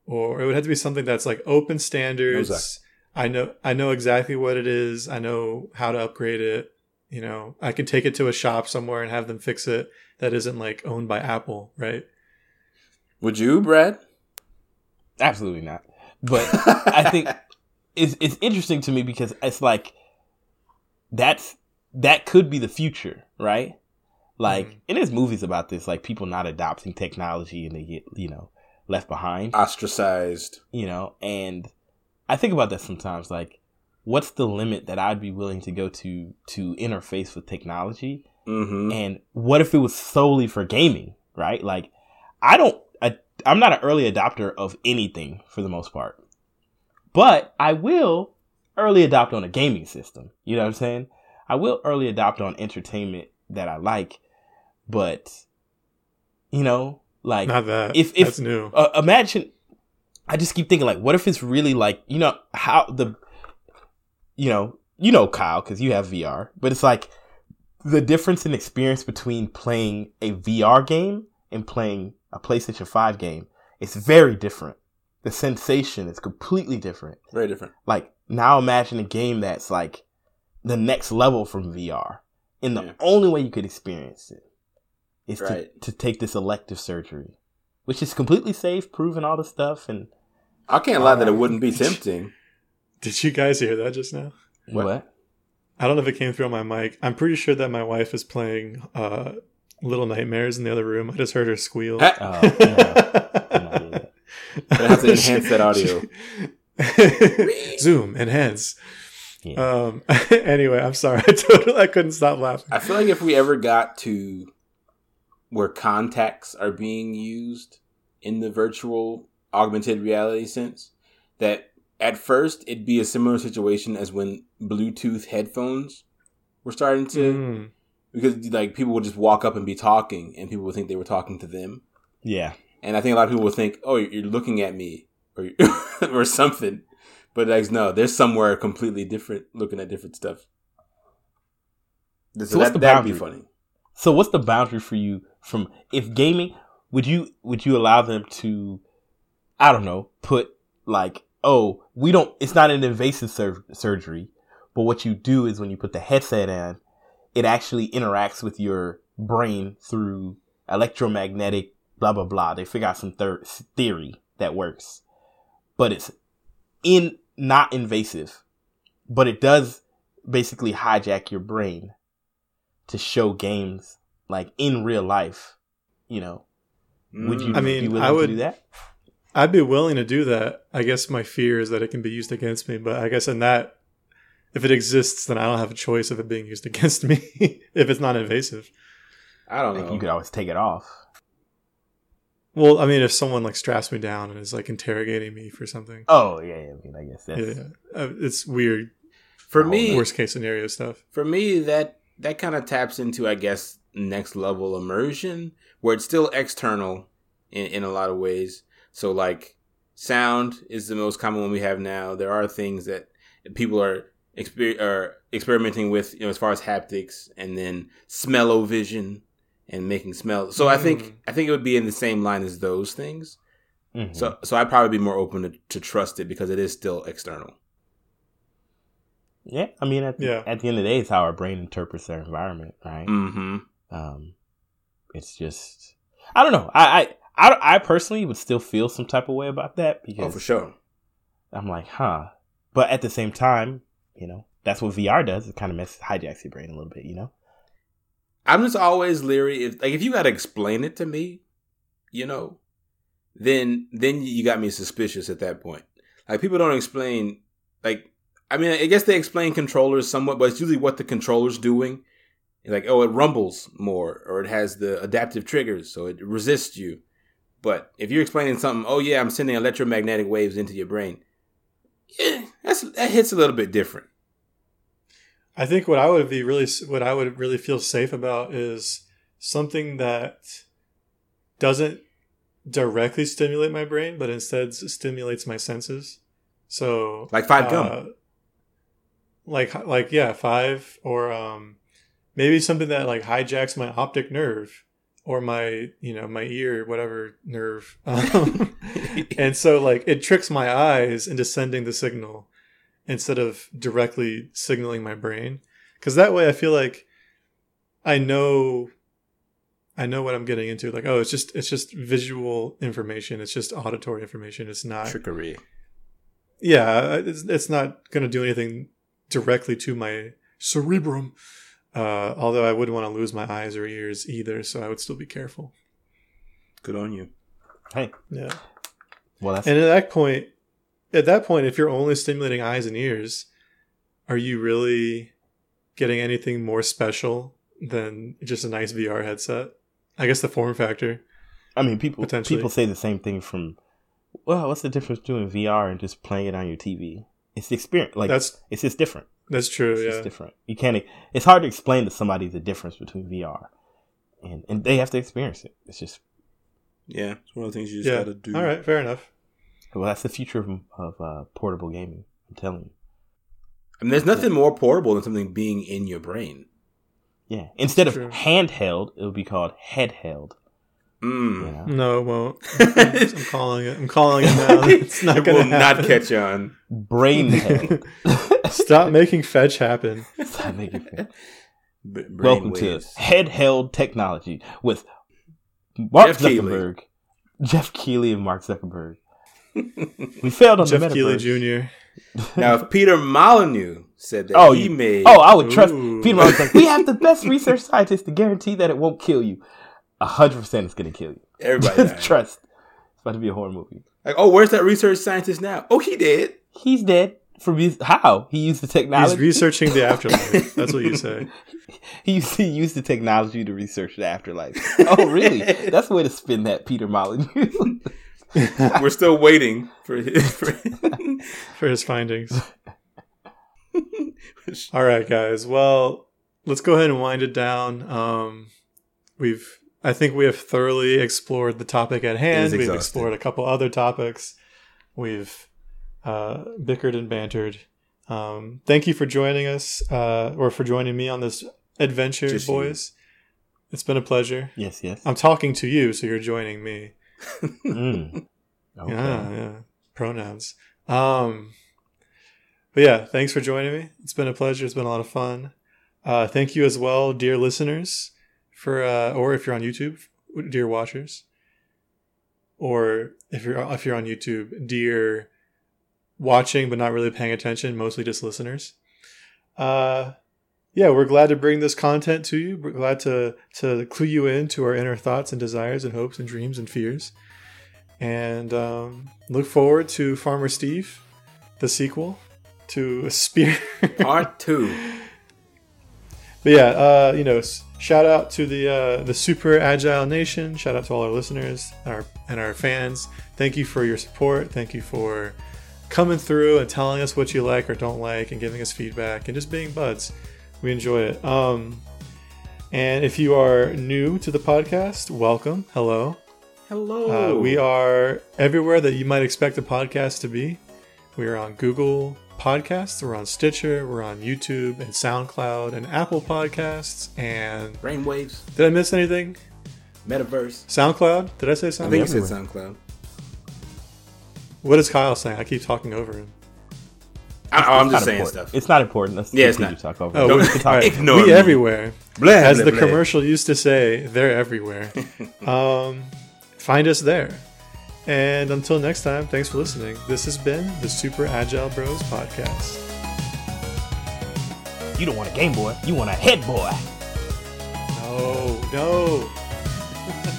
or it would have to be something that's like open standards. Mosaic. I know, I know exactly what it is. I know how to upgrade it. You know, I can take it to a shop somewhere and have them fix it. That isn't like owned by Apple, right? Would you, Brad? Absolutely not. But I think it's it's interesting to me because it's like that's that could be the future, right? Like, Mhm. and there's movies about this, like people not adopting technology and they get you know left behind, ostracized. you know. And I think about that sometimes, like, what's the limit that I'd be willing to go to to interface with technology? Mm-hmm. And what if it was solely for gaming, right? Like, I don't, I, I'm not an early adopter of anything for the most part, but I will early adopt on a gaming system. You know what I'm saying? I will early adopt on entertainment that I like, but you know, like, Not that. if- if- that's new. uh, imagine i just keep thinking like what if it's really like you know how the you know you know kyle because you have vr but it's like the difference in experience between playing a vr game and playing a playstation 5 game is very different the sensation is completely different Very different. like now imagine a game that's like the next level from vr and the Yeah. only way you could experience it is Right. to, to take this elective surgery which is completely safe proven all the stuff and I can't lie that it Um, wouldn't be tempting. Did you guys hear that just now? What? what, I don't know if it came through on my mic. I'm pretty sure that my wife is playing uh, Little Nightmares in the other room. I just heard her squeal. Ha- Oh, yeah. I'm not doing that. Gonna have to enhance that audio. Zoom, enhance. Yeah. Um, anyway, I'm sorry. I totally I couldn't stop laughing. I feel like if we ever got to where contacts are being used in the virtual augmented reality sense, that at first it'd be a similar situation as when Bluetooth headphones were starting to Mm, because like people would just walk up and be talking, and people would think they were talking to them. Yeah, and I think a lot of people would think, "Oh, you're looking at me," or or something. But like, no, they're somewhere completely different, looking at different stuff. So, so what's that, the boundary? That'd be funny. So what's the boundary for you from if gaming? Would you would you allow them to, I don't know, put like, oh, we don't. It's not an invasive sur- surgery, but what you do is when you put the headset in, it actually interacts with your brain through electromagnetic blah blah blah. They figure out some third theory that works, but it's in not invasive, but it does basically hijack your brain to show games like in real life. You know, would you? Mm. I mean, I would do that. I'd be willing to do that. I guess my fear is that it can be used against me, but I guess in that, if it exists, then I don't have a choice of it being used against me if it's not invasive. I don't know. You could always take it off. Well, I mean, if someone like straps me down and is like interrogating me for something. Oh yeah, yeah. I mean, I guess that's... yeah, uh, it's weird. For me, worst case scenario stuff. For me, that that kind of taps into, I guess, next level immersion, where it's still external in in a lot of ways. So like, sound is the most common one we have now. There are things that people are exper- are experimenting with, you know, as far as haptics, and then smell-o-vision and making smell. So. I think mm. I think it would be in the same line as those things. Mm-hmm. So so I'd probably be more open to, to trust it because it is still external. Yeah, I mean, at the, yeah. at the end of the day, it's how our brain interprets their environment, right? Mm-hmm. Um, it's just, I don't know. I, I, I, I, personally would still feel some type of way about that because, oh, for sure. I'm like, huh. But at the same time, you know, that's what VR does. It kind of messes, hijacks your brain a little bit, you know. I'm just always leery if like if you got to explain it to me, you know, then then you got me suspicious at that point. Like people don't explain like I mean I guess they explain controllers somewhat, but it's usually what the controller's doing. Like oh, it rumbles more, or it has the adaptive triggers, so it resists you. But if you're explaining something, oh yeah, I'm sending electromagnetic waves into your brain. Yeah, that's that hits a little bit different. I think what I would be really what I would really feel safe about is something that doesn't directly stimulate my brain, but instead stimulates my senses. So like five gum, uh, like like yeah, five or um, maybe something that like hijacks my optic nerve or my you know my ear whatever nerve, um, and so like it tricks my eyes into sending the signal instead of directly signaling my brain. Because that way i feel like i know i know what i'm getting into. Like oh it's just it's just visual information. It's just auditory information. It's not trickery. Yeah it's, it's not going to do anything directly to my cerebrum. Uh, although i wouldn't want to lose my eyes or ears either so i would still be careful. Good on you. Hey. Yeah. Well that's and at that point at that point, if you're only stimulating eyes and ears, are you really getting anything more special than just a nice VR headset? I guess the form factor. I mean, people people say the same thing from. Well, what's the difference between VR and just playing it on your TV? It's the experience. Like that's it's just different. That's true. It's yeah, different. You can't. It's hard to explain to somebody the difference between VR, and and they have to experience it. It's just. Yeah, it's one of the things you just yeah. got to do. All right, fair enough. Well, that's the future of, of uh, portable gaming. I'm telling you. I mean, there's nothing more portable than something being in your brain. Yeah. Instead of handheld, it would be called headheld. Mm. You know? No, it won't. I'm calling it. I'm calling it now. It's not going to not catch on. Brain held. Stop making fetch happen. Stop making fetch. B- Welcome waves. to head held technology with Mark Geoff Zuckerberg, Keighley. Geoff Keighley, and Mark Zuckerberg we failed on Jeff the Jr. now, if Peter Molyneux said that oh, he made, oh, I would trust Ooh. Peter Molyneux. Like, we have the best research scientists to guarantee that it won't kill you. A hundred percent, it's going to kill you. Everybody just trust. It's about to be a horror movie. Like, oh, where's that research scientist now? Oh, he dead. He's dead. From how he used the technology. He's researching the afterlife. That's what you say. he used, he used the technology to research the afterlife. Oh, really? That's the way to spin that, Peter Molyneux. We're still waiting for his, for, for his findings. All right, guys. Well, let's go ahead and wind it down. Um, we've, I think we have thoroughly explored the topic at hand. We've explored a couple other topics. We've uh, bickered and bantered. Um, thank you for joining us, uh, or for joining me on this adventure, Just boys. You. It's been a pleasure. Yes, yes. I'm talking to you, so you're joining me. Mm. okay. Yeah, yeah. Pronouns. Um, but yeah, thanks for joining me. It's been a pleasure. It's been a lot of fun. Uh, thank you as well, dear listeners, for uh, or if you're on YouTube, dear watchers, or if you're if you're on YouTube, dear watching but not really paying attention, mostly just listeners. Uh, yeah, we're glad to bring this content to you. We're glad to to clue you in to our inner thoughts and desires and hopes and dreams and fears. And um, look forward to Farmer Steve, the sequel to Spear Part Two. But yeah, uh, you know, shout out to the uh, the Super Agile Nation. Shout out to all our listeners our, and our fans. Thank you for your support. Thank you for coming through and telling us what you like or don't like and giving us feedback and just being buds. We enjoy it. Um, and if you are new to the podcast, welcome. Hello. Hello. Uh, we are everywhere that you might expect a podcast to be. We are on Google Podcasts, we're on Stitcher, we're on YouTube and SoundCloud and Apple Podcasts and Brainwaves. Did I miss anything? Metaverse. SoundCloud? Did I say SoundCloud? I think you said SoundCloud. What is Kyle saying? I keep talking over him. I, am just saying important. stuff. It's not important. Let's yeah, it's not. Talk over. Oh, we, right. Ignore we everywhere. Blah, As blah, the blah. commercial used to say, they're everywhere. um, find us there. And until next time, thanks for listening. This has been the Super Agile Bros podcast. You don't want a Game Boy, you want a Head Boy. No, no.